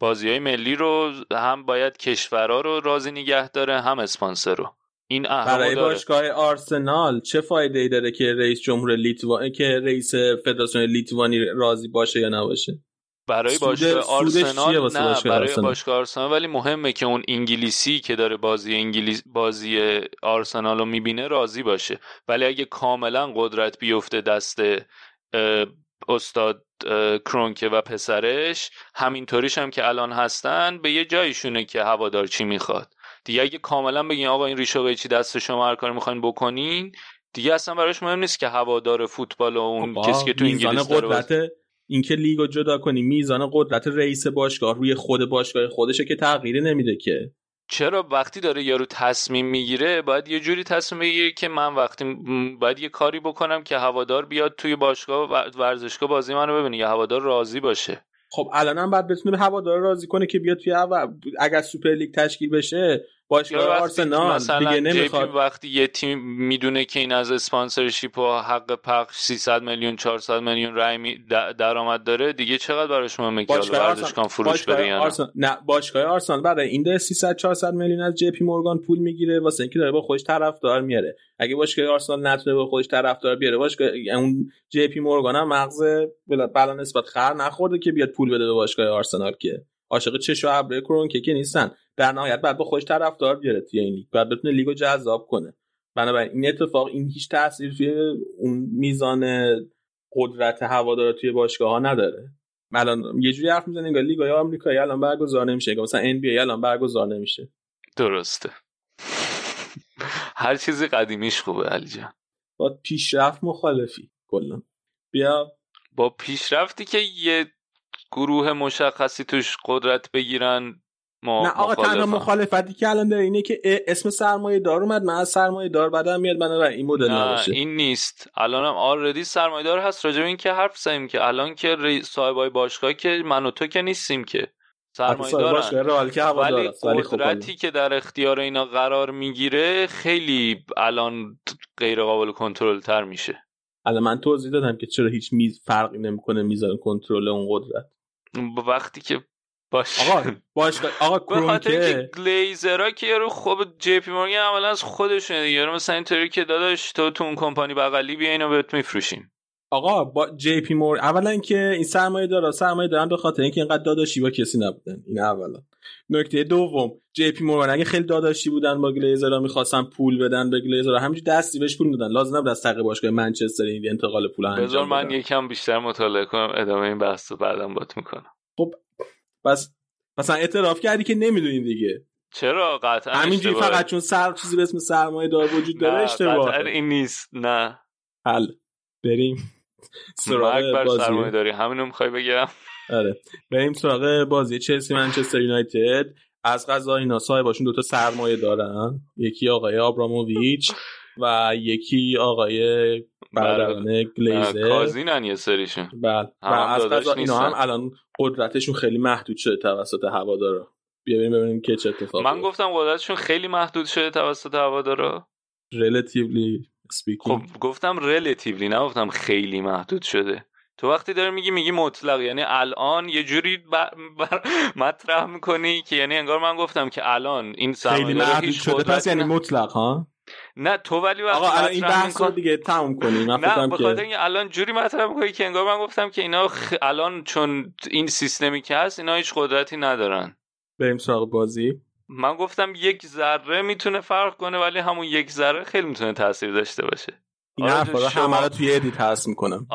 بازی های ملی رو هم باید کشورها رو راضی نگه داره هم اسپانسر رو. این برای باشگاه آرسنال چه فایده ای داره که رئیس جمهور لیتوانی که رئیس فدراسیون لیتوانی راضی باشه یا نباشه؟ برای باشگاه آرسنال؟ نه برای باشگاه آرسنال ولی مهمه که اون انگلیسی که داره بازی انگلیس بازی آرسنال رو می‌بینه راضی باشه. ولی اگه کاملا قدرت بیفته دست استاد کرونکه و پسرش همینطوریش هم که الان هستن به یه جایشونه که هوادار چی می‌خواد. دیگه اگه کاملا بگین آقا این ریشه چی دست شما هر کاری می‌خواین بکنین دیگه اصلا براش مهم نیست که هوادار فوتبال و اون کسی که تو انگلیس قدرت اینکه لیگو جدا کنی میزان قدرت رئیس باشگاه روی خود باشگاه خودشه که تغییری نمیده که. چرا وقتی داره یارو تصمیم می‌گیره باید یه جوری تصمیم بگیره که من وقتی باید یه کاری بکنم که هوادار بیاد توی باشگاه ورزشگاه بازی منو ببینه یا هوادار راضی باشه. خب الان هم باید بتونه هوادار راضی کنه که بیاد توی اگر سوپر لیگ تشکیل بشه باشگاه آرسنال دیگه نمی‌خواد. وقتی یه تیم می‌دونه که این از sponsorship و حق پخش 300 میلیون 400 میلیون رای درآمد داره دیگه چقدر براش مهمه که ورزشگاه فروش بره یا نه؟ باشگاه آرسنال. برای این ده 300 400 میلیون از JP Morgan پول می‌گیره واسه اینکه داره با خودش طرفدار میاره. اگه باشگاه آرسنال نتونه با خودش طرفدار بیاره باشگاه اون JP Morgan هم مغز بلانسبت خر نخورده که بیاد پول بده به باشگاه آرسنال که. عاشق چش و کرونکه که نیستن. در نهایت بعد با خودش طرفدار بیاره توی این لیگ. بعد بتونه لیگو جذاب کنه. بنابراین این اتفاق این هیچ تاثیر توی اون میزان قدرت هوادارا توی باشگاه ها نداره. الان یه جوری حرف می‌زنه انگار لیگ آمریکایی الان برگزار نمیشه. مثلا NBA الان برگزار نمیشه. درسته. هر چیزی قدیمیش خوبه علی جان. با پیشرفت مخالفی کلا. بیا. با پیشرفتی که یه گروه مشخصی توش قدرت بگیرن ما نه آقا تنها مخالفتی که الان داره اینه که اسم سرمایه دار اومد من از سرمایه دار بعدم میاد بنابراین این مدل نباشه. این نیست. الان هم آردی سرمایه دار هست. راجع این که حرف زدیم که الان که صاحبای باشگاه که من و تو که نیستیم که. سرمایه دارن. ولی خب قدرتی که در اختیار اینا قرار می‌گیره خیلی الان غیر قابل کنترل تر میشه. الان من توضیح دادم که چرا هیچ میز فرقی نمی‌کنه میزان کنترل اون قدرت. وقتی که باش آقا باش آقا کرونکه گلیزرا که یارو خب JP Morgan عملا از خودشونه یارو مثلا اینطوری که داداش تو تو اون کمپانی بغلی بیا اینو بهت میفروشیم. آقا با JP Mor اولا که این سرمایه دارا سرمایه دارن به خاطر اینکه اینقدر داداشی با کسی نبودن. این اولا. نکته دوم جی پی مورگان اگه خیلی داداشی بودن با گلیزرا می‌خواستن پول بدن به گلیزرا همینجوری دستی بهش پول می‌دادن. لازم نبود از طریق باشگاه منچستر این انتقال پول انجام بذار من یکم بیشتر مطالعه کنم ادامه این بحث رو بعدم بات می‌کنم. خب بس مثلا اعتراف کردی که نمی‌دونی دیگه. چرا؟ قطعا همینجوری فقط چون سر چیزی به اسم سرمایه دار وجود داره اشتباه. این نیست نه. حل. بریم. سراغ بازی. سرمایه داری. همینو می‌خوای بگم؟ آره. بریم سراغ بازی. چلسی منچستر یونایتد. از قضا اینا صاحباشون دوتا سرمایه دارن. یکی آقای آبراموویچ و یکی آقای برادران گلیزر. کازینن یه سریشون. بله. و از قضا اینا هم الان قدرتشون خیلی محدود شده توسط هوادارا. بیا بریم ببینیم که چه اتفاقی من گفتم قدرتشون خیلی محدود شده توسط هوادارا. Relatively. Speaking. خب گفتم relatively نه گفتم خیلی محدود شده. تو وقتی داری میگی میگی مطلق یعنی الان یه جوری بر... بر... مطرح می‌کنی که یعنی انگار من گفتم که الان این خیلی محدود شده. پس یعنی مطلق ها؟ نه تو ولی وقتی آقا الان این بحث رو دیگه تموم کنیم. من نه بخاطر اینکه الان جوری مطرح می‌کنی که انگار من گفتم که اینا خ... الان چون این سیستمی که هست اینا هیچ قدرتی ندارن. بریم سراغ بازی. من گفتم یک ذره می‌تونه فرق کنه ولی همون یک ذره خیلی می‌تونه تاثیر داشته باشه. این حرفا رو همه رو توی ادیت هست می‌کنم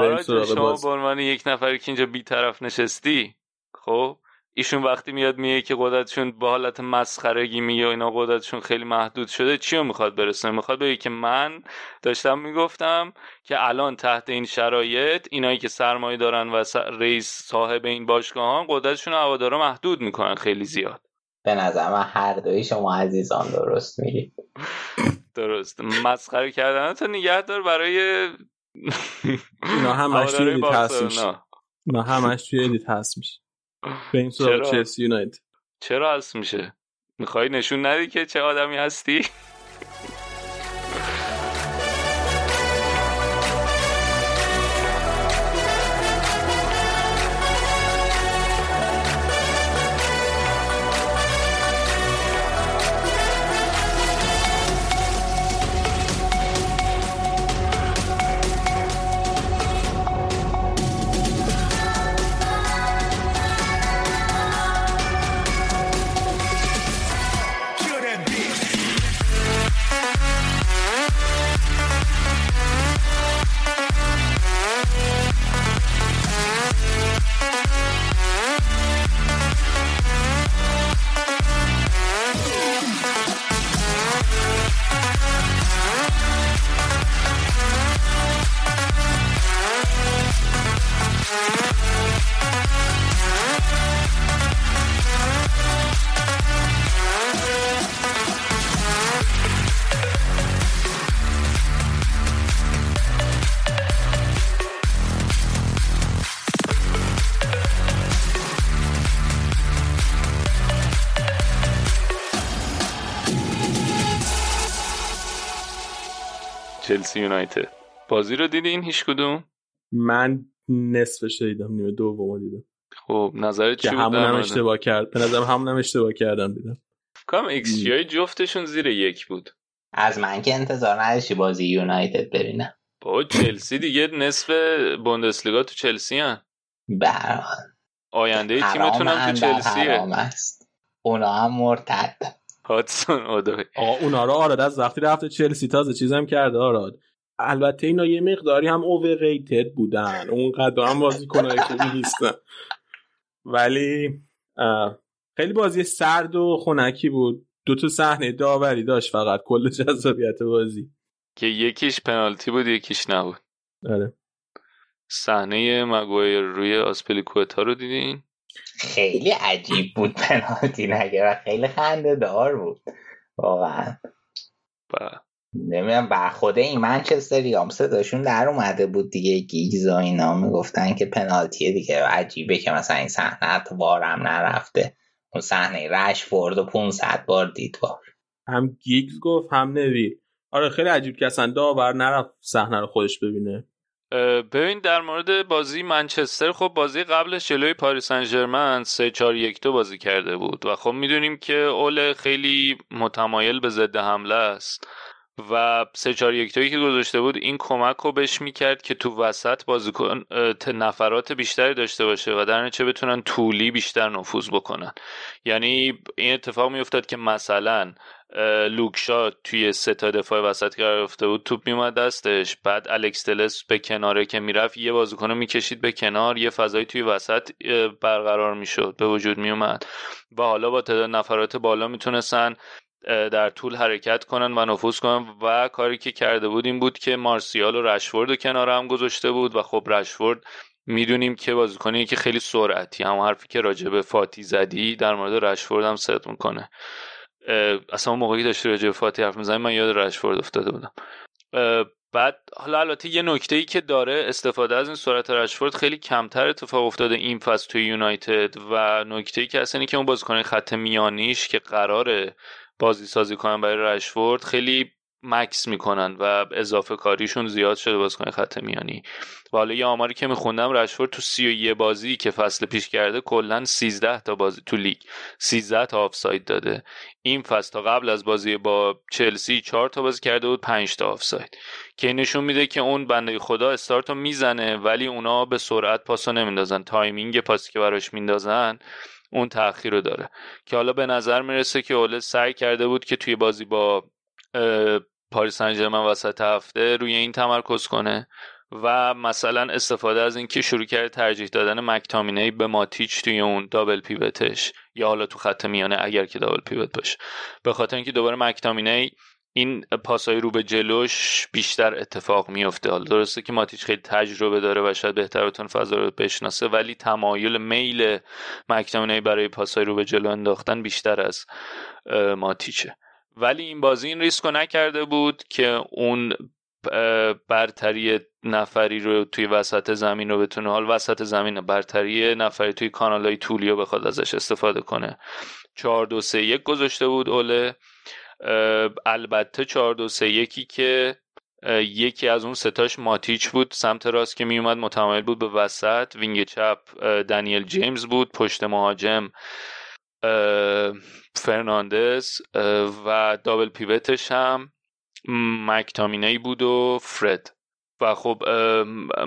شما به عنوان یک نفری که اینجا بیطرف نشستی خب ایشون وقتی میاد میگه که قدرتشون به حالت مسخرگی میگه و اینا قدرتشون خیلی محدود شده چی رو می‌خواد برسونه؟ می‌خواد بگه که من داشتم می‌گفتم که الان تحت این شرایط اینایی که سرمایه دارن و رئیس صاحب این باشگاه قدرتشون هوادارا محدود می‌کنن خیلی زیاد. به نظر من هر دوی شما عزیزان درست میگی. درست. مسخره کردن تو نگه دار برای اینا همش توی ادیت هست میشه. اینا همش توی ادیت هست میشه. به این چلسی یونایتد. چرا هست میشه؟ می‌خوای نشون ندی که چه آدمی هستی؟ یونایتد. بازی رو دیدین هیچ کدوم؟ من نصفش دیدم نیمه دوم دیدم. خب نظرت چی بود همون در هم مورد؟ اشتباه کرد. به نظرم همون هم اشتباه کردم دیدم. کام ایکس جی های جفتشون زیر یک بود. از من که انتظار نداشتی بازی یونایتد ببینم. با چلسی دیگه نصف بوندسلیگا تو چلسی هن. برحال. آینده تیمتون هم تو چلسیه. است. اونا هم مرتد. هاتسون اودوی آقا اونا رو آراد از وقتی رفته چلسی تازه چیزم کرده آراد. البته اینا یه مقداری هم اوورریتد بودن. اونقدر هم بازی کنه خوبی نیستن. ولی خیلی بازی سرد و خنکی بود. دو تا صحنه داوری داشت فقط کل جذابیت بازی. که یکیش پنالتی بود یکیش نبود. آره. صحنه مگوایر روی آسپلیکوتا رو دیدین؟ خیلی عجیب بود پنالتی نگه و خیلی خنده دار بود. واقعا. و نمی‌دونم بر خود این منچستری هم صداشون در اومده بود دیگه گیگز و اینا می‌گفتن که پنالتیه دیگه عجیبه که مثلا این صحنه حتی وارم نرفته. اون صحنه رشفورد و 500 بار دید بار. هم گیگز گفت هم نویل آره خیلی عجیب که اصلا داور نرفت صحنه رو خودش ببینه. ببین در مورد بازی منچستر خب بازی قبلش جلوی پاریس سن ژرمن 3 4 1 2 بازی کرده بود. و خب می‌دونیم که اول خیلی متمایل به ضد حمله است. و 3 4 1 2 که گذاشته بود این کمک رو بهش می‌کرد که تو وسط بازیکن نفرات بیشتری داشته باشه و در نتیجه بتونن طولی بیشتر نفوذ بکنن. یعنی این اتفاق میافتاد که مثلا لوکشا توی سه تا دفاع وسط قرار گرفته بود توپ میومد دستش بعد الکس تلس به کناره که می‌رفت یه بازیکن رو می‌کشید به کنار یه فضایی توی وسط برقرار می‌شد به وجود میومد و حالا با تعداد نفرات بالا می‌تونستن در طول حرکت کنن و نفوذ کنن و کاری که کرده بود این بود که مارسیال و رشفورد رو کنار هم گذاشته بود و خب رشفورد می‌دونیم که بازیکنی که خیلی سرعتی هم حرفی که راجع به فاتی زدی در مورد رشفورد هم صدق می‌کنه. اصلا اون موقعی داشتی راجع به فاتی حرف می‌زنی من یاد رشفورد افتاده بودم. بعد حالا البته یه نکته ای که داره استفاده از این سرعت رشفورد خیلی کمتر اتفاق افتاده این فصل توی یونایتد و نکته ای که اصلا که اون بازیکن خط میانیش که قراره بازی سازی کنن برای رشفورد خیلی مکث می‌کنن و اضافه کاریشون زیاد شده بازیکن خط میانی. و حالا یه آماری که میخوندم رشفورد تو سی و یه بازی که فصل پیش کرده کلا 13 تا بازی تو لیگ 13 تا آفساید داده. این فصل تا قبل از بازی با چلسی 4 تا بازی کرده بود 5 تا آفساید. که نشون میده که اون بنده خدا استارتو می‌زنه ولی اونا به سرعت پاسو نمیندازن. timing پاسی که براش میندازن اون تاخیر رو داره. که حالا به نظر می‌رسه که اوله سعی کرده بود که توی بازی با پاریس سن وسط هفته روی این تمرکز کنه و مثلا استفاده از اینکه شروع کرده ترجیح دادن مکتامینی به ماتیچ توی اون دابل پیوتش یا حالا تو خط میانه اگر که دابل پیوت باشه. به خاطر اینکه دوباره مکتامینی این پاسای رو به جلوش بیشتر اتفاق میفته حالا درسته که ماتیچ خیلی تجربه داره و شاید بهتر بتونه فضا رو بشناسه ولی تمایل میل مکتامینی برای پاسای رو به جلو انداختن بیشتر از ماتیچه. ولی این بازی این ریسک رو نکرده بود که اون برتری نفری رو توی وسط زمین رو بتونه حال وسط زمین برتری نفری توی کانال های طولی رو بخواد ازش استفاده کنه. 4 2 3 1 گذاشته بود اوله البته 4 2 3 1 که یکی از اون ستاش ماتیچ بود سمت راست که میومد متمایل بود به وسط. وینگ چپ دنیل جیمز بود پشت مهاجم فرناندز و double pivot ش هم مکتامینی بود و فرد. و خب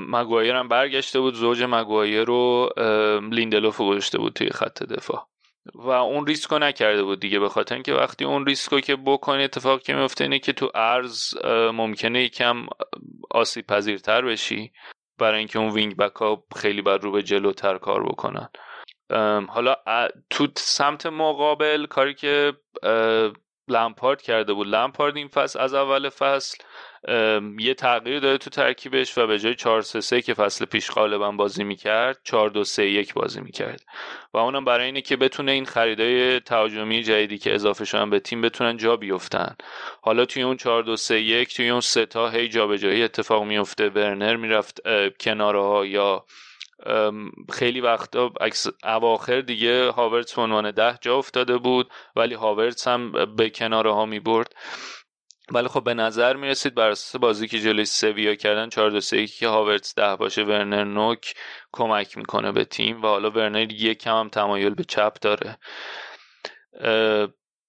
مگوایر هم برگشته بود زوج مگوایر رو لیندلوف گذاشته بود توی خط دفاع. و اون ریسکو نکرده بود دیگه به خاطر اینکه وقتی اون ریسکو که بکنی اتفاق که میفته اینه که تو عرض ممکنه یکم آسیب پذیرتر بشی برای اینکه اون وینگ بک ها خیلی بر رو به جلوتر کار بکنن. حالا تو سمت مقابل کاری که لمپارد کرده بود. لمپارد این فصل از اول فصل یه تغییر داره تو ترکیبش و به جای 4 3 3 که فصل پیش غالبا بازی می‌کرد 4 2 3 1 بازی می‌کرد. و اونم برای اینه که بتونه این خریدای تهاجمی جدیدی که اضافه شدن به تیم بتونن جا بیفتن. حالا توی اون 4 2 3 1 توی اون سه تا هی جابجایی اتفاق میفته ورنر می‌رفت کناره ها یا خیلی وقتا اواخر دیگه هاورتس به عنوان ده جا افتاده بود ولی هاورتس هم به کناره ها می برد. ولی خب به نظر می‌رسید بر اساس بازی که جلوی سویا کردن 4 2 3 که هاورتس ده باشه ورنر نوک کمک می‌کنه به تیم و حالا ورنر یک کم هم تمایل به چپ داره.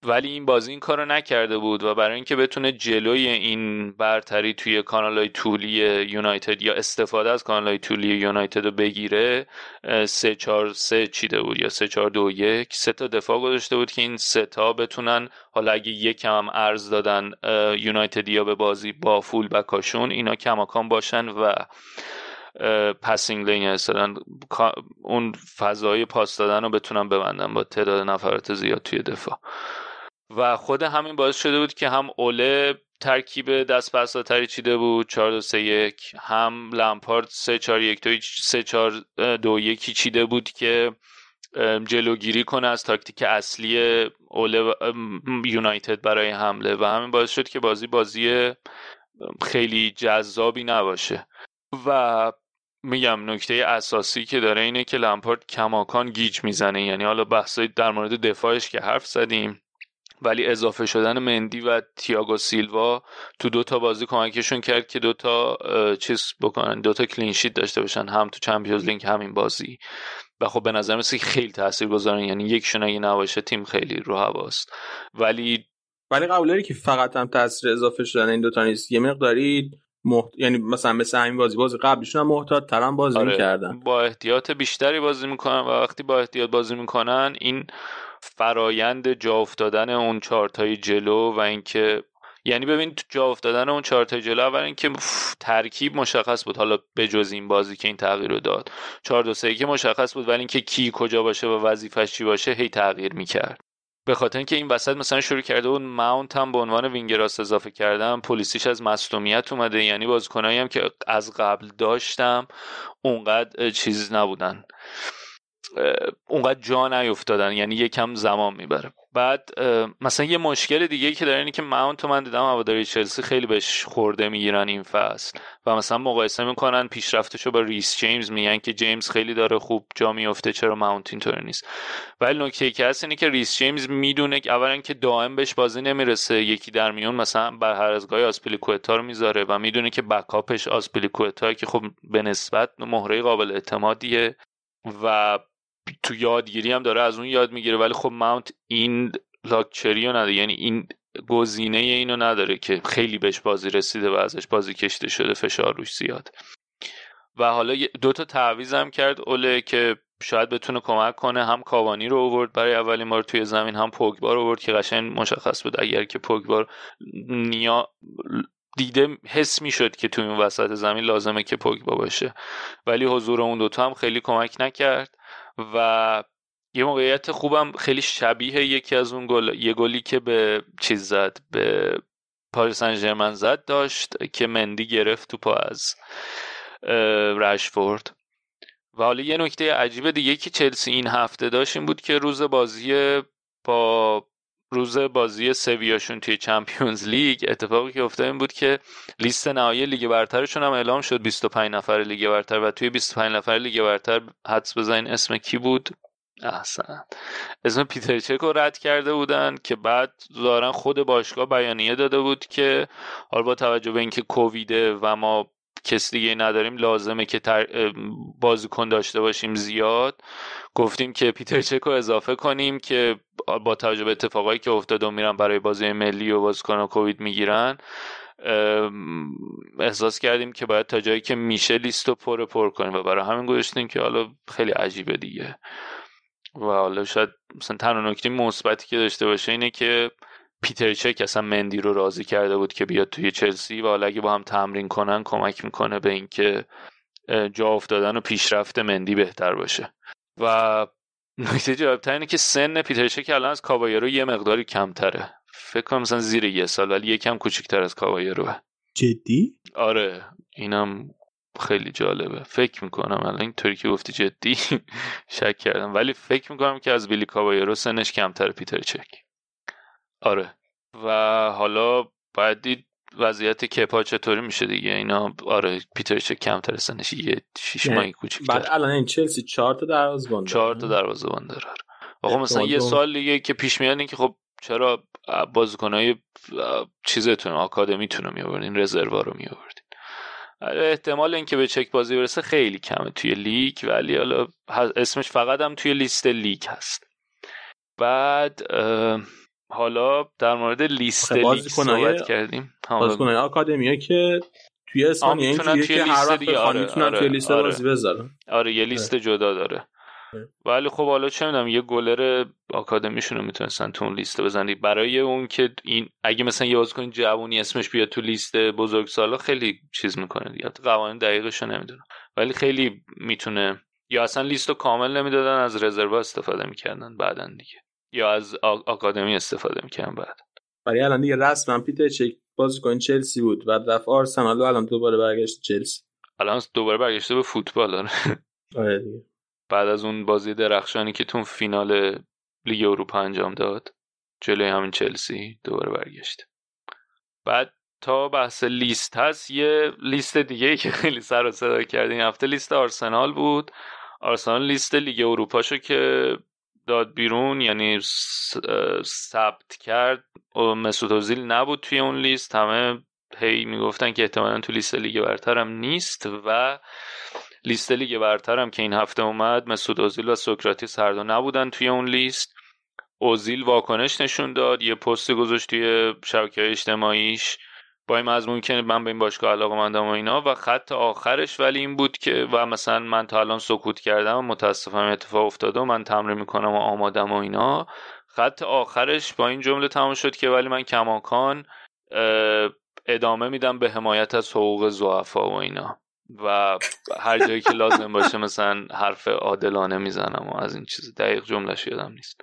ولی این بازی این کارو نکرده بود و برای اینکه بتونه جلوی این برتری توی کانال طولی یونایتد یا استفاده از کانال طولی یونایتد رو بگیره سه چار سه چیده بود یا سه چار دو یک سه تا دفاع گذاشته بود که این سه تا بتونن حالا اگه یک هم عرض دادن یونایتدیا به بازی با full back اشون اینا کماکان باشن و passing lane اصلا اون فضای پاس دادن رو بتونن ببندن با تعداد نفرات زیاد توی دفاع. و خود همین باعث شده بود که هم اوله ترکیب دست پساتری چیده بود 4 2 3 1 هم لمپارد 3 4 1 2 3 4 2 1 چیده بود که جلوگیری کنه از تاکتیک اصلی اوله یونایتد برای حمله و همین باعث شد که بازی بازی خیلی جذابی نباشه. و میگم نکته اساسی که داره اینه که لمپارد کماکان گیج می‌زنه یعنی حالا بحثای در مورد دفاعش که حرف زدیم. ولی اضافه شدن مندی و تیاگو سیلوا تو دوتا بازی کمکشون کرد که دوتا چیز بکنن دوتا clean sheet داشته باشن هم تو Champions League همین بازی. و خب به نظر مثل خیلی تاثیر گذارن یعنی یکشون اگه نباشه تیم خیلی رو هواست. ولی ولی قبول که فقط هم تاثیر اضافه شدن این دوتا نیست. یه مقداری محت... یعنی مثلا مثل همین بازی بازی قبلشون هم محتاط ترم بازی آره. می‌کردن. با احتیاط بیشتری بازی می‌کنن و وقتی با احتیاط بازی می‌کنن این فرایند جا افتادن اون چارتای جلو و اینکه یعنی ببین جا افتادن اون چارتای جلو اول اینکه ترکیب مشخص بود. حالا بجز این بازی که این تغییر رو داد. چهار دو که مشخص بود ولی اینکه کی کجا باشه و وظیفش چی باشه هی تغییر می‌کرد. به خاطر اینکه این وسط مثلا شروع کرده بود ماونت هم به عنوان وینگراس اضافه کردم پلیسیش از مصدومیت اومده. یعنی بازیکنایی هم که از قبل داشتم اونقدر چیز نبودن. اونقدر جا نیفتادن یعنی یکم زمان می‌بره. بعد مثلا یه مشکل دیگه که داره اینه که ماونت من دیدم هواداری چلسی خیلی بهش خورده می‌گیرن این فصل. و مثلا مقایسه می‌کنن پیشرفتشو با ریس جیمز میگن که جیمز خیلی داره خوب جا میفته چرا ماونت اینطور نیست. ولی نکته که هست اینه که ریس جیمز می‌دونه که اولا که دائم بهش بازی نمی‌رسه یکی در میون مثلا بر هر از گاهی آسپلیکوتا رو می‌ذاره و می‌دونه که backup ش آسپلیکوتا که خب به نسبت مهره قابل اعتمادیه و تو یادگیری هم داره از اون یاد می‌گیره ولی خب ماونت این لاکچری رو نداره. یعنی این گزینه اینو نداره که خیلی بهش بازی رسیده و ازش بازی کشته شده فشار روش زیاد. و حالا دو تا تعویض هم کرد اوله که شاید بتونه کمک کنه. هم کاوانی رو اوورد برای اولین بار توی زمین هم پوگبا رو اوورد که قشنگ مشخص بود اگر که پوگبا نیا دیده حس می‌شد که توی اون وسط زمین لازمه که پوگبا باشه. ولی حضور اون دوتا هم خیلی کمک نکرد. و یه موقعیت خوبم خیلی شبیه یکی از اون گل یه گلی که به چیز زد به پاریس سن زد داشت که مندی گرفت تو پا از رشفورد. و حالا یه نکته عجیب دیگه که چلسی این هفته داشت این بود که روز بازی با روز بازی سویاشون توی چمپیونز لیگ اتفاقی که افتاد این بود که لیست نهایی لیگ برترشون هم اعلام شد 25 نفر لیگ برتر و توی 25 نفر لیگ برتر حدس بزنین اسم کی بود؟ احسن. اسم پیتر چک رو رد کرده بودن که بعد ظاهرا خود باشگاه بیانیه داده بود که حالا با توجه به اینکه کوویده و ما کس دیگه نداریم. لازمه که تر... بازیکن داشته باشیم زیاد. گفتیم که پیتر چک رو اضافه کنیم که با توجه به اتفاقایی که افتاده و میرن برای بازی ملی و بازیکن کووید می‌گیرن احساس کردیم که باید تا جایی که میشه لیست رو پر پر کنیم و برای همین گذاشتیم که حالا خیلی عجیبه دیگه. و حالا شاید مثلا تنها نکته مثبتی که داشته باشه اینه که پیتر چک اصلا مندی رو راضی کرده بود که بیاد توی چلسی و حالا اگه با هم تمرین کنن کمک می‌کنه به اینکه جا افتادن و پیشرفت مندی بهتر باشه. و نکته جالبتر اینه که سن پیتر چک الان از کابایرو یه مقداری کمتره. فکر کنم مثلا زیر یه سال ولی یکم کوچیکتر از کابایروه جدی؟ آره اینم خیلی جالبه. فکر می‌کنم الان اینطوری که گفتی جدی شک کردم. ولی فکر می‌کنم که از بیلی کابایرو سنش کمتر پیتر چک. آره. و حالا باید دید وضعیت کپا چطوری میشه دیگه؟ اینا آره پیتر کمتر سنش یه شیش یعنی ماهی کوچیک بعد الان این چلسی چهار تا دروازه‌بان چهار تا دروازه‌بان داره. آقا مثلا یه سال دیگه که پیش میاد که خب چرا بازیکنهای چیزتون آکادمیتون رو میآوردین رزروا رو میآوردین؟ احتمال اینکه به چک بازی برسه خیلی کمه توی لیگ ولی حالا اسمش فقط هم توی لیست لیگ هست. بعد حالا در مورد لیست لیگ صحبت کردیم. بازیکنای آکادمی که توی اسپانیا این که هر وقت آره، می‌تونن آره، توی لیست آره. بازی بذارن. آره یه لیست آره. جدا داره. ولی خب حالا چه می‌دونم یه گلر آکادمیشون رو می‌تونستن تو اون لیست بزنی. برای اون که این اگه مثلا یه بازیکن جوونی اسمش بیاد تو لیست بزرگ سالا خیلی چیز می‌کنه دیگه. قوانین دقیقش رو نمی‌دونم ولی خیلی می‌تونه یا اصلا لیست رو کامل نمی‌دادن از رزرو استفاده می‌کردن بعدا دیگه. یا از آکادمی استفاده می‌کردن بعد. برای الان دیگه رسما پیتر چک بازیکن چلسی بود. و رفت آرسنال الان دوباره برگشت چلسی. الان دوباره برگشته به فوتبال آره, آره دیگه. بعد از اون بازی درخشانی که تو فینال لیگ اروپا انجام داد جلوی همین چلسی دوباره برگشت. بعد تا بحث لیست هست یه لیست دیگه که خیلی سر و صدا کردیم. هفته لیست آرسنال بود. آرسنال لیست لیگ اروپا شو که داد بیرون یعنی ثبت کرد مسعود اوزیل نبود توی اون لیست. همه هی می‌گفتن که احتمالا تو لیست لیگ برتر هم نیست و لیست لیگ برتر هم که این هفته اومد مسعود اوزیل و سوکراتیس هر دو نبودن توی اون لیست. اوزیل واکنش نشون داد یه پست گذاشت توی شبکه اجتماعیش. این مضمون که من به این باشگاه علاقه مندم و اینا و خط آخرش ولی این بود که و مثلا من تا الان سکوت کردم و متاسفم اتفاق افتاده و من تمرین می‌کنم و آمادم و اینا. خط آخرش با این جمله تمام شد که ولی من کماکان ادامه میدم به حمایت از حقوق زعفا و اینا. و هر جایی که لازم باشه مثلا حرف عادلانه می‌زنم و از این چیز. دقیق جملهش یادم نیست.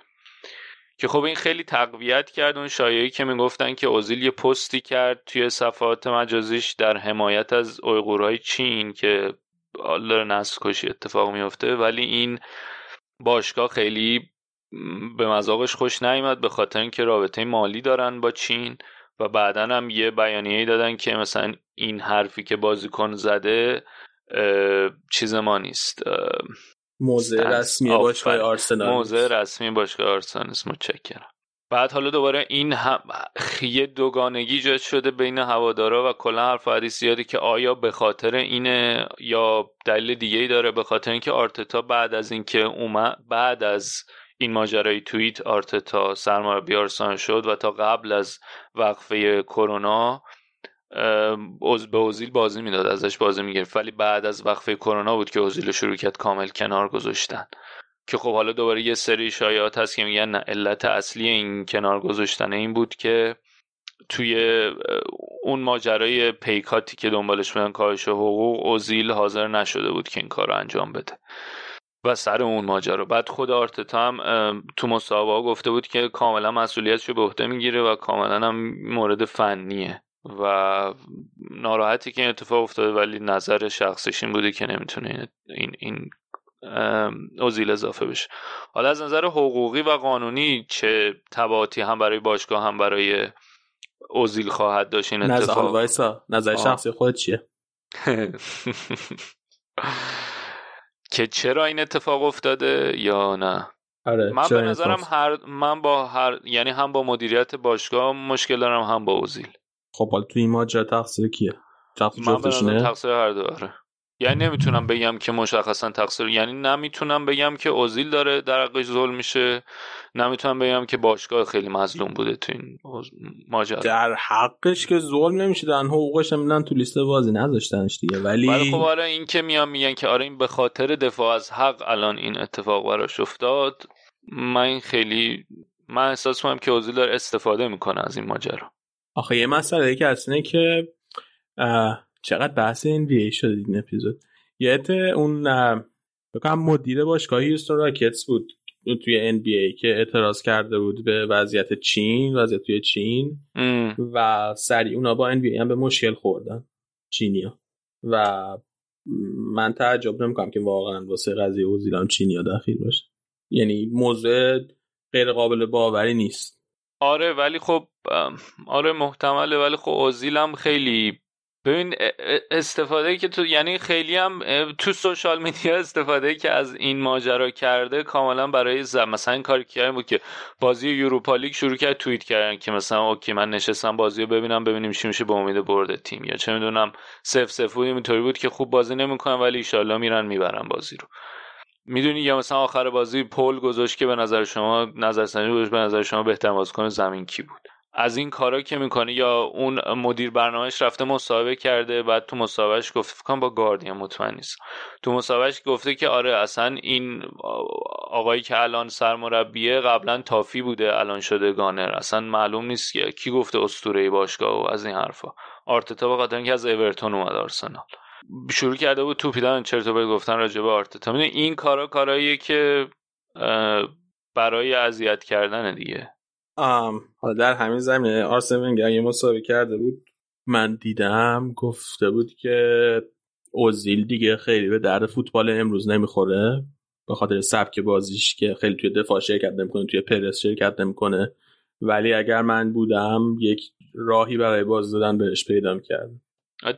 که خب این خیلی تقویت کرد اون شایعی که می‌گفتن که اوزیل یه پستی کرد توی صفحات مجازیش در حمایت از اویغورهای چین که داره نسل کشی اتفاق میفته ولی این باشگاه خیلی به مذاقش خوش نیامد به خاطر اینکه رابطه مالی دارن با چین و بعدا هم یه بیانیه دادن که مثلا این حرفی که بازیکن زده چیز ما نیست. موضع رسمی باشگاه آرسنال موضع رسمی باشگاه آرسنال متشکرم. بعد حالا دوباره این هم یه دوگانگی ایجاد شده بین هوادارا و کلا حرف حدیث زیادی که آیا به خاطر اینه یا دلیل دیگه ای داره؟ به خاطر اینکه آرتتا بعد از اینکه اومد بعد از این ماجرای توییت آرتتا سرمربی آرسنال شد و تا قبل از وقفه کرونا به اوزیل بازی می‌داد ازش بازی می‌گرفت. ولی بعد از وقفه کرونا بود که اوزیل شروع کرد کامل کنار گذاشتن. که خب حالا دوباره یه سری شایعات هست که میگن علت اصلی این کنار گذاشتن این بود که توی اون ماجرای پیکاتی که دنبالش بودن کاهش حقوق اوزیل حاضر نشده بود که این کار رو انجام بده. و سر اون ماجرا. بعد خود آرتتا هم تو مسابقه گفته بود که کاملا مسئولیتش به عهده می‌گیره و کاملا هم مورد فنیه. و ناراحتی که این اتفاق افتاده ولی نظر شخصش این بوده که نمی‌تونه این این اوزیل اظافه بشه. حالا از نظر حقوقی و قانونی چه تبعاتی هم برای باشگاه هم برای اوزیل خواهد داشت این اتفاق؟ نظر, نظر شخصی خود چیه؟ که چرا این اتفاق افتاده یا نه؟ آره من به نظرم هر من با هر یعنی هم با مدیریت باشگاه مشکل دارم هم با اوزیل. خب حالا تو این ماجرا تقصیر کیه؟ تقصیر من تقصیر هر دو آره. یعنی نمی‌تونم بگم که مشخصا تقصیر یعنی نمی‌تونم بگم که اوزیل داره در حقش ظلم میشه نمی‌تونم بگم که باشگاه خیلی مظلوم بوده تو این ماجرا. در حقش که ظلم نمیشه در حقوقش هم تو لیست بازی نذاشتنش دیگه. ولی ولی خب آره این که میان میگن که آره این به خاطر دفاع از حق الان این اتفاق براش افتاد من خیلی من احساس کنم که اوزیل داره استفاده می‌کنه از این ماجرا. آخه یه مسئله که اصلا که چقدر بحث این وی شد این اپیزود؟ یه اون بکنم مدیر باشگاه هیوستون راکتس بود توی ان بی ای که اعتراض کرده بود به وضعیت چین وضعیت توی چین و سریع اونا با ان بی ای هم به مشکل خوردن چینیا. و من تعجب نمی‌کنم که واقعا واسه قضیه اوزیلان چینیا داخل باشه. یعنی موضوع غیر قابل باوری نیست. آره ولی خب آره محتمله ولی خب اوزیل هم خیلی ببین استفاده که تو یعنی خیلی هم تو social media استفاده که از این ماجرا کرده کاملا برای زم مثلا این کاری کردن بود که بازی Europa League شروع کرد توییت کردن که مثلا okay من نشستم بازی رو ببینم ببینیم چی میشه به امید برد تیم یا چه می‌دونم صفر صفر بود اینطوری بود که خوب بازی نمی‌کنن ولی ایشالله میرن می‌برن بازی رو. می‌دونی یا مثلا آخر بازی poll گذاشت که به نظر شما نظر سنجی به نظر شما بهتر بازیکن زمین کی بود؟ از این کارا که می‌کنه یا اون مدیر برنامهش رفته مصاحبه کرده بعد تو مصاحبهش گفته فکر با گاردین مطمئن نیست. تو مصاحبهش گفته که آره اصلا این آقایی که الان سرمربیه قبلا تافی بوده الان شده گانر. اصلا معلوم نیست که کی گفته اسطوره باشگاه و از این حرفا. آرتتا به خاطر اینکه از اورتون اومد آرسنال. شروع کرده بود توپیدن چرت و گفتن راجع به آرتتا. این کارا کاراییه که برای اذیت کردن دیگه. حالا در همین زمینه آرسن ونگر یه مسابقه کرده بود من دیدم گفته بود که اوزیل دیگه خیلی به درد فوتبال امروز نمی‌خوره به خاطر سبک بازیش که خیلی توی دفاع شرکت نمی‌کنه توی پرس شرکت نمی‌کنه. ولی اگر من بودم یک راهی برای باز دادن بهش پیدا می‌کردم.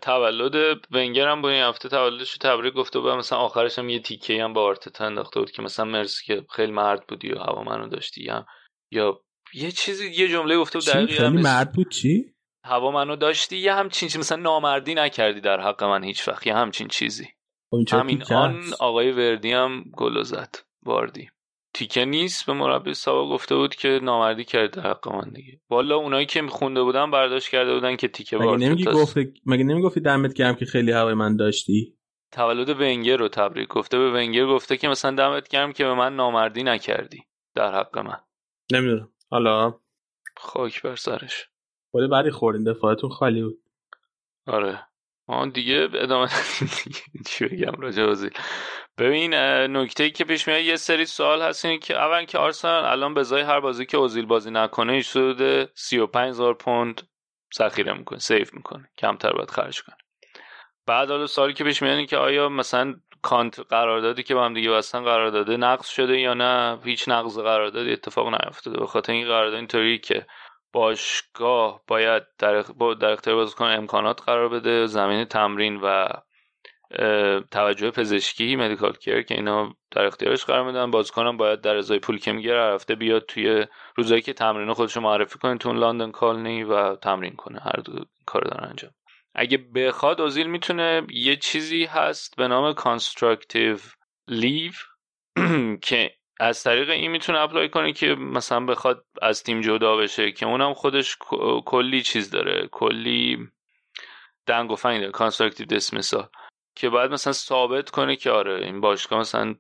تولد ونگر هم با این هفته تولدش تبریک گفته بود مثلا آخرش هم یه تیکه هم با آرتتا انداخته بود که مثلا مرسی که خیلی مرد بودی و هوا منو داشتی یا یا یه چیزی یه جمله گفته بود دقیقاً خیلی مرد بود؟ چی؟ هوا منو داشتی؟ یه همچین چیزی. مثلا نامردی نکردی در حق من هیچ وقت. یه همچین چیزی. خب همین آن آقای وردی هم گل زد. واردی. تیکه نیست به مربی سابق گفته بود که نامردی کرده حق من دیگه. والا اونایی که خونده بودن برداشت کرده بودن که تیکه مگه نمیگی گفته مگه نمی‌گفتی دمت گرم که خیلی هوای من داشتی؟ تولد ونگر رو تبریک گفته. به ونگر گفته که مثلا دمت گرم که به من نامردی نکردی در حق من. نمی‌دونم. حالا؟ خاک بر سرش. ولی بعدی خوردین دفاعتون خالی بود. آره. آن دیگه ادامه چی بگم راجع ببین نکته که پیش میاد یه سری سوال هست این که اول که آرسنال الان به هر بازی که اوزیل بازی نکنه ایش شده 35000 پوند ذخیره می‌کنه سیف می‌کنه کمتر باید خرج کنه. بعد حالا سوالی که پیش میاد که آیا مثلا کانت قراردادی که با هم دیگه بستن قرارداد نقض شده یا نه؟ هیچ نقض قراردادی اتفاق نیفتاده. به خاطر این قرارداد اینطوری که باشگاه باید در, در اختیار بازیکن امکانات قرار بده زمین تمرین و توجه پزشکی مدیکال کیر که اینا در اختیارش قرار میدن. بازیکنم باید در ازای پول که می‌گیره رفته بیاد توی روزایی که تمرین خودش معرفی کنه تو لندن کالنی و تمرین کنه. هر دو کار دارن انجام. اگه بخواد اوزیل می‌تونه یه چیزی هست به نام constructive leave که از طریق این می‌تونه apply کنه که مثلا بخواد از تیم جدا بشه که اونم خودش کلی چیز داره کلی دنگ و فنگ داره constructive dismissal که باید مثلا ثابت کنه که آره این باشگاه مثلا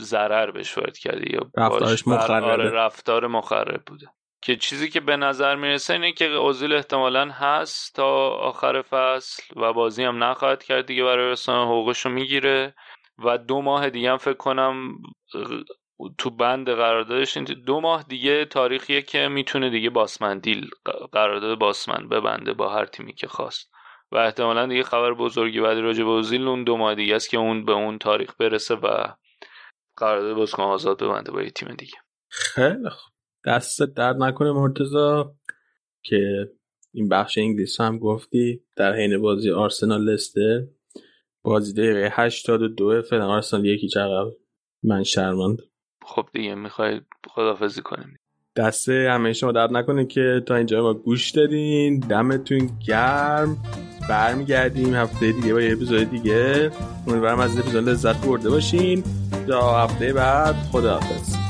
ضرر بهش وارد کرده یا رفتارش مخربه آره رفتار مخرب بوده. که چیزی که به نظر می‌رسه اینه که اوزیل احتمالا هست تا آخر فصل و بازی هم نخواهد کرد دیگه برای رسانه حقوقش رو می‌گیره و دو ماه دیگه هم فکر کنم تو بند قراردادش دو ماه دیگه تاریخیه که می‌تونه دیگه باسمن دیل قرارداد باسمن ببنده با هر تیمی که خواست. و احتمالا دیگه خبر بزرگی بعدی راجع به اوزیل اون دو ماه دیگه است که اون به اون تاریخ برسه و قرارداد بازیکن آزاد ببنده با یه تیم دیگه. خیلی خوب. دست درد نکنه مرتزا که این بخش انگلیس هم گفتی در حین بازی آرسنال لسته بازی دقیقه 82 فعلا آرسنال یکی چقدر من شرمند. خب دیگه می‌خوای خدافزی کنیم. دست همه شما درد نکنه که تا اینجا ما گوش دادین. دمتون گرم. برمیگردیم هفته دیگه با یه اپیزود دیگه. امیدوارم از اپیزود لذت برده باشین. تا هفته بعد خداحافظ.